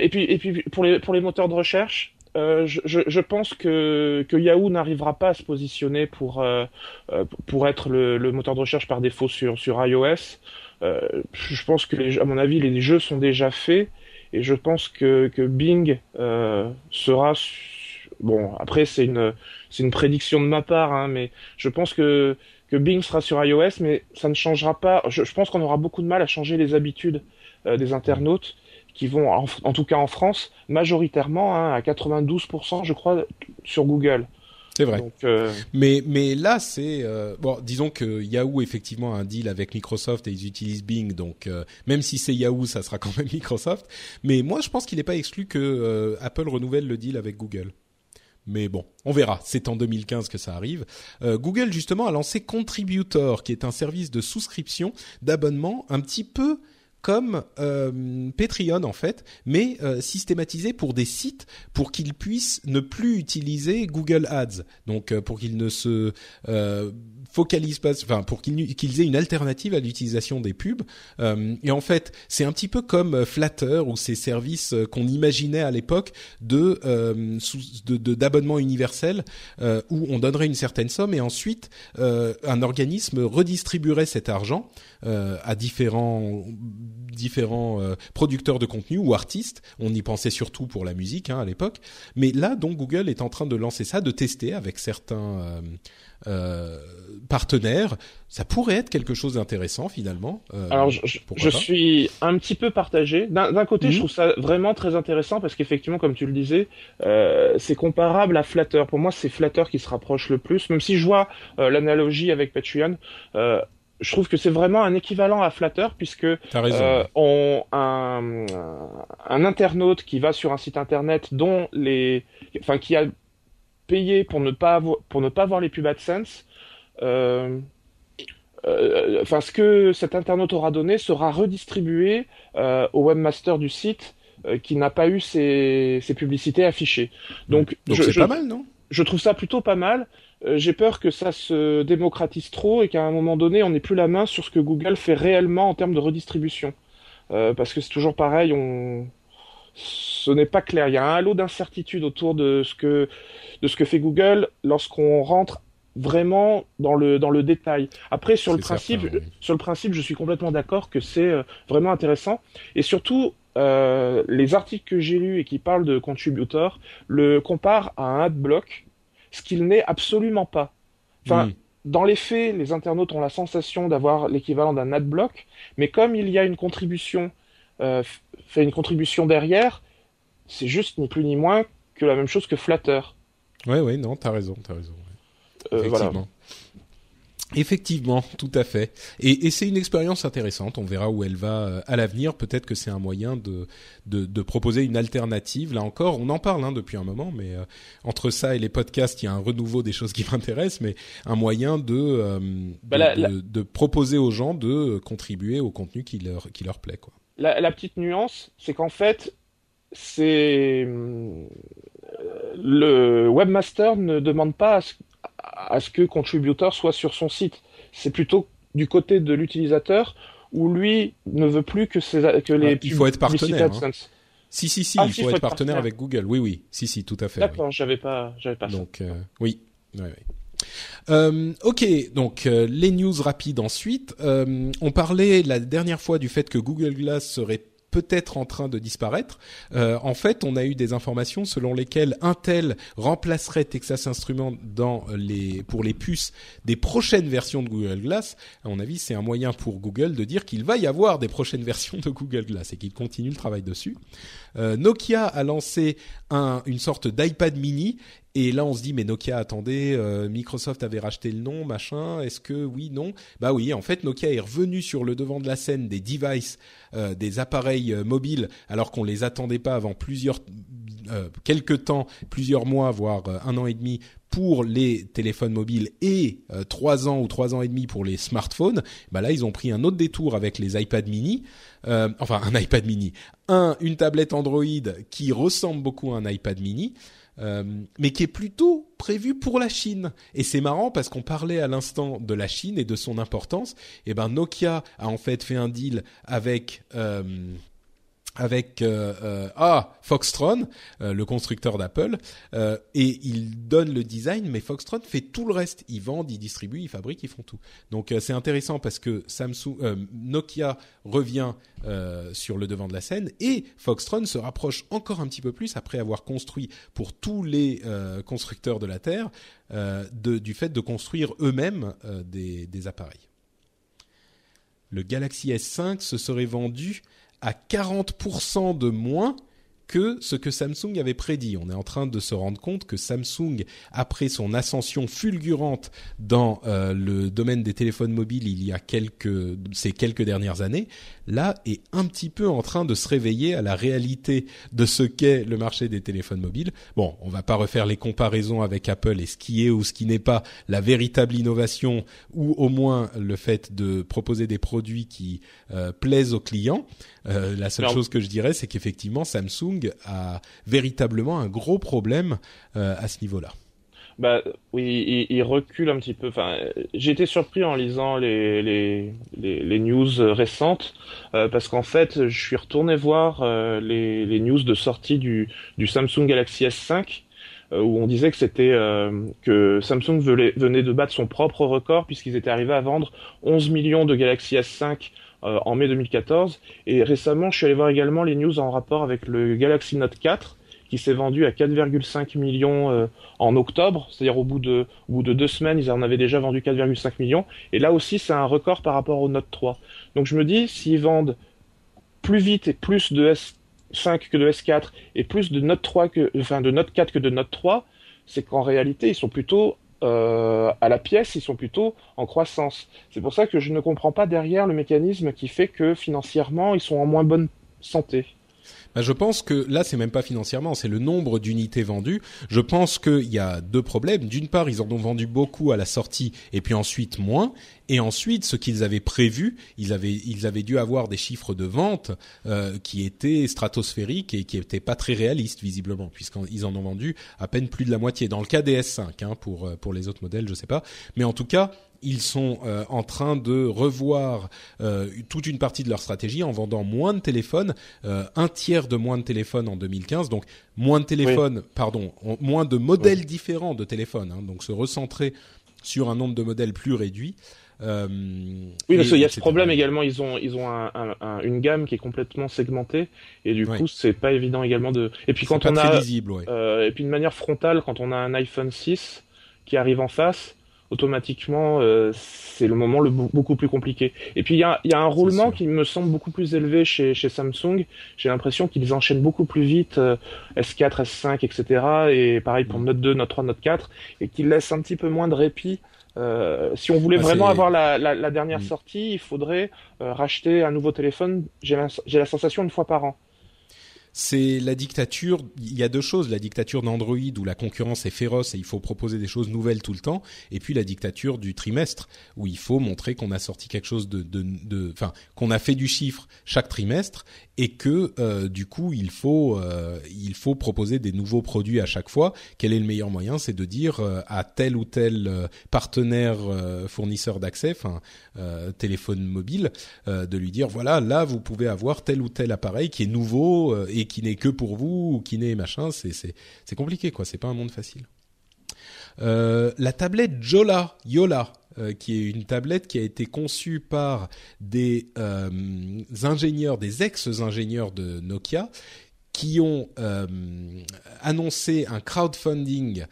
et puis, et puis pour les, pour les moteurs de recherche, euh, je, je, pense que, Yahoo n'arrivera pas à se positionner pour, euh, euh, pour être le, moteur de recherche par défaut sur, sur iOS. Je pense que, à mon avis, les jeux sont déjà faits et je pense que, que Bing sera bon, après c'est une une prédiction de ma part, hein, mais je pense que Bing sera sur iOS, mais ça ne changera pas. Je, pense qu'on aura beaucoup de mal à changer les habitudes des internautes qui vont, en, tout cas en France, majoritairement hein, à 92%, je crois, sur Google. C'est vrai. Euh, mais mais là c'est euh, bon disons que Yahoo effectivement a un deal avec Microsoft et ils utilisent Bing donc euh, même si c'est Yahoo ça sera quand même Microsoft. Mais moi je pense qu'il n'est pas exclu que Apple renouvelle le deal avec Google. Mais bon, on verra. C'est en 2015 que ça arrive. Google justement a lancé Contributor, qui est un service de souscription d'abonnement un petit peu comme euh, Patreon en fait, mais euh, systématisé pour des sites pour qu'ils puissent ne plus utiliser Google Ads. Donc euh, pour qu'ils ne se euh, focalisent pas, enfin pour qu'ils aient une alternative à l'utilisation des pubs. Euh, et en fait, c'est un petit peu comme Flatter ou ces services qu'on imaginait à l'époque de d'abonnement de, universel où on donnerait une certaine somme et ensuite un organisme redistribuerait cet argent à différents différents euh, producteurs de contenu ou artistes. On y pensait surtout pour la musique hein, à l'époque. Mais là, donc, Google est en train de lancer ça, de tester avec certains euh, euh partenaires. Ça pourrait être quelque chose d'intéressant finalement. Euh, Alors, je, je suis un petit peu partagé. D'un côté, je mhm. trouve ça vraiment très intéressant parce qu'effectivement, comme tu le disais, c'est comparable à Flatter. Pour moi, c'est Flatter qui se rapproche le plus, même si je vois l'analogie avec Patreon je trouve que c'est vraiment un équivalent à Flatter puisque euh, on un, un internaute qui va sur un site internet dont les enfin qui a payé pour ne pas avoir, pour ne pas voir les pubs AdSense euh, euh, enfin ce que cet internaute aura donné sera redistribué euh, au webmaster du site euh, qui n'a pas eu ses, ses publicités affichées. Donc, Donc c'est pas mal, non? Je trouve ça plutôt pas mal. J'ai peur que ça se démocratise trop et qu'à un moment donné, on n'ait plus la main sur ce que Google fait réellement en termes de redistribution. Parce que c'est toujours pareil, on... ce n'est pas clair. Il y a un halo d'incertitude autour de ce que de ce que fait Google lorsqu'on rentre vraiment dans le dans le détail. Après sur le principe sur le principe, je suis complètement d'accord que c'est euh, vraiment intéressant et surtout euh, les articles que j'ai lus et qui parlent de contributor le comparent à un adblock ce qu'il n'est absolument pas. Enfin, dans les faits, les internautes ont la sensation d'avoir l'équivalent d'un adblock, mais comme il y a une contribution, fait une contribution derrière, c'est juste ni plus ni moins que la même chose que Flatter. Ouais, ouais, non, t'as raison, t'as raison. Euh, voilà. Effectivement, tout à fait. Et, et c'est une expérience intéressante. On verra où elle va euh, à l'avenir. Peut-être que c'est un moyen de, de, de, proposer une alternative. Là encore, on en parle hein, depuis un moment, mais euh, entre ça et les podcasts, il y a un renouveau des choses qui m'intéressent, mais un moyen de, euh, bah, de, de, proposer aux gens de contribuer au contenu qui leur, qui leur plaît. Quoi. La, la petite nuance, c'est qu'en fait, c'est le webmaster ne demande pas à ce à ce que contributor soit sur son site. C'est plutôt du côté de l'utilisateur où lui ne veut plus que, que les il faut être partenaire. Hein. Si si si, ah, il faut, être, partenaire, avec Google. Oui oui, si si, tout à fait. D'accord, j'avais pas j'avais pas. Donc euh, oui. oui, oui. Euh, ok, donc euh, les news rapides ensuite. Euh, on parlait la dernière fois du fait que Google Glass serait peut-être en train de disparaître. En fait, on a eu des informations selon lesquelles Intel remplacerait Texas Instruments dans les pour les puces des prochaines versions de Google Glass. À mon avis, c'est un moyen pour Google de dire qu'il va y avoir des prochaines versions de Google Glass et qu'il continue le travail dessus. Nokia a lancé un, une sorte d'iPad mini et là, on se dit, mais Nokia, attendez, euh, Microsoft avait racheté le nom, machin. Est-ce que oui, non? Bah oui, en fait, Nokia est revenu sur le devant de la scène des devices, euh, des appareils euh, mobiles, alors qu'on les attendait pas avant plusieurs, quelques temps, plusieurs mois, voire un an et demi pour les téléphones mobiles et trois ans ou trois ans et demi pour les smartphones. Bah là, ils ont pris un autre détour avec les iPad mini. enfin, un iPad mini, un une tablette Android qui ressemble beaucoup à un iPad mini. Euh, mais qui est plutôt prévu pour la Chine. Et c'est marrant parce qu'on parlait à l'instant de la Chine et de son importance. Et eh ben Nokia a en fait fait un deal avec euh, avec euh, euh, ah Foxtron, euh, le constructeur d'Apple, et il donne le design, mais Foxtron fait tout le reste. Ils vendent, ils distribuent, ils fabriquent, ils font tout. Donc c'est intéressant parce que Samsung, Nokia revient sur le devant de la scène et Foxtron se rapproche encore un petit peu plus après avoir construit pour tous les constructeurs de la terre du fait de construire eux-mêmes des appareils. Le Galaxy S5 se serait vendu à 40% de moins que ce que Samsung avait prédit. On est en train de se rendre compte que Samsung, après son ascension fulgurante dans euh, le domaine des téléphones mobiles il y a quelques ces quelques dernières années, là est un petit peu en train de se réveiller à la réalité de ce qu'est le marché des téléphones mobiles. Bon, on va pas refaire les comparaisons avec Apple et ce qui est ou ce qui n'est pas la véritable innovation ou au moins le fait de proposer des produits qui euh, plaisent aux clients. Euh, la seule chose que je dirais, c'est qu'effectivement Samsung a véritablement un gros problème euh, à ce niveau-là. Bah oui, il, recule un petit peu. Enfin, j'ai été surpris en lisant les les, news récentes euh, parce qu'en fait, je suis retourné voir les, les news de sortie du du Samsung Galaxy S5 où on disait que c'était que Samsung venait de battre son propre record puisqu'ils étaient arrivés à vendre 11 millions de Galaxy S5 euh, en mai 2014. Et récemment, je suis allé voir également les news en rapport avec le Galaxy Note 4 qui s'est vendu à 4,5 millions euh, en octobre, c'est-à-dire au bout de au bout de deux semaines, ils en avaient déjà vendu 4,5 millions. Et là aussi, c'est un record par rapport au Note 3. Donc je me dis, s'ils vendent plus vite et plus de S5 que de S4 et plus de Note 3 que enfin de Note 4 que de Note 3, c'est qu'en réalité, ils sont plutôt euh, à la pièce, ils sont plutôt en croissance. C'est pour ça que je ne comprends pas derrière le mécanisme qui fait que financièrement, ils sont en moins bonne santé. Bah, je pense que là, c'est même pas financièrement, c'est le nombre d'unités vendues. Je pense qu'il y a deux problèmes. D'une part, ils en ont vendu beaucoup à la sortie, et puis ensuite moins. Et ensuite, ce qu'ils avaient prévu, ils avaient ils avaient dû avoir des chiffres de vente euh, qui étaient stratosphériques et qui étaient pas très réalistes visiblement, puisqu'ils en ont vendu à peine plus de la moitié. Dans le cas des S5, hein, pour euh, pour les autres modèles, je sais pas. Mais en tout cas, ils sont euh, en train de revoir euh, toute une partie de leur stratégie en vendant moins de téléphones, euh, un tiers de moins de téléphones en 2015, donc moins de téléphones, pardon, moins de modèles différents de téléphones, hein, donc se recentrer sur un nombre de modèles plus réduit. Oui, parce qu'il y a ce problème également. Ils ont ils ont un, un, une gamme qui est complètement segmentée et du coup c'est pas évident également de. Et puis quand on a visible, et puis de manière frontale quand on a un iPhone 6 qui arrive en face, automatiquement, euh, c'est le moment le beaucoup plus compliqué. Et puis il y a, y a, un roulement qui me semble beaucoup plus élevé chez, chez Samsung. J'ai l'impression qu'ils enchaînent beaucoup plus vite S4, S5, etc. Et pareil pour mm. Note 2, Note 3, Note 4, et qu'ils laissent un petit peu moins de répit. Euh, si on voulait bah, vraiment avoir la, la, la dernière mm. sortie, il faudrait euh, racheter un nouveau téléphone. J'ai la, la sensation une fois par an c'est la dictature. Il y a deux choses la dictature d'Android où la concurrence est féroce et il faut proposer des choses nouvelles tout le temps, et puis la dictature du trimestre où il faut montrer qu'on a sorti quelque chose de, de, enfin, qu'on a fait du chiffre chaque trimestre et que euh, du coup il faut euh, il faut proposer des nouveaux produits à chaque fois. Quel est le meilleur moyen C'est de dire euh, à tel ou tel partenaire fournisseur d'accès, enfin téléphone mobile, de lui dire voilà là vous pouvez avoir tel ou tel appareil qui est nouveau et qui n'est que pour vous ou qui n'est machin. C'est c'est c'est compliqué quoi. C'est pas un monde facile. la tablette Jola, Yola, euh, qui est une tablette qui a été conçue par des euh, ingénieurs, des ex-ingénieurs de Nokia, qui ont euh, annoncé un crowdfunding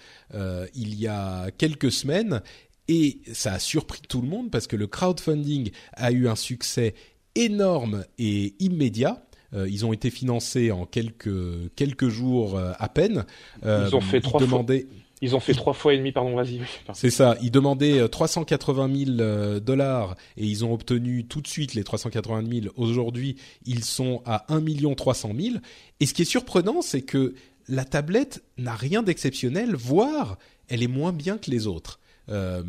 il y a quelques semaines et ça a surpris tout le monde parce que le crowdfunding a eu un succès énorme et immédiat. ils ont été financés en quelques quelques jours à peine. ils ont fait trois demandaient... Ils ont fait trois fois et demi, pardon, vas-y. C'est ça. Ils demandaient 380 euh, 000 euh, dollars et ils ont obtenu tout de suite les 380 000. Aujourd'hui, ils sont à 1 million 300 000. Et ce qui est surprenant, c'est que la tablette n'a rien d'exceptionnel, voire elle est moins bien que les autres. Euh,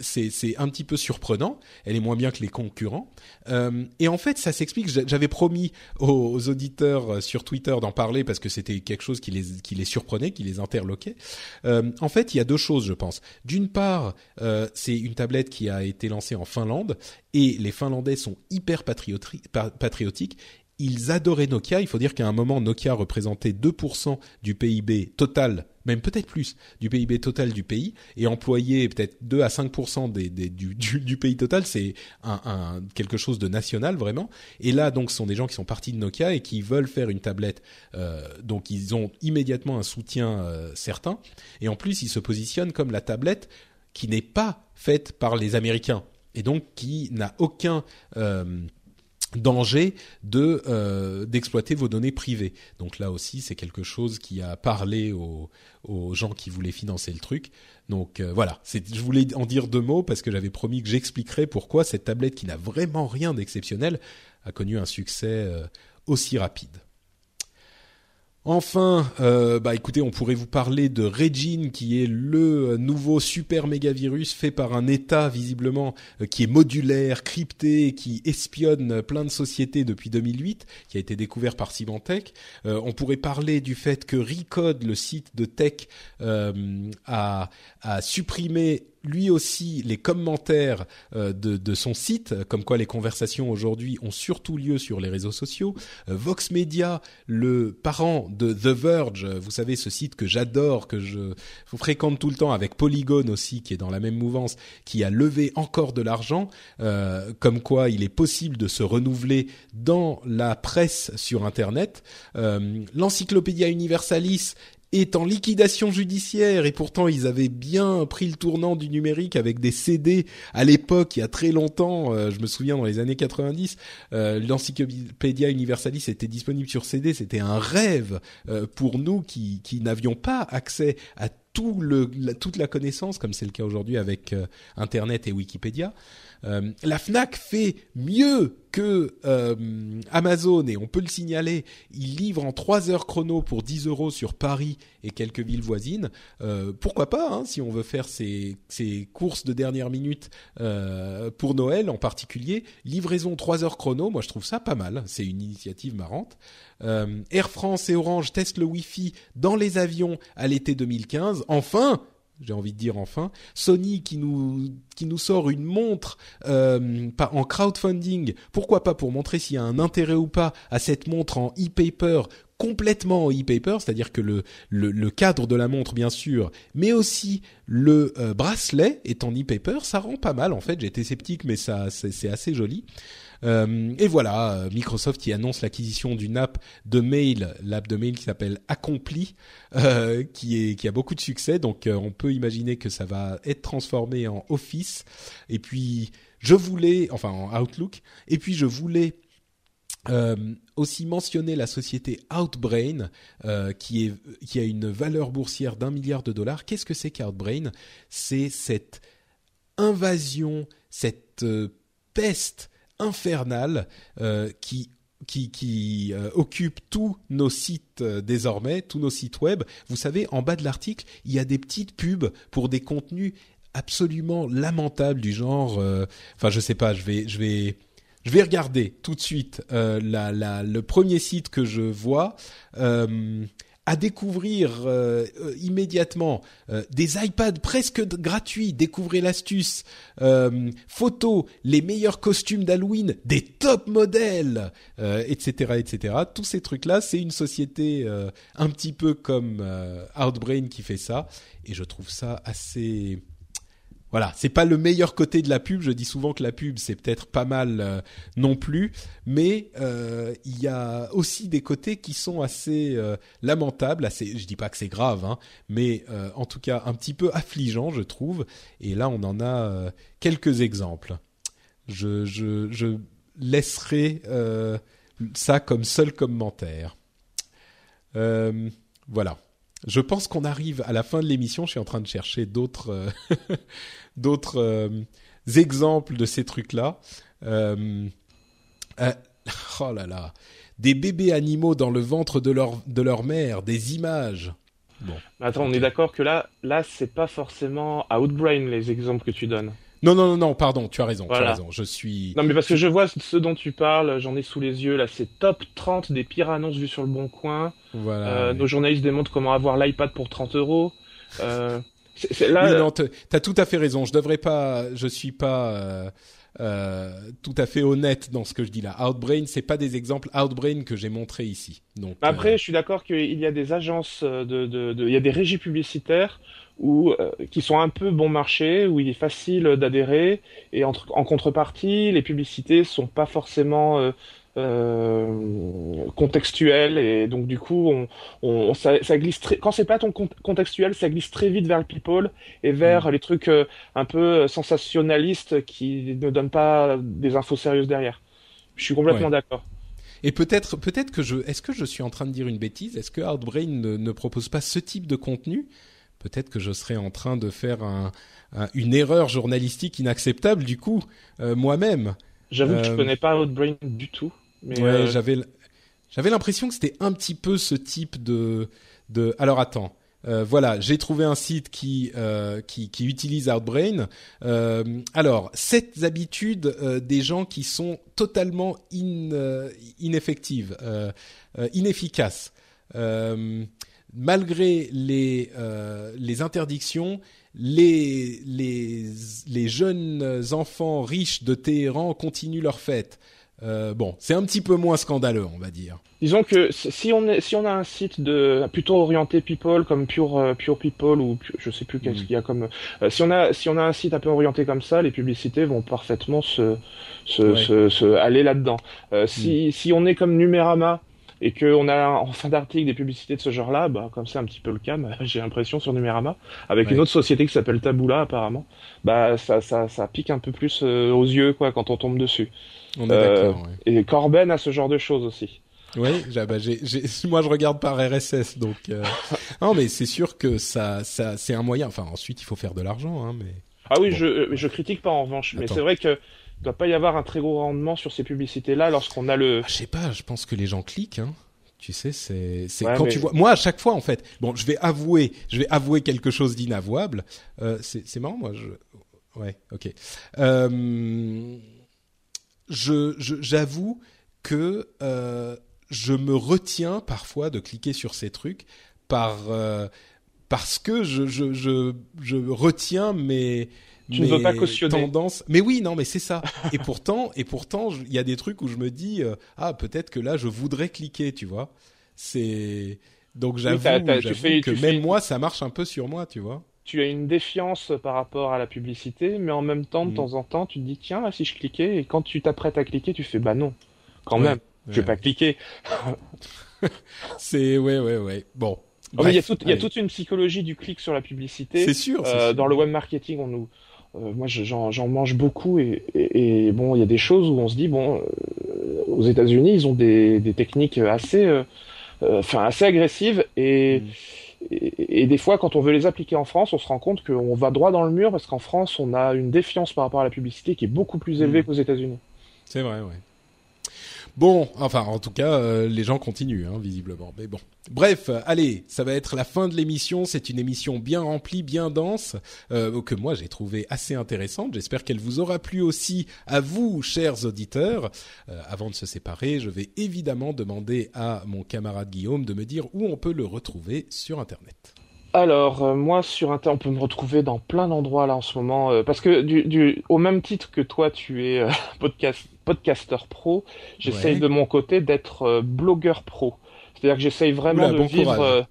c'est un petit peu surprenant. Elle est moins bien que les concurrents. Euh, et en fait, ça s'explique. J'avais promis aux, auditeurs euh, sur Twitter d'en parler parce que c'était quelque chose qui les, qui les surprenait, qui les interloquait. En fait, il y a deux choses, je pense. D'une part, c'est une tablette qui a été lancée en Finlande et les Finlandais sont hyper patriotiques ils adoraient Nokia. Il faut dire qu'à un moment, Nokia représentait 2% du PIB total, même peut-être plus, du PIB total du pays, et employait peut-être 2 à 5% des, des, du, du, pays total. C'est un, un, quelque chose de national vraiment. Et là, donc, ce sont des gens qui sont partis de Nokia et qui veulent faire une tablette. Euh, donc, ils ont immédiatement un soutien euh, certain. Et en plus, ils se positionnent comme la tablette qui n'est pas faite par les Américains et donc qui n'a aucun euh, danger de euh, d'exploiter vos données privées. Donc là aussi, c'est quelque chose qui a parlé aux, aux gens qui voulaient financer le truc. Donc euh, voilà, je voulais en dire deux mots parce que j'avais promis que j'expliquerais pourquoi cette tablette qui n'a vraiment rien d'exceptionnel a connu un succès euh, aussi rapide. Enfin, euh, bah écoutez, on pourrait vous parler de Regine, qui est le nouveau super méga virus fait par un État visiblement euh, qui est modulaire, crypté, qui espionne plein de sociétés depuis 2008, qui a été découvert par Symantec. Euh, on pourrait parler du fait que Recode, le site de tech, a, a supprimé lui aussi les commentaires euh, de, son site, comme quoi les conversations aujourd'hui ont surtout lieu sur les réseaux sociaux. Euh, Vox Media, le parent de The Verge, vous savez ce site que j'adore, que je fréquente tout le temps avec Polygon aussi, qui est dans la même mouvance, qui a levé encore de l'argent, euh, comme quoi il est possible de se renouveler dans la presse sur Internet. L'Encyclopédia Universalis est en liquidation judiciaire. Et pourtant ils avaient bien pris le tournant du numérique avec des CD à l'époque il y a très longtemps euh, je me souviens dans les années 90 euh, l'encyclopédia universalis était disponible sur CD c'était un rêve euh, pour nous qui, qui n'avions pas accès à tout le, toute la connaissance comme c'est le cas aujourd'hui avec euh, internet et Wikipédia. Euh, la Fnac fait mieux que euh, Amazon et on peut le signaler. Il livre en 3 heures chrono pour 10 euros sur Paris et quelques villes voisines. Euh, pourquoi pas hein, si on veut faire ses, courses de dernière minute pour Noël en particulier. Livraison 3 heures chrono, moi je trouve ça pas mal. C'est une initiative marrante. Air France et Orange testent le Wi-Fi dans les avions à l'été 2015. Enfin, j'ai envie de dire enfin. Sony qui nous qui nous sort une montre euh, en crowdfunding, pourquoi pas pour montrer s'il y a un intérêt ou pas à cette montre en e-paper complètement en e-paper, c'est-à-dire que le, le, cadre de la montre bien sûr, mais aussi le euh, bracelet est en e-paper, ça rend pas mal en fait. J'étais sceptique, mais ça c'est assez joli. Euh, et voilà, euh, Microsoft qui annonce l'acquisition d'une app de mail, l'app de mail qui s'appelle Accompli, euh, qui a beaucoup de succès. Donc on peut imaginer que ça va être transformé en Office. Et puis je voulais, enfin en Outlook. Et puis je voulais aussi mentionner la société Outbrain qui a une valeur boursière d'un milliard de dollars. Qu'est-ce que c'est qu'Outbrain? C'est cette invasion, cette peste infernale euh, qui qui, qui euh, occupe tous nos sites euh, désormais, tous nos sites web. Vous savez, en bas de l'article, il y a des petites pubs pour des contenus absolument lamentables du genre. Enfin, je sais pas. Je vais, je vais, je vais regarder tout de suite la, le premier site que je vois à découvrir euh, euh, immédiatement euh, des iPads presque gratuits, découvrez l'astuce, photos, les meilleurs costumes d'Halloween, des top modèles, etc., etc. Tous ces trucs-là, c'est une société un petit peu comme Outbrain qui fait ça, et je trouve ça assez voilà, c'est pas le meilleur côté de la pub. Je dis souvent que la pub c'est peut-être pas mal euh, non plus, mais euh, il y a aussi des côtés qui sont assez euh, lamentables. Je dis pas que c'est grave, hein, mais en tout cas un petit peu affligeant, je trouve. Et là, on en a quelques exemples. Je laisserai ça comme seul commentaire. voilà. Je pense qu'on arrive à la fin de l'émission. Je suis en train de chercher d'autres euh, d'autres euh, exemples de ces trucs-là. Euh, oh là là, des bébés animaux dans le ventre de leur de leur mère, des images. Bon. attends, on est d'accord que là, là, c'est pas forcément Outbrain les exemples que tu donnes. Non, non, non, non, pardon, tu as raison, tu as raison, je suis... Non, mais parce que je vois ce dont tu parles, j'en ai sous les yeux, là, c'est top 30 des pires annonces vues sur le bon coin. Voilà. Euh, nos journalistes démontrent comment avoir l'iPad pour 30 euros. Euh, là... Oui, non, t'as tout à fait raison, je devrais pas, je suis pas... Euh, euh, tout à fait honnête dans ce que je dis là. Outbrain, c'est pas des exemples Outbrain que j'ai montré ici. Donc après, je suis d'accord qu'il y a des agences de, de, de, il y a des régies publicitaires où, qui sont un peu bon marché, où il est facile d'adhérer, et en, en contrepartie, les publicités sont pas forcément euh, contextuel et donc du coup on, on ça, ça, glisse très quand c'est pas ton contextuel ça glisse très vite vers le people et vers mm. les trucs euh, un peu sensationnalistes qui ne donnent pas des infos sérieuses derrière. Je suis complètement d'accord. Et peut-être peut-être que je est-ce que je suis en train de dire une bêtise? Est-ce que ne, ne propose pas ce type de contenu? Peut-être que je serais en train de faire un, une erreur journalistique inacceptable du coup euh, moi-même J'avoue que je connais pas Outbrain du tout ouais, euh, j'avais j'avais l'impression que c'était un petit peu ce type de de. Alors attends. Euh, voilà, j'ai trouvé un site qui euh, qui, qui, utilise Outbrain. Euh, alors, sept habitudes euh, des gens qui sont totalement in, euh, ineffectives, inefficaces. Malgré les les interdictions, les les les jeunes enfants riches de Téhéran continuent leur fête. Euh, bon, c'est un petit peu moins scandaleux, on va dire. Disons que si on est, si on a un site de plutôt orienté people comme Pure euh, Pure People ou je sais plus qu'est-ce mm. qu'il y a comme euh, si on a si on a un site un peu orienté comme ça, les publicités vont parfaitement se se, se, aller là-dedans. si mm. si on est comme Numérama et qu'on a en fin d'article des publicités de ce genre-là, bah, comme c'est un petit peu le cas, j'ai l'impression sur Numérama, avec une autre société qui s'appelle Taboola apparemment, bah ça, ça, ça pique un peu plus aux yeux quoi quand on tombe dessus. Euh, et Corben a ce genre de choses aussi. Oui, bah, moi je regarde par RSS, donc euh, non, mais c'est sûr que ça, ça, c'est un moyen. Enfin, ensuite il faut faire de l'argent, hein, mais. Ah oui, je, je critique pas en revanche, mais c'est vrai que il doit pas y avoir un très gros rendement sur ces publicités-là lorsqu'on a le. Ah, je sais pas, je pense que les gens cliquent. Hein. Tu sais, c'est c'est quand tu vois. Moi, à chaque fois, en fait, bon, je vais avouer, je vais avouer quelque chose d'inavouable. Euh, c'est marrant, moi. Je... Ouais, ok. Euh je j'avoue que euh, je me retiens parfois de cliquer sur ces trucs par parce que je, je, je, je retiens mes tu ne veux pas cautionner. tendances. Mais oui, non, mais c'est ça. et pourtant, et pourtant, il y a des trucs où je me dis euh, ah peut-être que là je voudrais cliquer, tu vois. C'est donc j'avoue, que même moi ça marche un peu sur moi, tu vois tu as une défiance par rapport à la publicité, mais en même temps, de mm. temps en temps, tu te dis tiens, là, si je cliquais, et quand tu t'apprêtes à cliquer, tu fais bah non, quand même, je vais pas cliquer. c'est ouais, ouais, ouais. Bon. Oh, il y, a y a toute une psychologie du clic sur la publicité. C'est sûr, euh, Dans le web marketing, on nous, euh, moi, j'en mange beaucoup et, et, et bon, il y a des choses où on se dit bon, euh, aux États-Unis, ils ont des, des techniques assez, euh, euh, enfin, assez agressives et mm et, des fois, quand on veut les appliquer en France, on se rend compte qu'on va droit dans le mur parce qu'en France, on a une défiance par rapport à la publicité qui est beaucoup plus élevée mmh. qu'aux États-Unis. C'est vrai, ouais. Bon, enfin, en tout cas, euh, les gens continuent, hein, visiblement. Mais bon. Bref, allez, ça va être la fin de l'émission. C'est une émission bien remplie, bien dense, euh, que moi j'ai trouvé assez intéressante. J'espère qu'elle vous aura plu aussi à vous, chers auditeurs. Euh, avant de se séparer, je vais évidemment demander à mon camarade Guillaume de me dire où on peut le retrouver sur Internet. Alors moi sur Internet, on peut me retrouver dans plein d'endroits là en ce moment parce que du, au même titre que toi tu es podcast podcaster pro, j'essaye de mon côté d'être euh, blogueur pro. C'est-à-dire que j'essaye vraiment de vivre.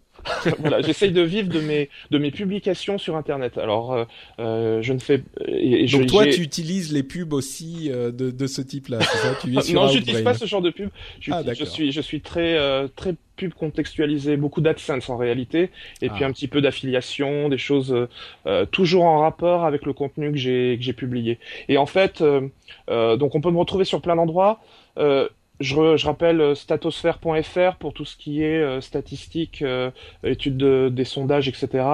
Euh, voilà, j'essaye de vivre de mes de mes publications sur Internet. Alors, euh, euh je ne fais. je, Donc toi, tu utilises les pubs aussi de, de ce type-là, c'est ça? Tu es Non, j'utilise pas ce genre de pub. Ah, je suis je suis très très pub contextualisé, beaucoup d'AdSense en réalité, et puis ah. un petit peu d'affiliation, des choses euh, toujours en rapport avec le contenu que j'ai que j'ai publié. Et en fait, euh, donc on peut me retrouver sur plein d'endroits. Euh, je, je, rappelle statosphère.fr pour tout ce qui est euh, statistiques, euh, études de, des sondages, etc.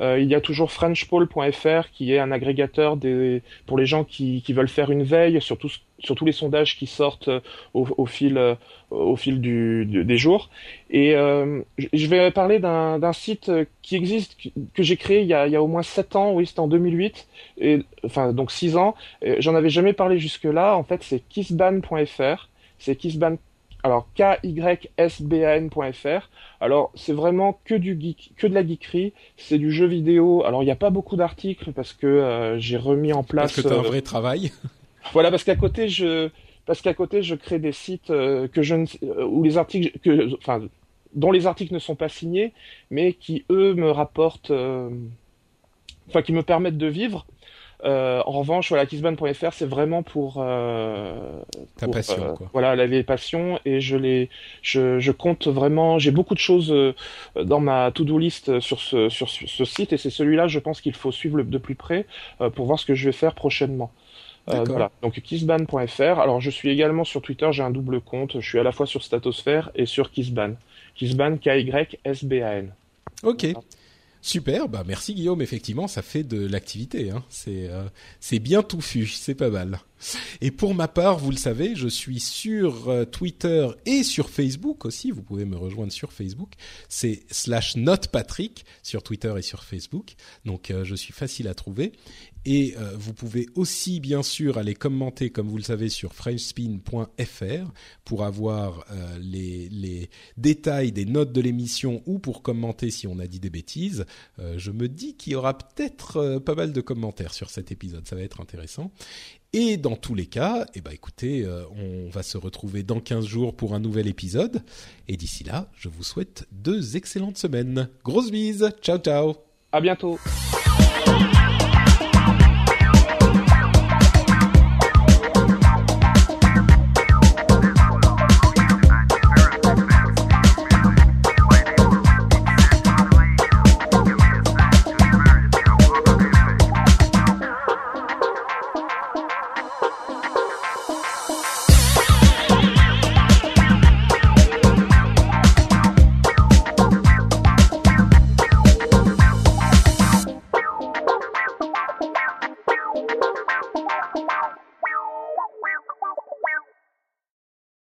Euh, il y a toujours frenchpoll.fr qui est un agrégateur des, pour les gens qui, qui veulent faire une veille sur, tout, sur tous les sondages qui sortent au, au fil, au fil du, des jours. Et je vais parler d'un site qui existe, que j'ai créé il y, a, il y a au moins 7 ans, oui c'était en 2008, et, enfin donc 6 ans. J'en avais jamais parlé jusque-là, en fait c'est kissban.fr c'est Kissban alors kysban.fr. Alors c'est vraiment que du geek, que de la geekerie, c'est du jeu vidéo. Alors il n'y a pas beaucoup d'articles parce que euh, j'ai remis en place. Parce que t'as un euh, vrai travail. Voilà, parce qu'à côté, je, parce qu'à côté, je crée des sites que je ne, où les articles, que, enfin, dont les articles ne sont pas signés, mais qui eux me rapportent, enfin, qui me permettent de vivre. Euh, en revanche, voilà, kissban.fr, c'est vraiment pour, euh, ta passion, euh, quoi. Voilà, la vieille passion, et je les, je, je compte vraiment. J'ai beaucoup de choses euh, dans ma to-do list sur ce, sur ce site, et c'est celui-là, je pense qu'il faut suivre de plus près euh, pour voir ce que je vais faire prochainement. Euh, voilà. Donc kissban.fr. Alors je suis également sur Twitter, j'ai un double compte. Je suis à la fois sur Statosphère et sur Kissban. Kissban K Y S B A N. Ok. Super, bah merci Guillaume. Effectivement, ça fait de l'activité. Hein. C'est euh, c'est bien touffu, c'est pas mal. Et pour ma part, vous le savez, je suis sur euh, Twitter et sur Facebook aussi. Vous pouvez me rejoindre sur Facebook. C'est slash notepatrick sur Twitter et sur Facebook. Donc euh, je suis facile à trouver. Et euh, vous pouvez aussi bien sûr aller commenter, comme vous le savez, sur frenchspin.fr pour avoir euh, les, détails des notes de l'émission ou pour commenter si on a dit des bêtises. Euh, je me dis qu'il y aura peut-être pas mal de commentaires sur cet épisode, ça va être intéressant. Et dans tous les cas, eh ben écoutez, on va se retrouver dans 15 jours pour un nouvel épisode. Et d'ici là, je vous souhaite deux excellentes semaines. Grosse bise, ciao ciao. À bientôt.